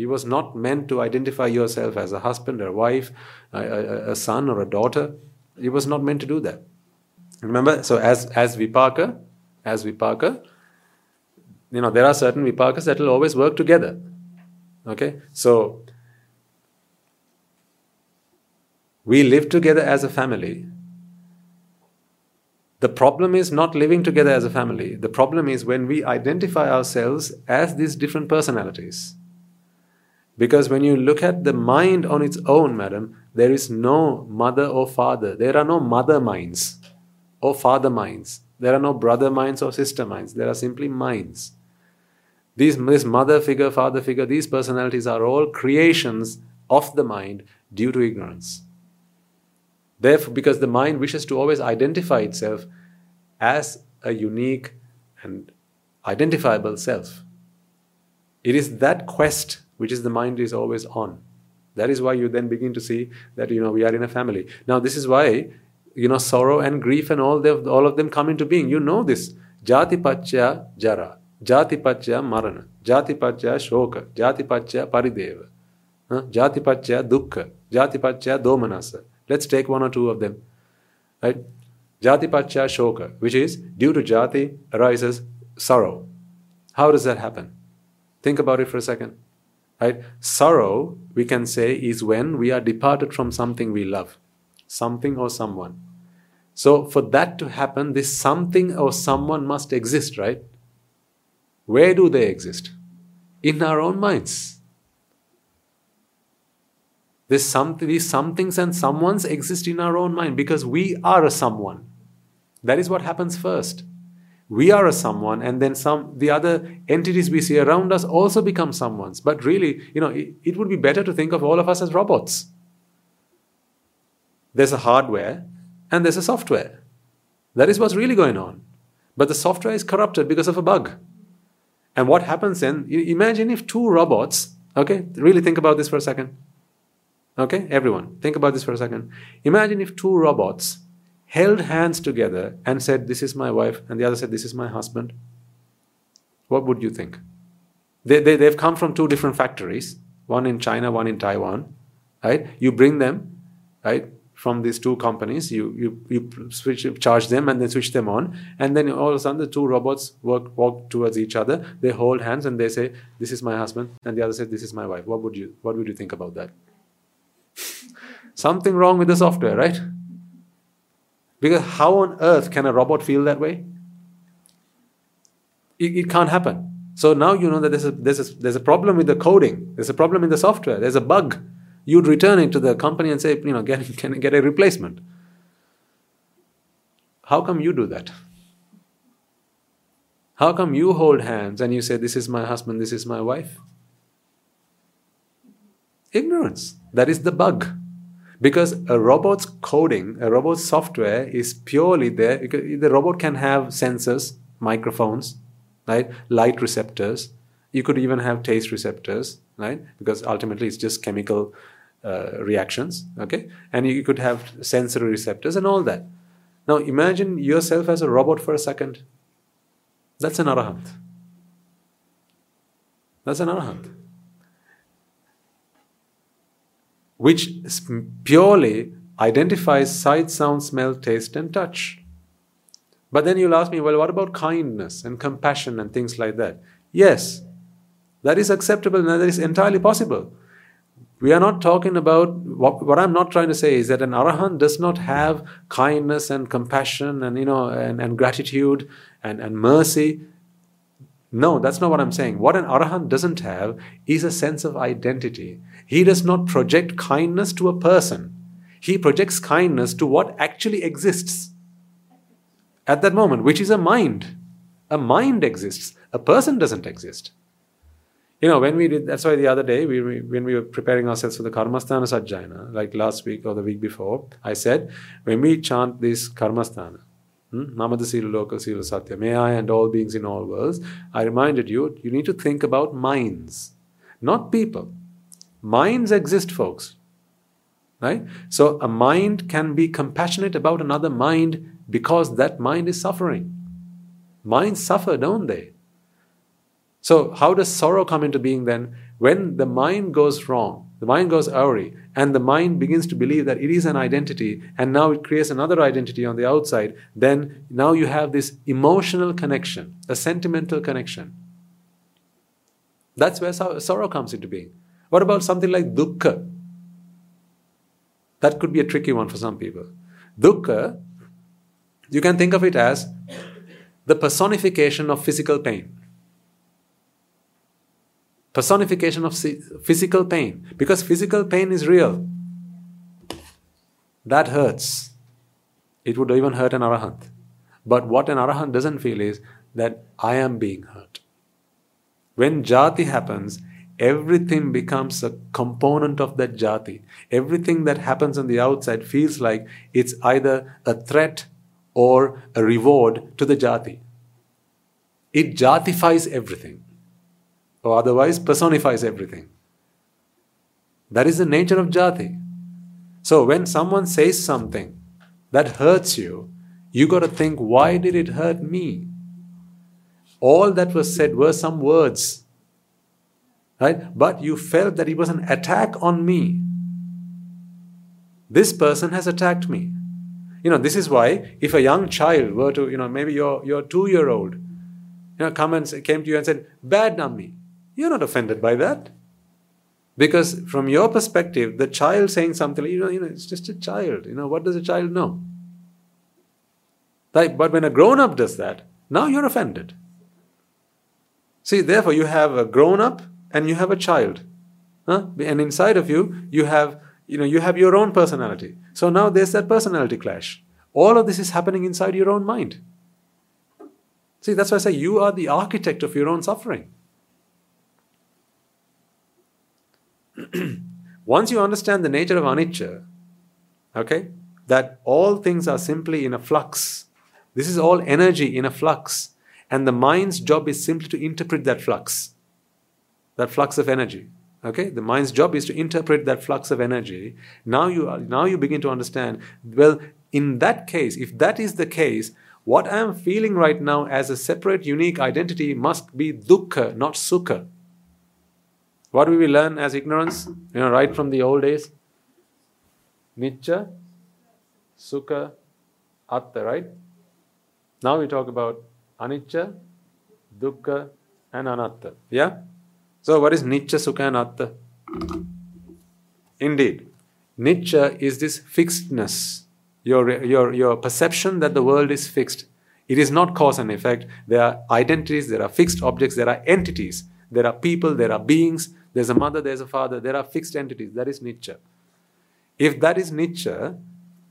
It was not meant to identify yourself as a husband or wife, a, a, a son or a daughter. It was not meant to do that. Remember, so as as vipaka, as vipaka, you know, there are certain vipakas that will always work together. Okay? So we live together as a family. The problem is not living together as a family. The problem is when we identify ourselves as these different personalities. Because when you look at the mind on its own, madam, there is no mother or father. There are no mother minds or father minds. There are no brother minds or sister minds. There are simply minds. These, this mother figure, father figure, these personalities are all creations of the mind due to ignorance. Therefore, because the mind wishes to always identify itself as a unique and identifiable self. It is that quest which is the mind is always on. That is why you then begin to see that you know we are in a family. Now this is why you know sorrow and grief and all the, all of them come into being. You know this. Jati pachya jara, jati pachya marana, jati pachya shoka, jati pachya parideva, jati pachya dukkha, jati pachya domanassa. Let's take one or two of them. Right? Jati pacha shoka, which is due to jati arises sorrow. How does that happen? Think about it for a second. Right? Sorrow, we can say, is when we are departed from something we love, something or someone. So, for that to happen, this something or someone must exist, right? Where do they exist? In our own minds. This something, these somethings and someones exist in our own mind because we are a someone. That is what happens first. We are a someone, and then some the other entities we see around us also become someones. But really, you know, it, it would be better to think of all of us as robots. There's a hardware and there's a software. That is what's really going on. But the software is corrupted because of a bug. And what happens then? Imagine if two robots, okay, really think about this for a second. Okay, everyone, think about this for a second. Imagine if two robots held hands together and said, This is my wife, and the other said, This is my husband. What would you think? They, they, they've come from two different factories, one in China, one in Taiwan. Right? You bring them, right? from these two companies. You, you, you switch, charge them and then switch them on. And then all of a sudden, the two robots work, walk towards each other. They hold hands and they say, This is my husband. And the other says, This is my wife. What would you, what would you think about that? [laughs] Something wrong with the software, right? Because how on earth can a robot feel that way? It, it can't happen. So now you know that there's a, there's, a, there's a problem with the coding, there's a problem in the software, there's a bug you'd return it to the company and say, you know, get, [laughs] can get a replacement. How come you do that? How come you hold hands and you say, This is my husband, this is my wife? Ignorance. That is the bug. Because a robot's coding, a robot's software is purely there. The robot can have sensors, microphones, right? Light receptors. You could even have taste receptors, right? Because ultimately it's just chemical uh, reactions, okay? And you could have sensory receptors and all that. Now imagine yourself as a robot for a second. That's an arahant. That's an arahant. Which purely identifies sight, sound, smell, taste, and touch. But then you'll ask me, well, what about kindness and compassion and things like that? Yes, that is acceptable and that is entirely possible. We are not talking about what, what I'm not trying to say is that an arahant does not have kindness and compassion and you know and, and gratitude and, and mercy. No, that's not what I'm saying. What an arahant doesn't have is a sense of identity. He does not project kindness to a person. He projects kindness to what actually exists at that moment, which is a mind. A mind exists. A person doesn't exist you know, when we did, that's why the other day, we, when we were preparing ourselves for the Karmasthana Sajjayana, like last week or the week before, I said, when we chant this Karmasthana, hmm, Namada Sila Loka Sila Satya, may I and all beings in all worlds, I reminded you, you need to think about minds, not people. Minds exist, folks. Right? So a mind can be compassionate about another mind because that mind is suffering. Minds suffer, don't they? So, how does sorrow come into being then? When the mind goes wrong, the mind goes awry, and the mind begins to believe that it is an identity, and now it creates another identity on the outside, then now you have this emotional connection, a sentimental connection. That's where sorrow comes into being. What about something like dukkha? That could be a tricky one for some people. Dukkha, you can think of it as the personification of physical pain personification of physical pain because physical pain is real. That hurts. It would even hurt an arahant. But what an arahant doesn't feel is that I am being hurt. When jati happens, everything becomes a component of that jati. Everything that happens on the outside feels like it's either a threat or a reward to the jati. It jatifies everything or otherwise personifies everything. That is the nature of jati. So when someone says something that hurts you, you got to think, why did it hurt me? All that was said were some words, right? But you felt that it was an attack on me. this person has attacked me. You know, this is why if a young child were to, you know, maybe your your two year old, you know, come and came to you and said, "Bad nummy," you're not offended by that. Because from your perspective, the child saying something, you know, you know, it's just a child. You know, what does a child know? But when a grown up does that, now you're offended. See, therefore, you have a grown up and you have a child. Huh? And inside of you, you have, you know, you have your own personality. So now there's that personality clash. All of this is happening inside your own mind. See, that's why I say you are the architect of your own suffering. [clears throat] Once you understand the nature of anicca, okay, that all things are simply in a flux. This is all energy in a flux. And the mind's job is simply to interpret that flux, that flux of energy. Okay, the mind's job is to interpret that flux of energy. Now you are, now you begin to understand. Well, in that case, if that is the case, what I am feeling right now as a separate, unique identity must be dukkha, not sukha. What do we learn as ignorance? You know, right from the old days. Nicca, Sukha, Atta, right? Now we talk about Anicca, Dukkha, and Anatta. Yeah? So what is Nicca, Sukha, and Atta? Indeed, Nicca is this fixedness, your, your, your perception that the world is fixed. It is not cause and effect. There are identities, there are fixed objects, there are entities, there are people, there are beings, there's a mother, there's a father, there are fixed entities. That is Nicca. If that is Nicca,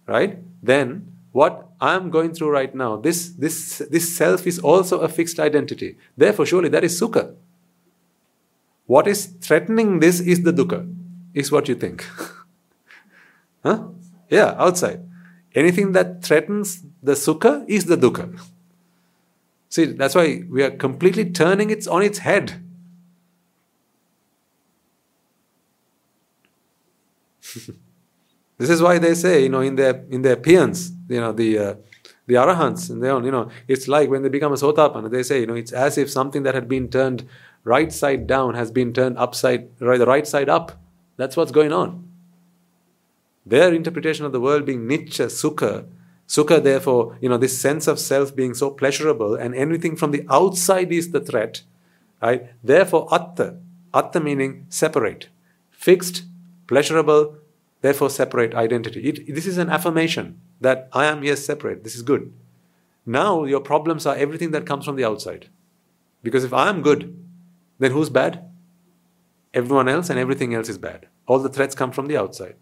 right, then what I'm going through right now, this, this, this self is also a fixed identity. Therefore, surely that is Sukha. What is threatening this is the Dukkha, is what you think. [laughs] huh? Yeah, outside. Anything that threatens the Sukha is the Dukkha. See, that's why we are completely turning it on its head. [laughs] this is why they say, you know, in their in their appearance, you know, the uh, the arahants and their own, you know, it's like when they become a sotapanna, they say, you know, it's as if something that had been turned right side down has been turned upside, right, the right side up. That's what's going on. Their interpretation of the world being nicca, sukha, sukha, therefore, you know, this sense of self being so pleasurable, and anything from the outside is the threat, right? Therefore, atta, atta meaning separate, fixed, pleasurable, therefore separate identity. It, this is an affirmation that I am, yes, separate. This is good. Now your problems are everything that comes from the outside. Because if I am good, then who's bad? Everyone else and everything else is bad. All the threats come from the outside.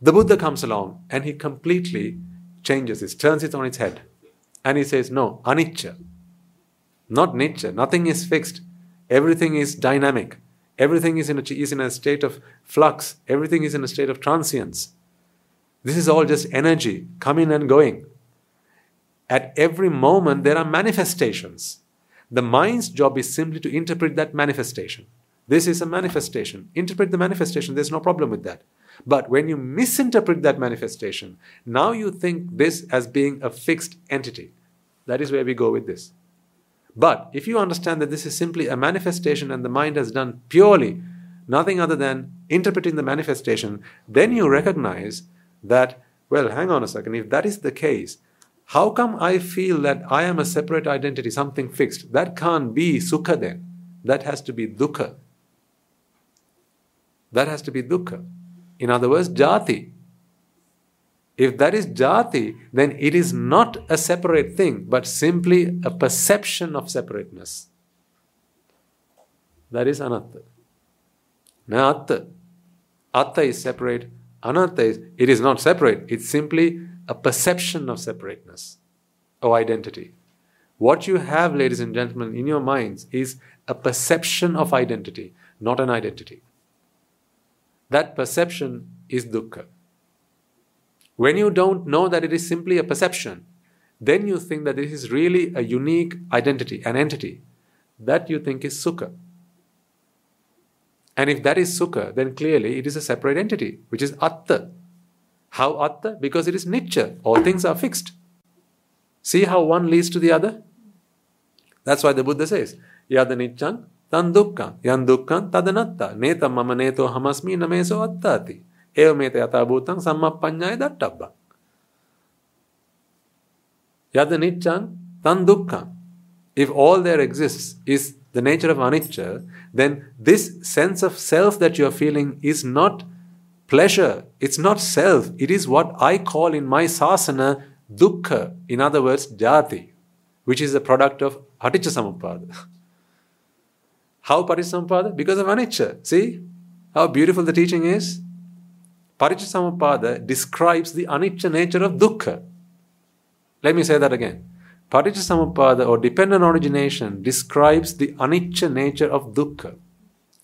The Buddha comes along and he completely changes this, turns it on its head. And he says, No, anicca. Not nature. Nothing is fixed. Everything is dynamic. Everything is in, a, is in a state of flux. Everything is in a state of transience. This is all just energy coming and going. At every moment, there are manifestations. The mind's job is simply to interpret that manifestation. This is a manifestation. Interpret the manifestation, there's no problem with that. But when you misinterpret that manifestation, now you think this as being a fixed entity. That is where we go with this. But if you understand that this is simply a manifestation and the mind has done purely nothing other than interpreting the manifestation, then you recognize that, well, hang on a second, if that is the case, how come I feel that I am a separate identity, something fixed? That can't be sukha then. That has to be dukkha. That has to be dukkha. In other words, jati. If that is jati, then it is not a separate thing, but simply a perception of separateness. That is anatta. Now, atta. Atta is separate. Anatta is, it is not separate. It's simply a perception of separateness or identity. What you have, ladies and gentlemen, in your minds is a perception of identity, not an identity. That perception is dukkha. When you don't know that it is simply a perception, then you think that this is really a unique identity, an entity. That you think is sukha. And if that is sukha, then clearly it is a separate entity, which is atta. How atta? Because it is nicca. All things are fixed. See how one leads to the other? That's why the Buddha says, Yada nicchan, tan dukkhan, yan dukkhan, tadanatta, netam mama neto hamasmi nameso attati. Evameta yata bhutang sammappanyaya dattabba. Yada nityang tan dukkham. If all there exists is the nature of anicca, then this sense of self that you are feeling is not pleasure, it's not self, it is what I call in my sasana dukkha, in other words, jati, which is a product of paticca samuppada. [laughs] How paticca samuppada? Because of anicca. See how beautiful the teaching is? Paticca samuppada describes the anicca nature of dukkha. Let me say that again. Paticca or dependent origination describes the anicca nature of dukkha.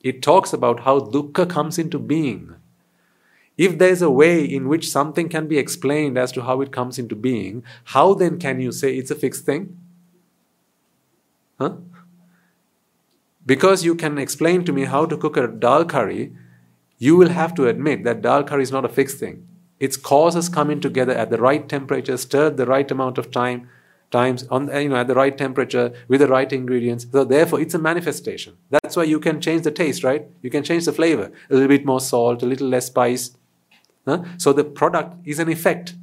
It talks about how dukkha comes into being. If there is a way in which something can be explained as to how it comes into being, how then can you say it's a fixed thing? Huh? Because you can explain to me how to cook a dal curry, you will have to admit that dal curry is not a fixed thing. Its causes coming together at the right temperature, stirred the right amount of time, times on uh, you know at the right temperature with the right ingredients. So therefore, it's a manifestation. That's why you can change the taste, right? You can change the flavor, a little bit more salt, a little less spice. Huh? So the product is an effect.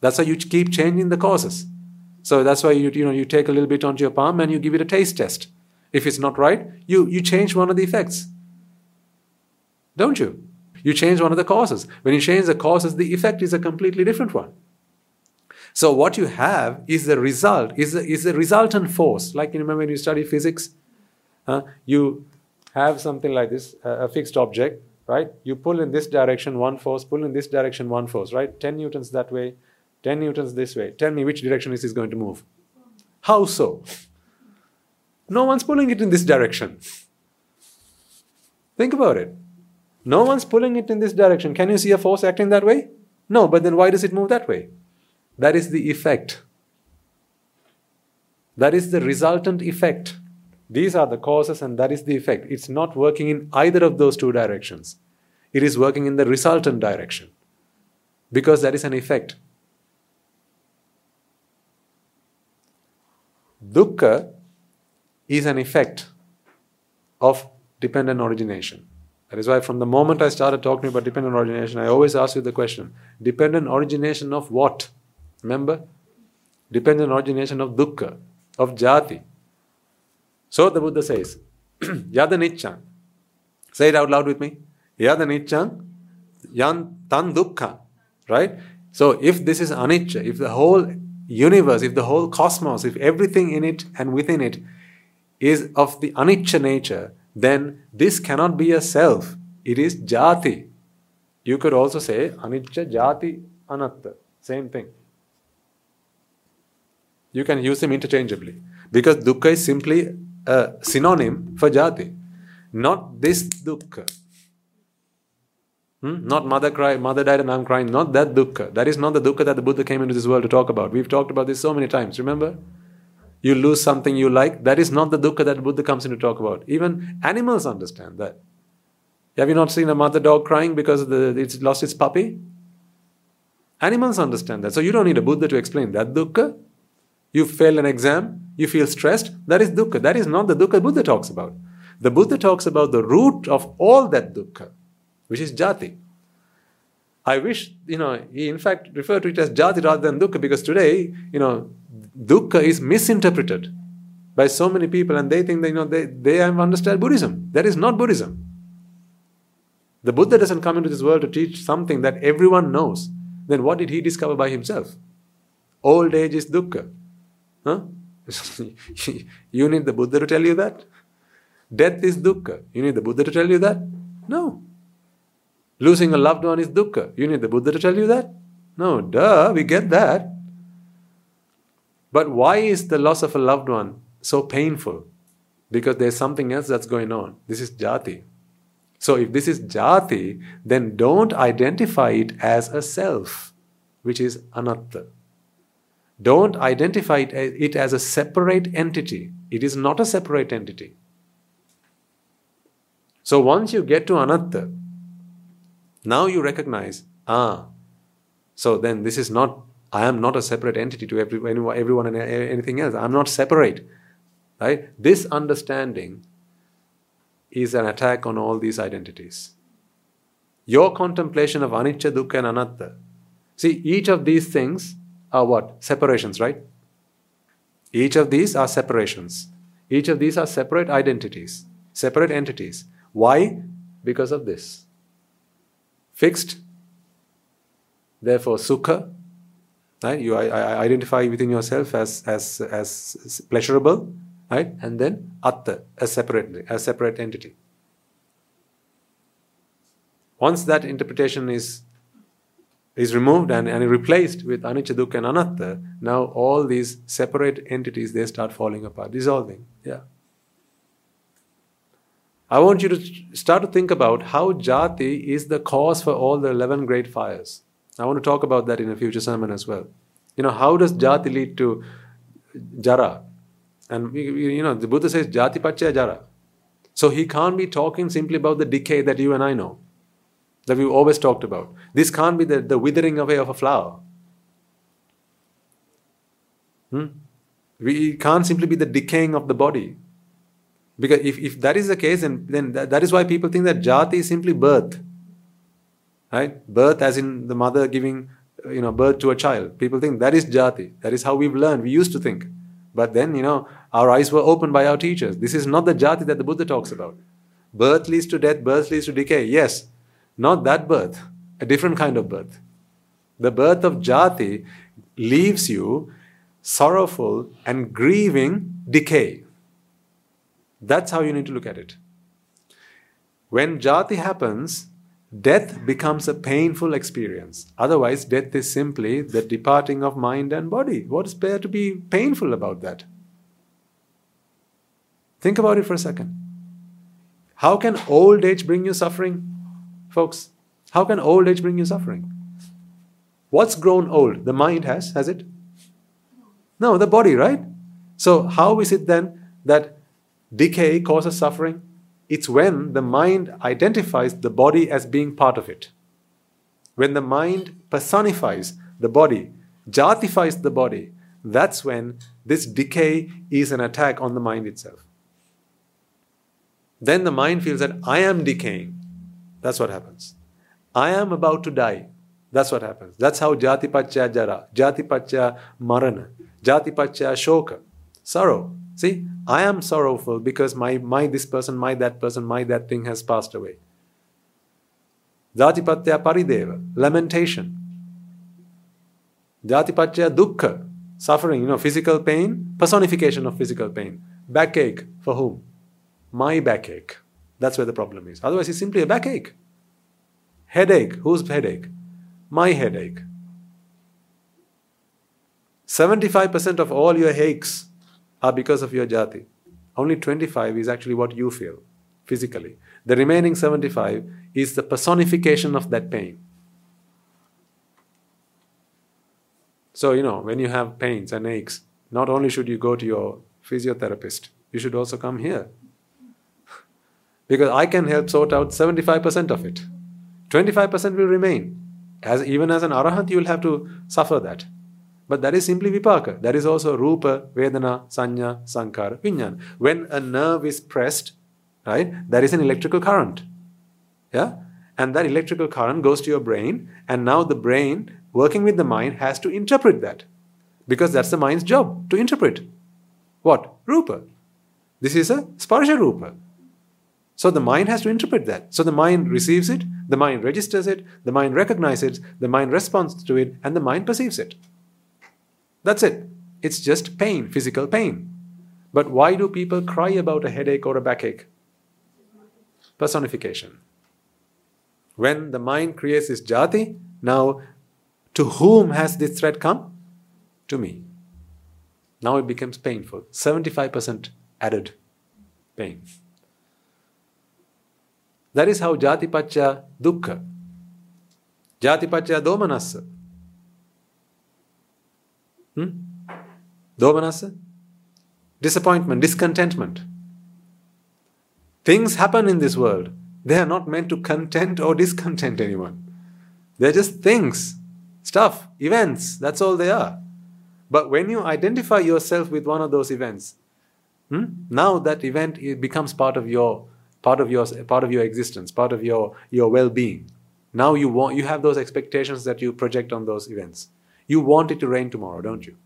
That's why you keep changing the causes. So that's why you you know you take a little bit onto your palm and you give it a taste test. If it's not right, you you change one of the effects. Don't you? You change one of the causes. When you change the causes, the effect is a completely different one. So what you have is the result, is a, is a resultant force. Like you remember when you study physics, uh, you have something like this, uh, a fixed object, right? You pull in this direction one force, pull in this direction one force, right? 10 newtons that way, 10 newtons this way. Tell me which direction is this going to move. How so? No one's pulling it in this direction. Think about it. No one's pulling it in this direction. Can you see a force acting that way? No, but then why does it move that way? That is the effect. That is the resultant effect. These are the causes and that is the effect. It's not working in either of those two directions. It is working in the resultant direction because that is an effect. Dukkha is an effect of dependent origination. That is why, from the moment I started talking about dependent origination, I always ask you the question dependent origination of what? Remember? Dependent origination of dukkha, of jati. So the Buddha says, [clears throat] Yada nicchan. Say it out loud with me. Yada nicchan, yan tan dukkha. Right? So if this is anicca, if the whole universe, if the whole cosmos, if everything in it and within it is of the anicca nature, then this cannot be a self. It is jati. You could also say anicca jati anatta. Same thing. You can use them interchangeably because dukkha is simply a synonym for jati, not this dukkha. Hmm? Not mother cry, mother died and I'm crying. Not that dukkha. That is not the dukkha that the Buddha came into this world to talk about. We've talked about this so many times. Remember? You lose something you like, that is not the dukkha that Buddha comes in to talk about. Even animals understand that. Have you not seen a mother dog crying because the, it's lost its puppy? Animals understand that. So you don't need a Buddha to explain that dukkha. You fail an exam, you feel stressed, that is dukkha. That is not the dukkha Buddha talks about. The Buddha talks about the root of all that dukkha, which is jati. I wish, you know, he in fact referred to it as jati rather than dukkha because today, you know, dukkha is misinterpreted by so many people and they think that you know they, they have understood Buddhism. That is not Buddhism. The Buddha doesn't come into this world to teach something that everyone knows. Then what did he discover by himself? Old age is dukkha. Huh? [laughs] you need the Buddha to tell you that? Death is dukkha. You need the Buddha to tell you that? No. Losing a loved one is dukkha. You need the Buddha to tell you that? No, duh, we get that. But why is the loss of a loved one so painful? Because there's something else that's going on. This is jati. So if this is jati, then don't identify it as a self, which is anatta. Don't identify it as a separate entity. It is not a separate entity. So once you get to anatta, now you recognize, ah, so then this is not I am not a separate entity to everyone, everyone and anything else. I'm not separate. Right? This understanding is an attack on all these identities. Your contemplation of anicca, dukkha, and anatta. See, each of these things are what? Separations, right? Each of these are separations. Each of these are separate identities, separate entities. Why? Because of this. Fixed, therefore, sukha, right? You identify within yourself as, as, as pleasurable, right? And then atta, a separate, a separate entity. Once that interpretation is is removed and, and replaced with anicca, dukkha, and anatta, now all these separate entities they start falling apart, dissolving. Yeah. I want you to start to think about how jati is the cause for all the 11 great fires. I want to talk about that in a future sermon as well. You know, how does jati lead to jara? And, you know, the Buddha says jati pachya jara. So he can't be talking simply about the decay that you and I know that we've always talked about. This can't be the, the withering away of a flower. Hmm? We can't simply be the decaying of the body. Because if, if that is the case, then, then that, that is why people think that jati is simply birth. Right? Birth as in the mother giving you know birth to a child. People think that is jati. That is how we've learned. We used to think. But then, you know, our eyes were opened by our teachers. This is not the jati that the Buddha talks about. Birth leads to death, birth leads to decay. Yes, not that birth, a different kind of birth. The birth of jati leaves you sorrowful and grieving decay. That's how you need to look at it. When jati happens, death becomes a painful experience. Otherwise, death is simply the departing of mind and body. What is there to be painful about that? Think about it for a second. How can old age bring you suffering? Folks, how can old age bring you suffering? What's grown old? The mind has, has it? No, the body, right? So, how is it then that decay causes suffering? It's when the mind identifies the body as being part of it. When the mind personifies the body, jatifies the body, that's when this decay is an attack on the mind itself. Then the mind feels that I am decaying. That's what happens. I am about to die. That's what happens. That's how jati jara, jati marana, jati shoka, sorrow. See, I am sorrowful because my, my this person, my that person, my that thing has passed away. Jati pacha parideva, lamentation. Jati pacha dukkha, suffering, you know, physical pain, personification of physical pain. Backache, for whom? My backache. That's where the problem is. Otherwise, it's simply a backache. Headache. Whose headache? My headache. 75% of all your aches are because of your jati. Only 25 is actually what you feel physically. The remaining 75 is the personification of that pain. So, you know, when you have pains and aches, not only should you go to your physiotherapist, you should also come here [laughs] because I can help sort out 75% of it. 25% will remain. As even as an arahant, you will have to suffer that. But that is simply vipaka. That is also rupa, vedana, sanya, sankhara, vinyan. When a nerve is pressed, right, there is an electrical current. Yeah? And that electrical current goes to your brain, and now the brain, working with the mind, has to interpret that. Because that's the mind's job to interpret. What? Rupa. This is a sparsha rupa. So the mind has to interpret that. So the mind receives it, the mind registers it, the mind recognizes it, the mind responds to it, and the mind perceives it. That's it. It's just pain, physical pain. But why do people cry about a headache or a backache? Personification. When the mind creates this jati, now to whom has this threat come? To me. Now it becomes painful. 75% added pain. That is how jati pacha dukkha. Jati pacha domanassa. Hmm? Domanassa? Disappointment, discontentment. Things happen in this world. They are not meant to content or discontent anyone. They're just things, stuff, events. That's all they are. But when you identify yourself with one of those events, hmm, now that event becomes part of your part of your part of your existence, part of your your well-being. Now you want you have those expectations that you project on those events. You want it to rain tomorrow, don't you?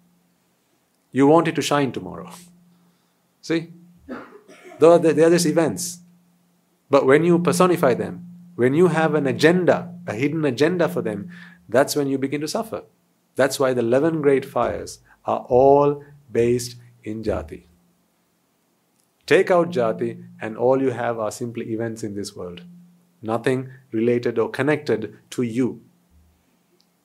You want it to shine tomorrow. [laughs] See? Though they are just events. But when you personify them, when you have an agenda, a hidden agenda for them, that's when you begin to suffer. That's why the 11 great fires are all based in jati. Take out jati, and all you have are simply events in this world. Nothing related or connected to you.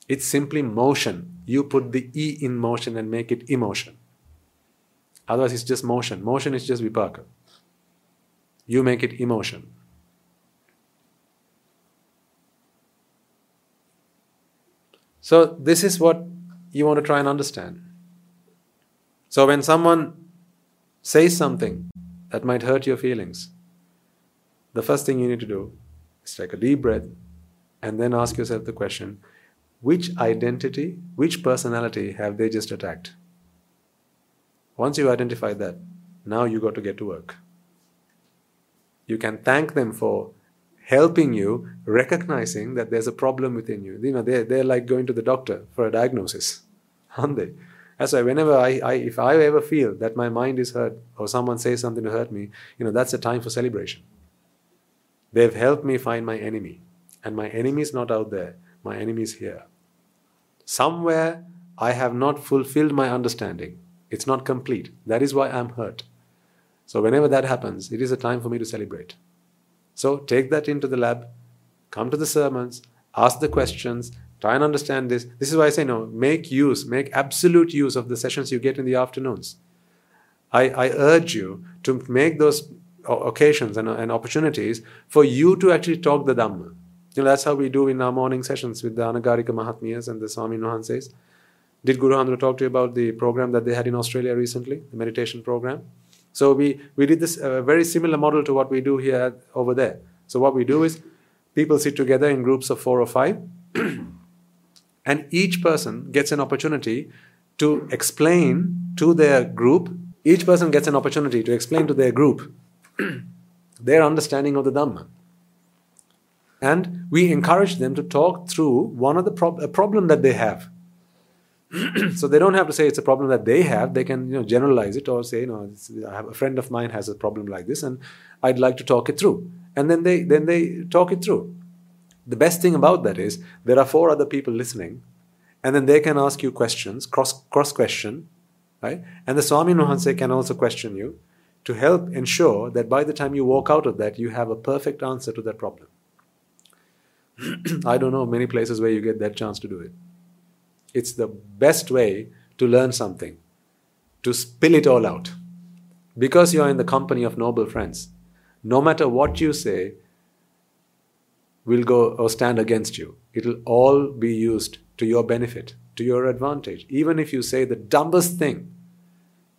It's simply motion. You put the E in motion and make it emotion. Otherwise, it's just motion. Motion is just vipaka. You make it emotion. So, this is what you want to try and understand. So, when someone says something that might hurt your feelings, the first thing you need to do is take a deep breath and then ask yourself the question which identity, which personality have they just attacked? Once you identify that, now you got to get to work. You can thank them for helping you recognizing that there's a problem within you. You know, they're, they're like going to the doctor for a diagnosis, [laughs] aren't they? That's why whenever I, I, if I ever feel that my mind is hurt or someone says something to hurt me, you know, that's a time for celebration. They've helped me find my enemy. And my enemy is not out there, my enemy is here. Somewhere I have not fulfilled my understanding. It's not complete. That is why I'm hurt. So whenever that happens, it is a time for me to celebrate. So take that into the lab, come to the sermons, ask the questions, try and understand this. This is why I say no, make use, make absolute use of the sessions you get in the afternoons. I, I urge you to make those occasions and, and opportunities for you to actually talk the Dhamma. Know, that's how we do in our morning sessions with the Anagarika Mahatmyas and the Swami Nuhanses. Did Guru Handra talk to you about the program that they had in Australia recently, the meditation program? So we, we did this uh, very similar model to what we do here over there. So what we do is people sit together in groups of four or five, [clears throat] and each person gets an opportunity to explain to their group. Each person gets an opportunity to explain to their group [clears throat] their understanding of the Dhamma. And we encourage them to talk through one of the a problem that they have [clears throat] so they don't have to say it's a problem that they have. They can you know generalize it or say, you know, I have a friend of mine has a problem like this, and I'd like to talk it through. And then they then they talk it through. The best thing about that is there are four other people listening, and then they can ask you questions, cross cross question, right? And the Swami Nuhanse can also question you to help ensure that by the time you walk out of that, you have a perfect answer to that problem. I don't know many places where you get that chance to do it. It's the best way to learn something, to spill it all out. Because you're in the company of noble friends, no matter what you say will go or stand against you. It'll all be used to your benefit, to your advantage. Even if you say the dumbest thing,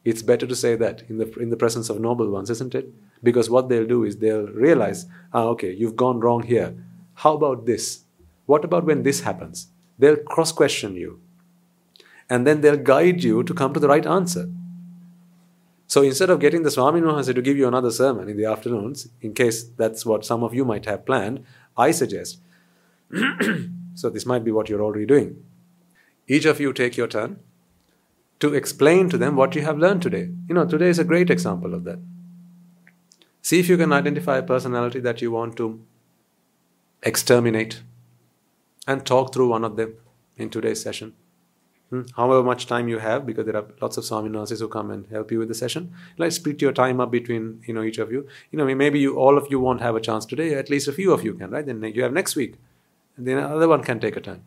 it's better to say that in the, in the presence of noble ones, isn't it? Because what they'll do is they'll realize, ah, okay, you've gone wrong here. How about this? What about when this happens? They'll cross question you. And then they'll guide you to come to the right answer. So instead of getting the Swami Nuhanse to give you another sermon in the afternoons, in case that's what some of you might have planned, I suggest. [clears throat] so this might be what you're already doing. Each of you take your turn to explain to them what you have learned today. You know, today is a great example of that. See if you can identify a personality that you want to exterminate and talk through one of them in today's session. Hmm? However much time you have, because there are lots of Swami nurses who come and help you with the session. Let's split your time up between you know each of you. You know maybe you all of you won't have a chance today. At least a few of you can, right? Then you have next week, and then another one can take a turn.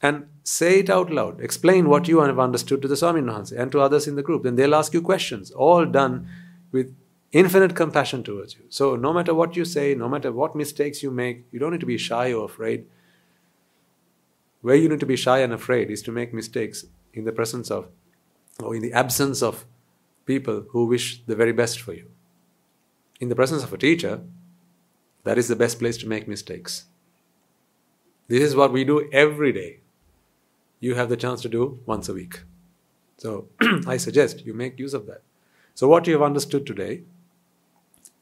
And say it out loud. Explain what you have understood to the Swami Nuhanse and to others in the group. Then they'll ask you questions, all done with infinite compassion towards you. So, no matter what you say, no matter what mistakes you make, you don't need to be shy or afraid. Where you need to be shy and afraid is to make mistakes in the presence of, or in the absence of people who wish the very best for you. In the presence of a teacher, that is the best place to make mistakes. This is what we do every day. You have the chance to do once a week. So [clears throat] I suggest you make use of that. So, what you have understood today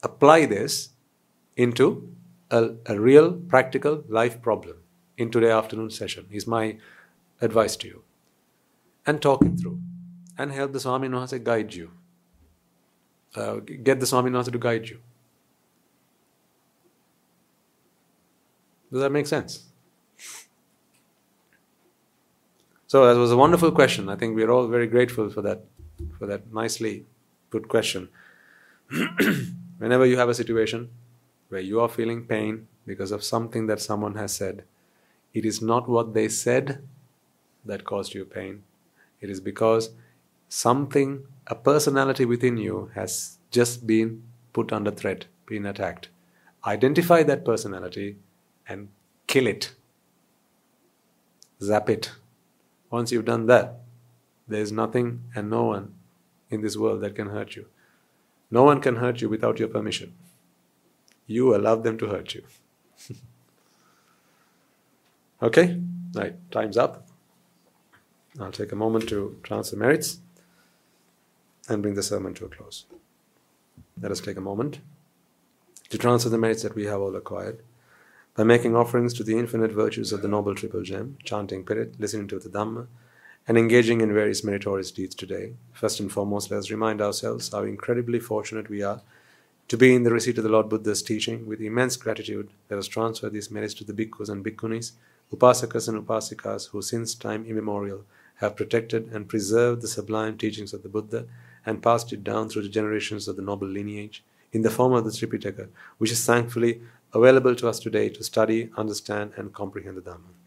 apply this into a, a real, practical life problem in today afternoon session, is my advice to you. And talk it through. And help the Swami Nuhanse guide you. Uh, get the Swami Nuhanse to guide you. Does that make sense? So that was a wonderful question. I think we are all very grateful for that, for that nicely put question. [clears throat] Whenever you have a situation where you are feeling pain because of something that someone has said, it is not what they said that caused you pain. It is because something, a personality within you, has just been put under threat, been attacked. Identify that personality and kill it. Zap it. Once you've done that, there is nothing and no one in this world that can hurt you. No one can hurt you without your permission. You allow them to hurt you. [laughs] okay? Right, time's up. I'll take a moment to transfer merits and bring the sermon to a close. Let us take a moment to transfer the merits that we have all acquired by making offerings to the infinite virtues of the Noble Triple Gem, chanting Pirit, listening to the Dhamma, and engaging in various meritorious deeds today. First and foremost, let us remind ourselves how incredibly fortunate we are to be in the receipt of the Lord Buddha's teaching. With immense gratitude, let us transfer these merits to the bhikkhus and bhikkhunis, upasakas and upasikas, who since time immemorial have protected and preserved the sublime teachings of the Buddha and passed it down through the generations of the noble lineage in the form of the Tripitaka, which is thankfully available to us today to study, understand, and comprehend the Dhamma.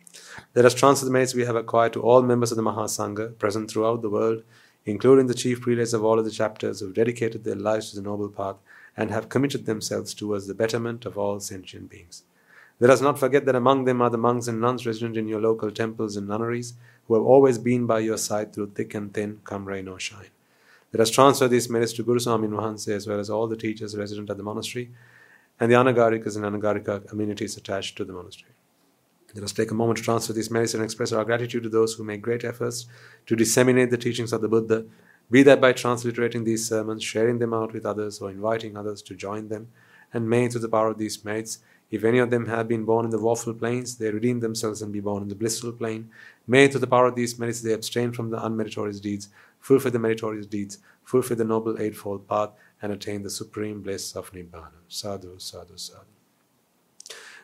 Let us transfer the merits we have acquired to all members of the Mahasangha present throughout the world, including the chief prelates of all of the chapters who have dedicated their lives to the noble path and have committed themselves towards the betterment of all sentient beings. Let us not forget that among them are the monks and nuns resident in your local temples and nunneries who have always been by your side through thick and thin, come rain or shine. Let us transfer these merits to Guru Swami Nuhanse as well as all the teachers resident at the monastery and the Anagarikas and Anagarika communities attached to the monastery. Let us take a moment to transfer these merits and express our gratitude to those who make great efforts to disseminate the teachings of the Buddha, be that by transliterating these sermons, sharing them out with others, or inviting others to join them. And may, through the power of these merits, if any of them have been born in the woeful planes, they redeem themselves and be born in the blissful plane. May, through the power of these merits, they abstain from the unmeritorious deeds, fulfill the meritorious deeds, fulfill the noble eightfold path, and attain the supreme bliss of Nibbana. Sadhu, sadhu, sadhu.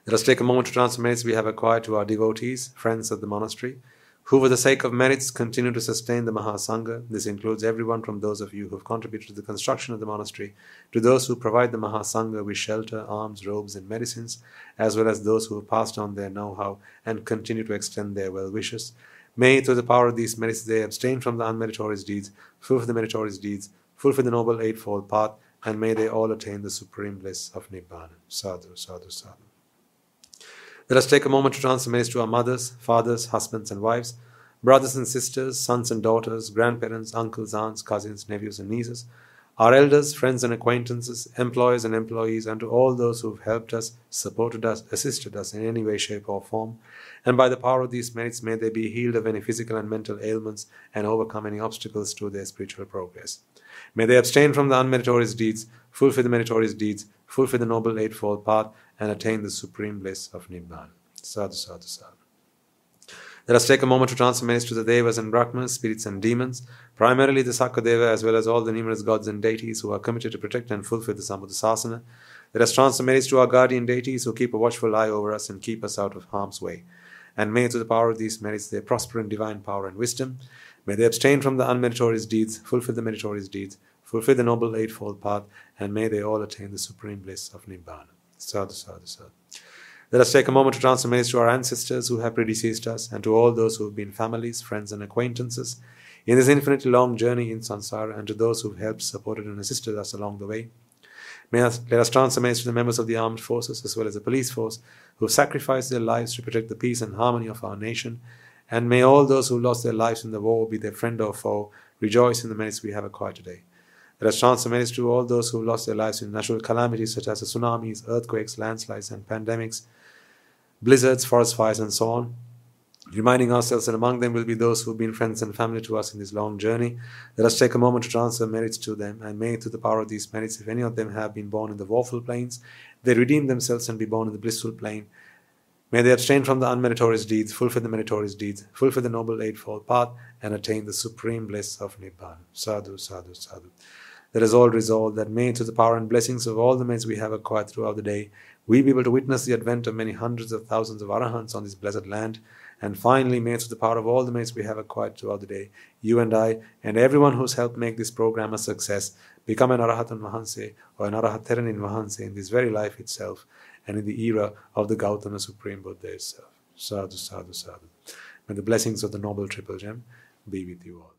Let us take a moment to transfer merits we have acquired to our devotees, friends of the monastery, who, for the sake of merits, continue to sustain the Mahasangha. This includes everyone from those of you who have contributed to the construction of the monastery, to those who provide the Mahasangha with shelter, alms, robes, and medicines, as well as those who have passed on their know how and continue to extend their well wishes. May, through the power of these merits, they abstain from the unmeritorious deeds, fulfill the meritorious deeds, fulfill the noble eightfold path, and may they all attain the supreme bliss of Nibbana. Sadhu, sadhu, sadhu. Let us take a moment to transfer merits to our mothers, fathers, husbands, and wives, brothers and sisters, sons and daughters, grandparents, uncles, aunts, cousins, nephews, and nieces, our elders, friends, and acquaintances, employers and employees, and to all those who have helped us, supported us, assisted us in any way, shape, or form. And by the power of these merits, may they be healed of any physical and mental ailments and overcome any obstacles to their spiritual progress. May they abstain from the unmeritorious deeds, fulfill the meritorious deeds, fulfill the noble eightfold path, and attain the supreme bliss of Nibbana. Sadhu, sadhu, sadhu. Let us take a moment to transfer merits to the Devas and Brahmas, spirits and demons, primarily the Sakadeva, as well as all the numerous gods and deities who are committed to protect and fulfill the Sambuddhasasana. Let us transfer merits to our guardian deities who keep a watchful eye over us and keep us out of harm's way. And may, through the power of these merits, they prosper in divine power and wisdom. May they abstain from the unmeritorious deeds, fulfill the meritorious deeds, fulfill the noble eightfold path, and may they all attain the supreme bliss of Nibbana. Sadhu, sadhu, sadhu. Let us take a moment to transfer merits to our ancestors who have predeceased us and to all those who have been families, friends, and acquaintances in this infinitely long journey in samsara and to those who have helped, supported, and assisted us along the way. May us, let us transfer merits to the members of the armed forces as well as the police force who have sacrificed their lives to protect the peace and harmony of our nation. And may all those who lost their lives in the war, be their friend or foe, rejoice in the merits we have acquired today. Let us transfer merits to all those who lost their lives in natural calamities such as tsunamis, earthquakes, landslides, and pandemics blizzards, forest fires, and so on. reminding ourselves that among them will be those who have been friends and family to us in this long journey. Let us take a moment to transfer merits to them, and may, through the power of these merits, if any of them have been born in the woeful planes, they redeem themselves and be born in the blissful plane. May they abstain from the unmeritorious deeds, fulfill the meritorious deeds, fulfill the noble eightfold path, and attain the supreme bliss of Nibbana. Sadhu, sadhu, sadhu. Let us all resolved, that may, to the power and blessings of all the merits we have acquired throughout the day, we be able to witness the advent of many hundreds of thousands of arahants on this blessed land and finally, may through the power of all the merits we have acquired throughout the day, you and I, and everyone who's helped make this program a success, become an Arahatun Mahanse or an Arahatheranin Mahanse in this very life itself and in the era of the Gautama Supreme Buddha itself. Sadhu, sadhu, sadhu. May the blessings of the Noble Triple Gem be with you all.